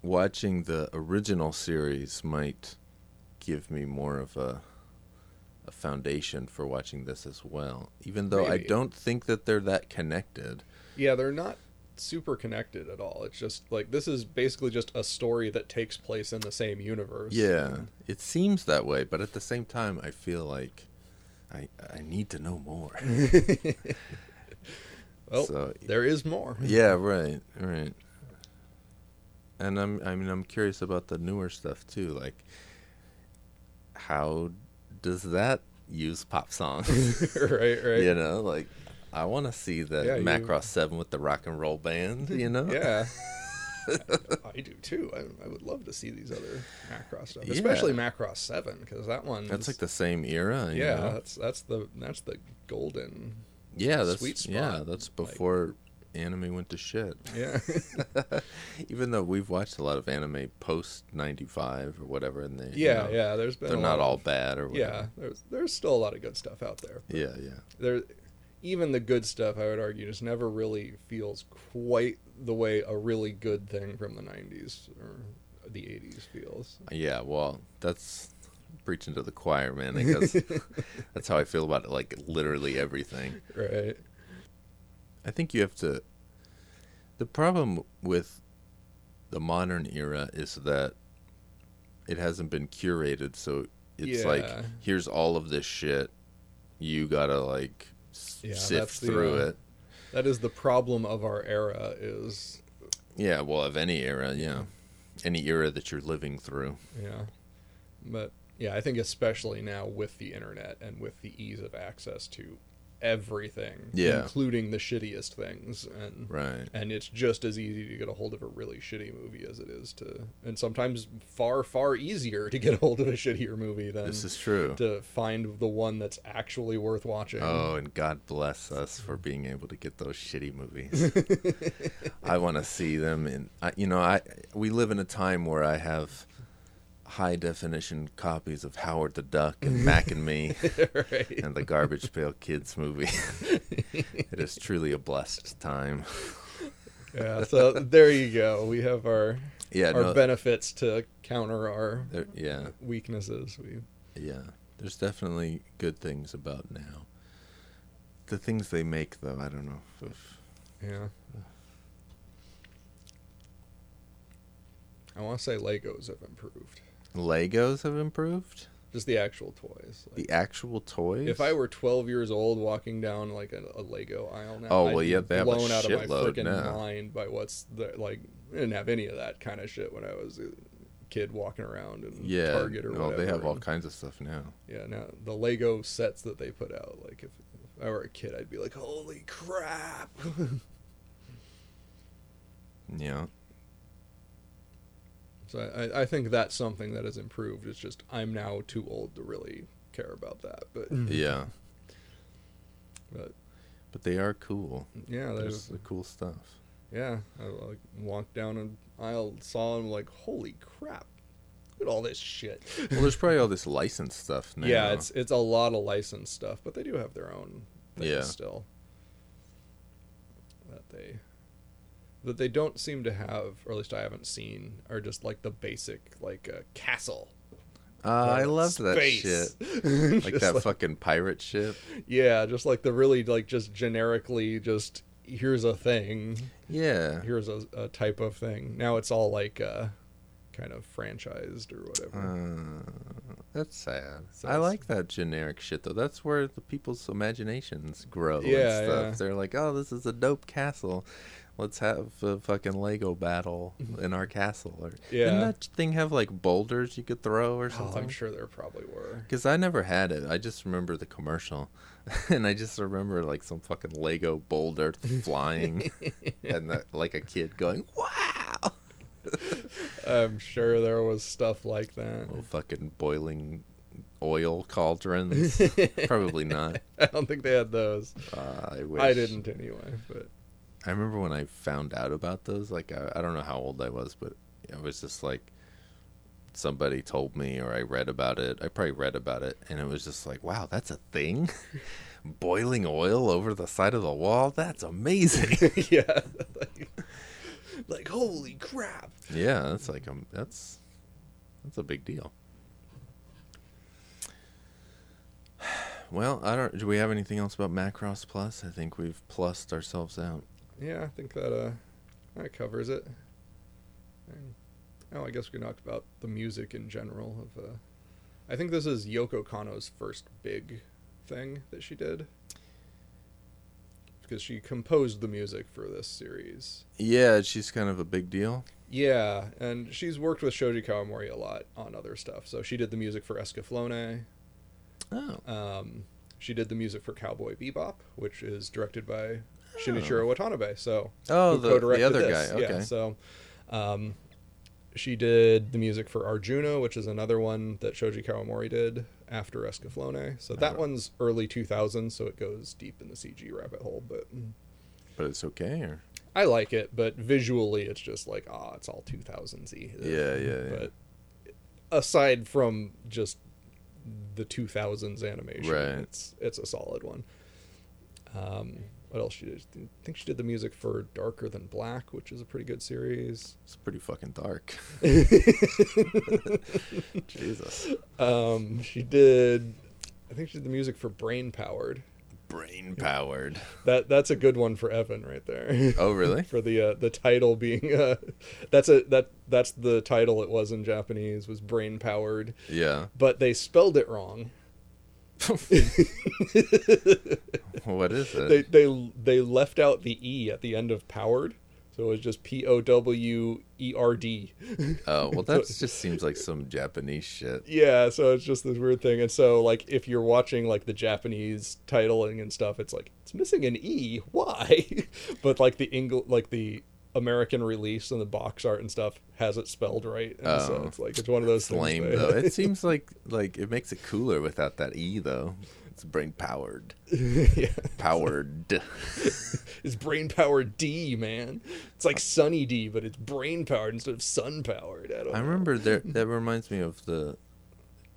watching the original series might give me more of a a foundation for watching this as well. Even though Maybe. I don't think that they're that connected. yeah, they're not super connected at all. It's just like this is basically just a story that takes place in the same universe. Yeah, it seems that way, but at the same time, I feel like I I need to know more. <laughs> <laughs> Well, So- there is more. yeah, right, right. And I'm I mean I'm curious about the newer stuff too. Like, how does that use pop songs? <laughs> right, right. You know, like I want to see the Yeah, you- Macross Seven with the rock and roll band. You know, Yeah. <laughs> I do too. I, I would love to see these other Macross stuff, Yeah. especially Macross Seven, because that one. that's like the same era. you yeah. know? That's that's the that's the golden. yeah, that's sweet spot, yeah, that's before anime went to shit. Yeah. <laughs> Even though we've watched a lot of anime post '95 or whatever, and they you yeah, know, yeah. There's been they're not all of- bad or Yeah, there's there's still a lot of good stuff out there. Yeah, yeah, There, even the good stuff, I would argue, just never really feels quite the way a really good thing from the '90s or the '80s feels. yeah. Well, that's preaching to the choir, man. Because <laughs> that's how I feel about it. Like literally everything. Right. I think you have to. The problem with the modern era is that it hasn't been curated, so it's like here's all of this shit. You gotta like Yeah, sift that's the, through uh, it. That is the problem of our era. Is Yeah, well, of any era, yeah, any era that you're living through. Yeah. But yeah, I think especially now with the internet and with the ease of access to everything, Yeah. including the shittiest things and Right. and it's just as easy to get a hold of a really shitty movie as it is to and sometimes far far easier to get a hold of a shittier movie than This is true. to find the one that's actually worth watching. Oh, and God bless us for being able to get those shitty movies. <laughs> I want to see them, and I, you know, I we live in a time where I have high definition copies of Howard the Duck and <laughs> Mac and Me right. and the Garbage Pail Kids movie. <laughs> it is truly a blessed time. Yeah, so there you go. We have our Yeah, our no, benefits to counter our there- yeah, weaknesses. We yeah. There's definitely good things about now. The things they make, though, I don't know. If, Yeah. I want to say Legos have improved. Legos have improved. Just the actual toys. Like, The actual toys. if I were 12 years old walking down like a, a Lego aisle now, Oh, I'd well, yeah, they have a blown out of my freaking mind by what's the like. I didn't have any of that kind of shit when I was a kid walking around and yeah, Target or no, whatever. they have all and- kinds of stuff now. Yeah, now the Lego sets that they put out, like if, if I were a kid, I'd be like, "Holy crap!" <laughs> Yeah. So I, I think that's something that has improved. It's just I'm now too old to really care about that. But mm-hmm. Yeah, but but they are cool. yeah, There's there's the cool stuff. yeah. I like walked down an aisle, saw them, like, holy crap! Look at all this shit. Well, there's probably all this licensed stuff now. Yeah, it's it's a lot of licensed stuff, but they do have their own things Yeah. still. That they that they don't seem to have, or at least I haven't seen, are just like the basic like uh, castle. Uh, I uh, love that shit. <laughs> Like that fucking pirate ship. Yeah, just like the really like just generically just here's a thing, Yeah. here's a, a type of thing. Now it's all like uh kind of franchised or whatever. Uh, that's sad. I like that generic shit though. That's where the people's imaginations grow Yeah, and stuff. yeah. They're like, "Oh, this is a dope castle. Let's have a fucking Lego battle in our castle." Or Yeah. didn't that thing have like boulders you could throw or oh, something? I'm sure there probably were. Because I never had it. I just remember the commercial, <laughs> and I just remember like some fucking Lego boulder <laughs> flying, and the, like a kid going, "Wow!" <laughs> I'm sure there was stuff like that. Little fucking boiling oil cauldrons. Probably not. I don't think they had those. Uh, I wish. I didn't anyway, but I remember when I found out about those. Like I, I don't know how old I was, but it was just like somebody told me, or I read about it. I probably read about it, and it was just like, wow, that's a thing. <laughs> Boiling oil over the side of the wall. That's amazing. <laughs> yeah, like, <laughs> like holy crap. yeah, that's like um, that's that's a big deal. <sighs> Well, I don't. Do we have anything else about Macross Plus? I think we've plussed ourselves out. Yeah, I think that uh that covers it. And, oh, I guess we talked about the music in general of uh I think this is Yoko Kanno's first big thing that she did. Because she composed the music for this series. Yeah, she's kind of a big deal. Yeah, and she's worked with Shoji Kawamori a lot on other stuff. So she did the music for Escaflowne. Oh, Um, she did the music for Cowboy Bebop, which is directed by Shinichiro Watanabe. So oh, the, the other this. guy. Okay. Yeah, so um, she did the music for Arjuna, which is another one that Shoji Kawamori did after Escaflowne. So that Oh. one's early 2000s, so it goes deep in the CG rabbit hole. But But it's okay, or I like it, but visually it's just like, ah, it's all 2000s-y. Yeah, yeah, yeah. But aside from just the 2000s animation, Right. it's it's a solid one. Um, what else she did? I think she did the music for Darker Than Black, which is a pretty good series. it's pretty fucking dark. <laughs> Jesus. Um, she did, I think she did the music for Brain Powered. Brain powered. That that's a good one for Evan right there. Oh, really? <laughs> for the uh, the title being uh, that's a that that's the title it was in Japanese was Brain Powered, Yeah. but they spelled it wrong. <laughs> What is it? they they they left out the e at the end of powered, so it was just P O W E R D. oh, well, <laughs> that just seems like some Japanese shit. Yeah, so it's just this weird thing, and so like if you're watching like the Japanese titling and stuff, it's like it's missing an e. Why? <laughs> but like the English, like the American release and the box art and stuff has it spelled right, and so Oh. it's like it's one of those lame that- though. It <laughs> seems like like it makes it cooler without that e though. It's brain powered. <laughs> yeah, Powered. <laughs> it's brain powered D, man. It's like Sunny D, but it's brain powered instead of sun powered. I. I remember there. That reminds me of the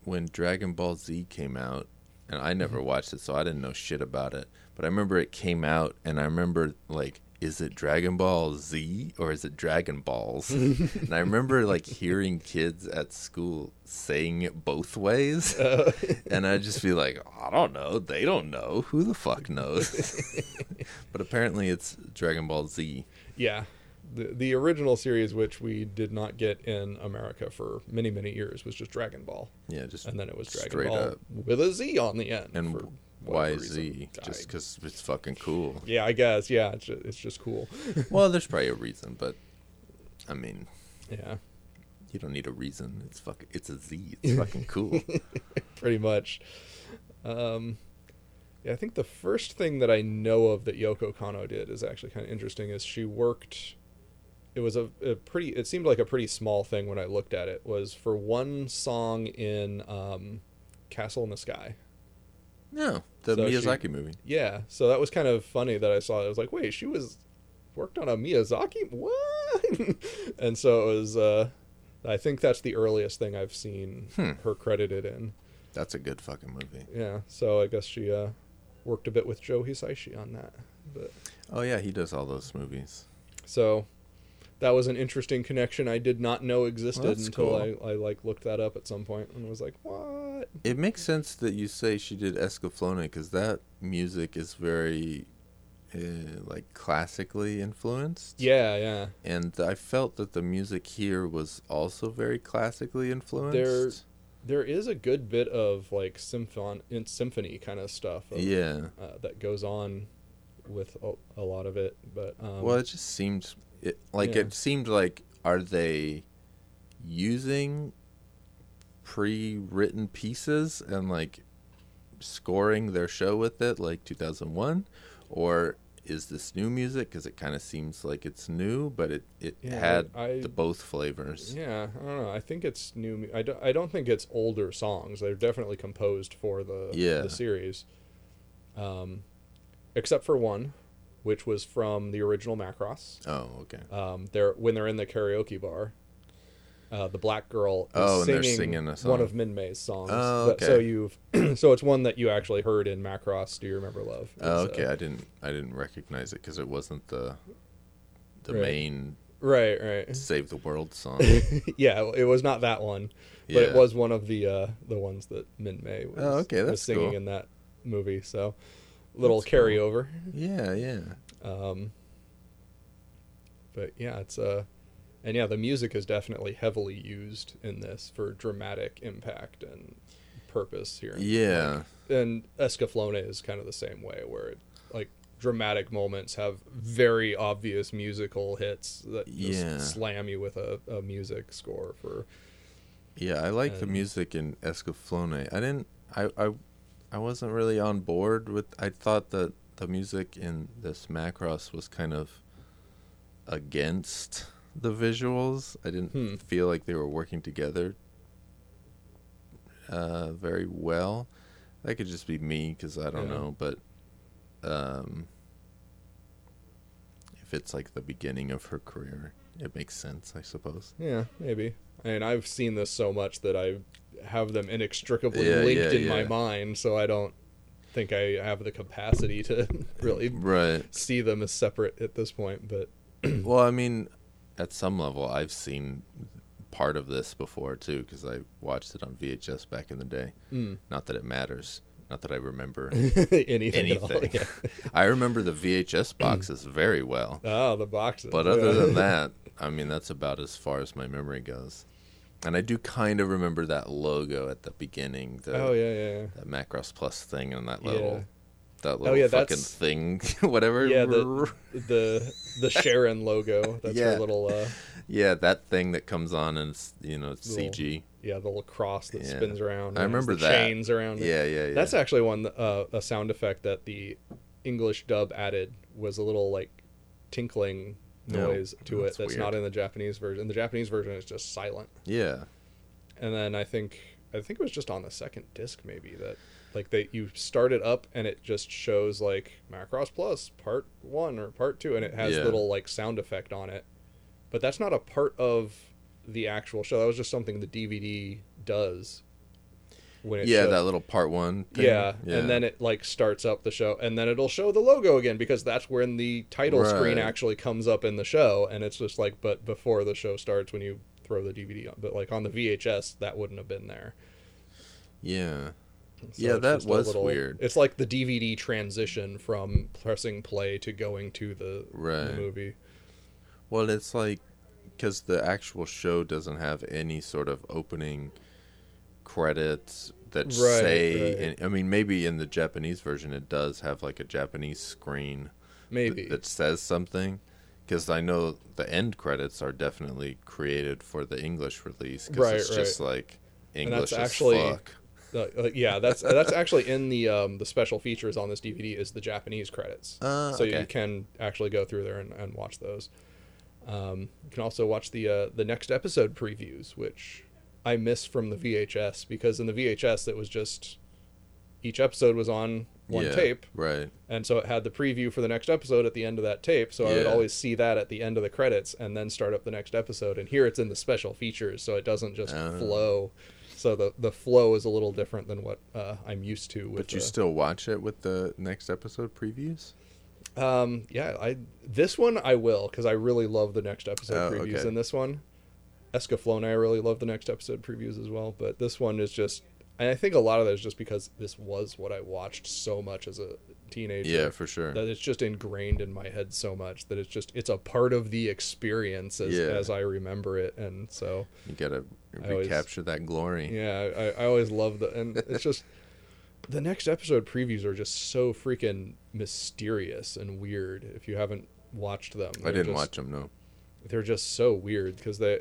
when Dragon Ball Z came out, and I Mm-hmm. never watched it, so I didn't know shit about it. But I remember it came out, and I remember like, is it Dragon Ball Z or is it Dragon Balls? <laughs> and I remember like hearing kids at school saying it both ways, Uh, <laughs> <laughs> and I'd just be like, I don't know. They don't know. Who the fuck knows? but apparently, it's Dragon Ball Z. Yeah. The, the original series, which we did not get in America for many, many years, was just Dragon Ball. Yeah, just And then it was Dragon Ball up. with a Z on the end. and for YZ reason. just because it's fucking cool. yeah, I guess. Yeah, it's just, it's just cool. <laughs> well, there's probably a reason, but I mean, yeah, you don't need a reason. It's fucking. It's a Z. It's fucking cool. <laughs> pretty much. Um, yeah, I think the first thing that I know of that Yoko Kanno did is actually kind of interesting. Is she worked it was a, a pretty it seemed like a pretty small thing when I looked at it was for one song in um, Castle in the Sky. No, the So she- Miyazaki movie. Yeah, so that was kind of funny that I saw. it. I was like, wait, she was worked on a Miyazaki what? <laughs> and so it was. Uh, I think that's the earliest thing I've seen Hmm. her credited in. That's a good fucking movie. Yeah, so I guess she uh, worked a bit with Joe Hisaishi on that. But Oh yeah, he does all those movies. so that was an interesting connection I did not know existed that's until cool. I, I like looked that up at some point and was like, what? It makes sense that you say she did Escaflowne because that music is very, uh, like classically influenced. Yeah, yeah. And I felt that the music here was also very classically influenced. There, There is a good bit of like symphon in symphony kind of stuff. of- yeah. uh, that goes on with a, a lot of it. But um, well, it just seemed it, like yeah. it seemed like are they using pre-written pieces and like scoring their show with it like 2001 or is this new music because it kind of seems like it's new but it it Yeah, had I- the both flavors yeah, I don't know. I think it's new. I don't, I don't think it's older songs. They're definitely composed for the Yeah. the series. Um, except for one, which was from the original Macross. oh okay Um, they're when they're in the karaoke bar. Uh, the black girl is Oh, singing, singing one of Minmay's songs. Oh, that- So you've <clears throat> so it's one that you actually heard in Macross. Do you remember Love? oh okay uh, i didn't i didn't recognize it because it wasn't the the Right. main right, right. save the world song <laughs> yeah, it was not that one, but it was one of the uh, the ones that Minmay was, Oh, okay, was singing cool. in that movie. So little That's cool. carryover. yeah yeah Um, but yeah, it's uh, and yeah, the music is definitely heavily used in this for dramatic impact and purpose here. yeah and Escaflowne is kind of the same way, where it, like dramatic moments have very obvious musical hits that just Yeah. slam you with a, a music score for. Yeah, I like the music in Escaflowne. I didn't. I, I I wasn't really on board with. I thought that the music in this Macross was kind of against the visuals. I didn't Hmm. feel like they were working together uh, very well. That could just be me because I don't Yeah. know, but um, if it's like the beginning of her career, it makes sense, I suppose. Yeah, maybe. I mean, I've seen this so much that I have them inextricably Yeah, linked yeah, in my mind, so I don't think I have the capacity to <laughs> really Right. see them as separate at this point. But <clears throat> well, I mean, at some level, I've seen part of this before too because I watched it on VHS back in the day. Mm. Not that it matters. Not that I remember <laughs> anything, at all, anything. yeah. <laughs> I remember the VHS boxes very well, Oh, the boxes. but other yeah. than that, I mean, that's about as far as my memory goes. And I do kind of remember that logo at the beginning, the oh yeah, yeah, yeah. that Macross Plus thing, and that Yeah. little that Oh, little yeah, fucking that's- thing, <laughs> whatever. Yeah, the the the <laughs> Sharon logo. That's Yeah. her little uh yeah, that thing that comes on and it's you know it's Little- CG. yeah, the little cross that Yeah. spins around. I remember the that. chains around it. Yeah, yeah, yeah. That's actually one uh, a sound effect that the English dub added was a little like tinkling No, noise to it that's weird. not in the Japanese version. The Japanese version is just silent. yeah. And then I think I think it was just on the second disc maybe that like they you start it up and it just shows like Macross Plus part 1 or part 2 and it has Yeah. little like sound effect on it. But that's not a part of the actual show. That was just something the DVD does. When it Yeah, shows- that little part one. Thing. yeah, and then it like starts up the show, and then it'll show the logo again because that's when the title screen actually comes up in the show, and it's just like, but before the show starts, when you throw the DVD on, but like on the VHS, that wouldn't have been there. yeah, So Yeah, that was weird. It's like the DVD transition from pressing play to going to the, the Right. movie. Well, it's like because the actual show doesn't have any sort of opening credits that Right, say. right. and- I mean, maybe in the Japanese version it does have like a Japanese screen th- Maybe. that says something. Because I know the end credits are definitely created for the English release. Because Right, it's just like And English that's as actually- fuck. Uh, yeah, that's that's actually in the um, the special features on this DVD is the Japanese credits. Uh, so okay. you can actually go through there and, and watch those. Um, you can also watch the uh, the next episode previews, which I miss from the VHS because in the VHS it was just each episode was on one yeah, tape, Right. and so it had the preview for the next episode at the end of that tape. So I would always see that at the end of the credits and then start up the next episode. And here it's in the special features, so it doesn't just Oh. flow. So the the flow is a little different than what uh, I'm used to. With But you the- still watch it with the next episode previews? Um, yeah, I this one I will because I really love the next episode Oh, previews okay. in this one. Escaflowne, I really love the next episode previews as well, but this one is just, and I think a lot of that is just because this was what I watched so much as a teenager. Yeah, for sure. That it's just ingrained in my head so much that it's just it's a part of the experience as Yeah. as I remember it, and so You gotta I always- recapture that glory. yeah, I, I always love the and it's just <laughs> the next episode previews are just so freaking mysterious and weird. If you haven't watched them, I didn't just- watch them. No. They're just so weird because they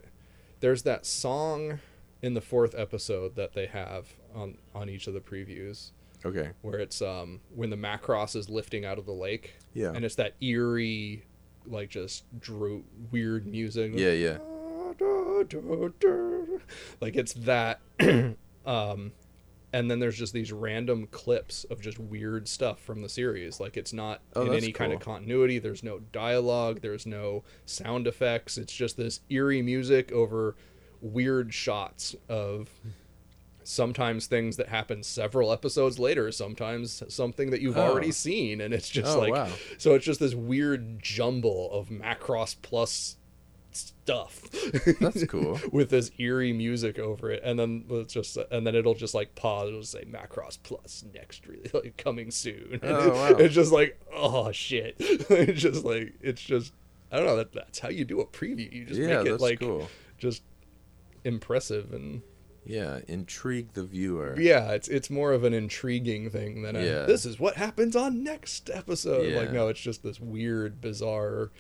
there's that song in the fourth episode that they have on on each of the previews Okay. where it's um when the Macross is lifting out of the lake. Yeah. and it's that eerie, like just drew weird music. Yeah, yeah. Like it's that. <clears throat> um, and then there's just these random clips of just weird stuff from the series. Like it's not Oh, in any kind of continuity. There's no dialogue. There's no sound effects. It's just this eerie music over weird shots of sometimes things that happen several episodes later sometimes something that you've Oh. already seen and it's just Oh, like wow. so it's just this weird jumble of macross plus stuff That's <laughs> cool. with this eerie music over it and then it's just and then it'll just like pause it'll say macross plus next really <laughs> like coming soon Oh, <laughs> wow. it's just like oh shit it's just like it's just i don't know that that's how you do a preview you just yeah, make it like cool. just impressive and Yeah, intrigue the viewer. yeah it's it's more of an intriguing thing than a, Yeah. this is what happens on next episode like no it's just this weird bizarre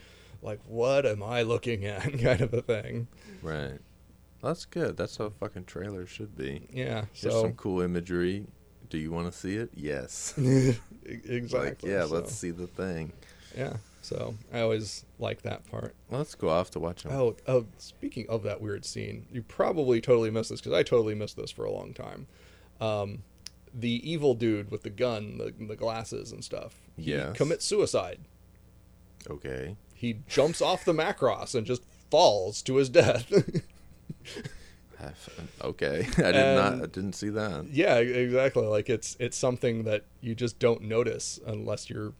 like what am i looking at <laughs> kind of a thing Right. That's good. That's how a fucking trailer should be. yeah Here's so some cool imagery. Do you want to see it? Yes. E- <laughs> <laughs> Like, exactly yeah, so, let's see the thing. yeah so i always like that part Well, let's go off to watch them. oh oh speaking of that weird scene you probably totally missed this because i totally missed this for a long time um the evil dude with the gun the, the glasses and stuff he Yes. commits suicide Okay. He jumps off the macross and just falls to his death <laughs> Okay. <laughs> I did not. I didn't see that. yeah exactly like it's it's something that you just don't notice unless you're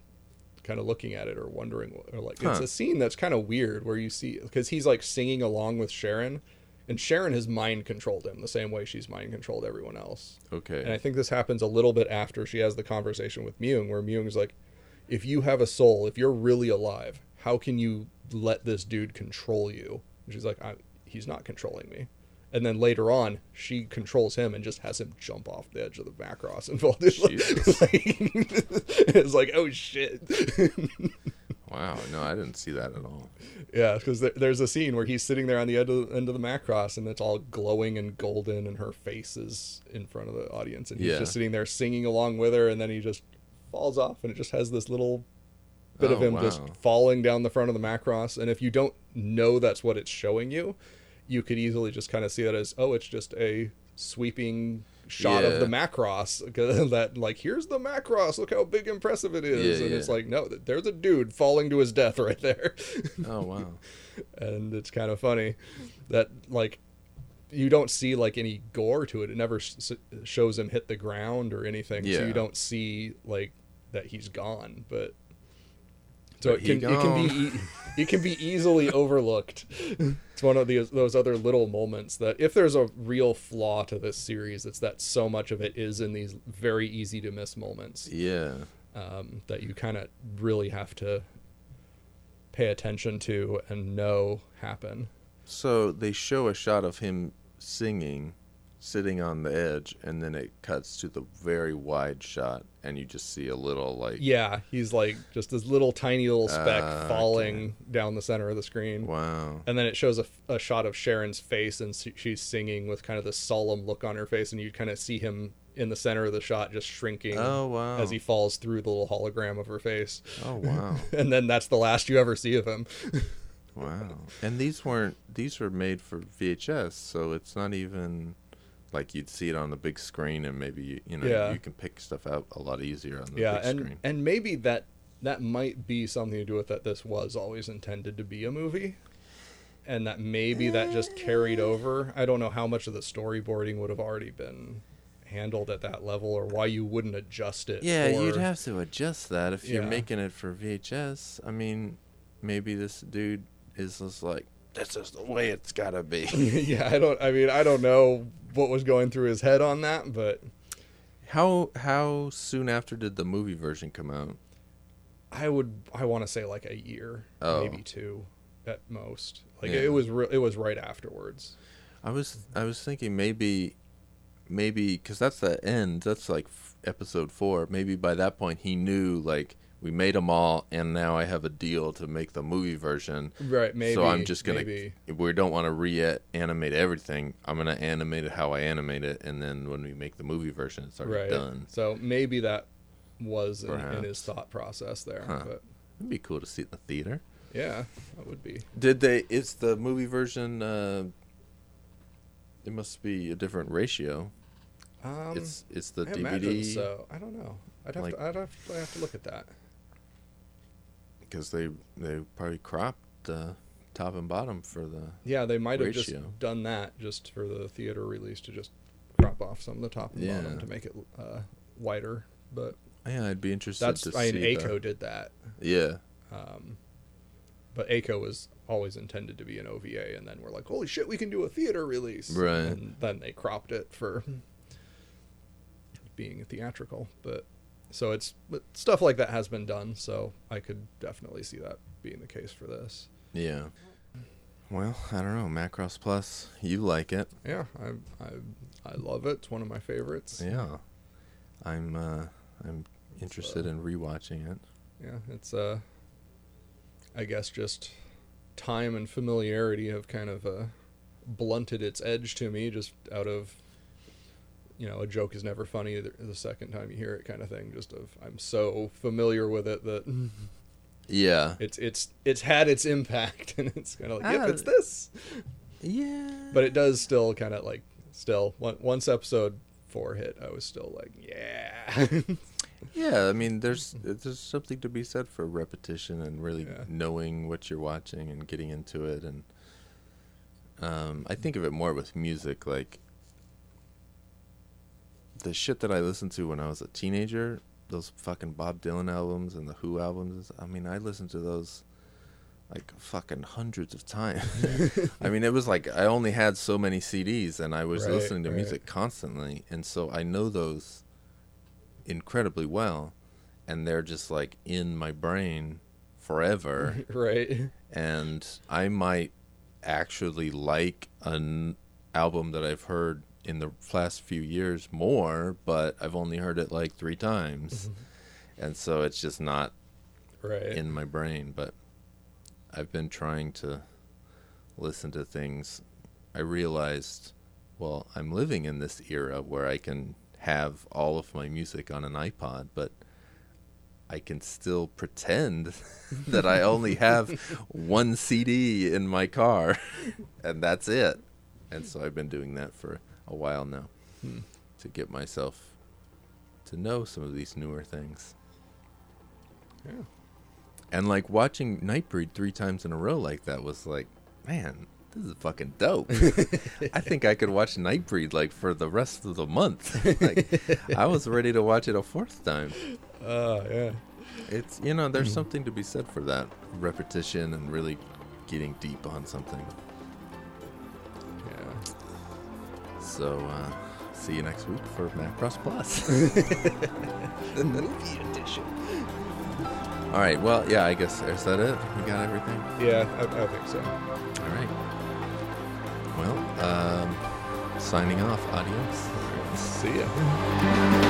kind of looking at it or wondering what- or like it's a scene that's kind of weird where you see because he's like singing along with sharon and sharon has mind controlled him the same way she's mind controlled everyone else Okay. and i think this happens a little bit after she has the conversation with myung where myung's like if you have a soul if you're really alive how can you let this dude control you and she's like I, he's not controlling me and then later on she controls him and just has him jump off the edge of the macross and fall. <laughs> Jesus. Like, <laughs> it's like oh shit <laughs> wow. No, I didn't see that at all. yeah because there, there's a scene where he's sitting there on the end of, end of the macross and it's all glowing and golden and her face is in front of the audience and he's Yeah. just sitting there singing along with her and then he just falls off and it just has this little bit of Oh, him just falling down the front of the macross and if you don't know that's what it's showing you you could easily just kind of see that as oh it's just a sweeping shot of the macross <laughs> that like here's the macross look how big impressive it is. Yeah, and it's like no there's a dude falling to his death <laughs> right there. Oh wow. <laughs> and it's kind of funny that like you don't see like any gore to it. It never s- shows him hit the ground or anything so you don't see like that he's gone but so it can it can be it can be easily <laughs> overlooked. It's one of those other little moments that if there's a real flaw to this series it's that so much of it is in these very easy to miss moments. Yeah. um, that you kind of really have to pay attention to and know happen. So they show a shot of him singing, sitting on the edge, and then it cuts to the very wide shot, and you just see a little like, Yeah, he's like just this little tiny little speck ah, okay. falling down the center of the screen. wow. And then it shows a, a shot of Sharon's face, and she's singing with kind of this solemn look on her face, and you kind of see him in the center of the shot just shrinking Oh wow. as he falls through the little hologram of her face. Oh wow. <laughs> And then that's the last you ever see of him. <laughs> Wow. And these weren't these were made for VHS, so it's not even like you'd see it on the big screen and maybe you, you know Yeah. you can pick stuff out a lot easier on the yeah, big and screen. and maybe that that might be something to do with that this was always intended to be a movie. And that maybe that just carried uh. over. I don't know how much of the storyboarding would have already been handled at that level or why you wouldn't adjust it. Yeah, you'd have to adjust that if you're making it for VHS. I mean, maybe this dude is just like, this is the way it's gotta be. <laughs> yeah, I don't I mean, I don't know what was going through his head on that, but how how soon after did the movie version come out? I would I want to say like a year, Oh. maybe two at most. Like Yeah. it was re- it was right afterwards. I was I was thinking maybe maybe because that's the end. That's like f- episode four. Maybe by that point he knew like we made them all, and now I have a deal to make the movie version. Right, maybe. so I'm just gonna. maybe. We don't want to re-animate everything. I'm gonna animate it how I animate it, and then when we make the movie version, it's already right. done. So maybe that was in, in his thought process there. Huh. But It'd be cool to see it in the theater. yeah, that would be. Did they? It's the movie version. Uh, it must be a different ratio. Um, it's it's the I DVD so. I don't know. I'd have like- to. I'd have, I'd have to look at that. Because they they probably cropped the top and bottom for the. Yeah, they might have just done that just for the theater release to just crop off some of the top and Yeah. bottom to make it uh, wider. But Yeah, I'd be interested that's to I mean, the- ACO did that. Yeah, Um, but ACO was always intended to be an OVA, and then we're like, holy shit, we can do a theater release. Right. And then they cropped it for being a theatrical. But so it's but stuff like that has been done. So I could definitely see that being the case for this. yeah. Well, I don't know. Macross Plus, you like it? Yeah, I I I love it. It's one of my favorites. Yeah. I'm uh I'm interested in rewatching it. Yeah, it's uh, I guess just time and familiarity have kind of uh, blunted its edge to me, just out of you know a joke is never funny the, the second time you hear it, kind of thing. Just of I'm so familiar with it that Yeah. it's it's it's had its impact, <laughs> and it's kind of like yep, it's this. Yeah. But it does still kind of like still on- once episode four hit, I was still like yeah. <laughs> Yeah, I mean, there's there's something to be said for repetition and really Yeah. knowing what you're watching and getting into it. And um, I think of it more with music, like the shit that I listened to when I was a teenager. Those fucking Bob Dylan albums and the Who albums. I mean, I listened to those like fucking hundreds of times. <laughs> I mean, it was like I only had so many CDs, and I was Right, listening to right. music constantly, and so I know those incredibly well, and they're just like in my brain forever. <laughs> right. and I might actually like an album that I've heard in the last few years more, but I've only heard it like three times, mm-hmm. and so it's just not Right. in my brain. But I've been trying to listen to things. I realized, well, I'm living in this era where I can have all of my music on an iPod, but I can still pretend <laughs> that I only have <laughs> one CD in my car, <laughs> and that's it. And so I've been doing that for a while now Hmm. to get myself to know some of these newer things. Yeah. And like watching Nightbreed three times in a row like that was like, man, this is fucking dope. <laughs> I think I could watch Nightbreed like for the rest of the month. <laughs> like I was ready to watch it a fourth time. Uh, yeah. It's you know, there's something to be said for that repetition and really getting deep on something. So uh see you next week for Macross Plus. <laughs> The movie edition. All right, well, yeah, I guess is that it? We got everything. Yeah, I, I think so. All right. Well, um, signing off. Adios. See ya.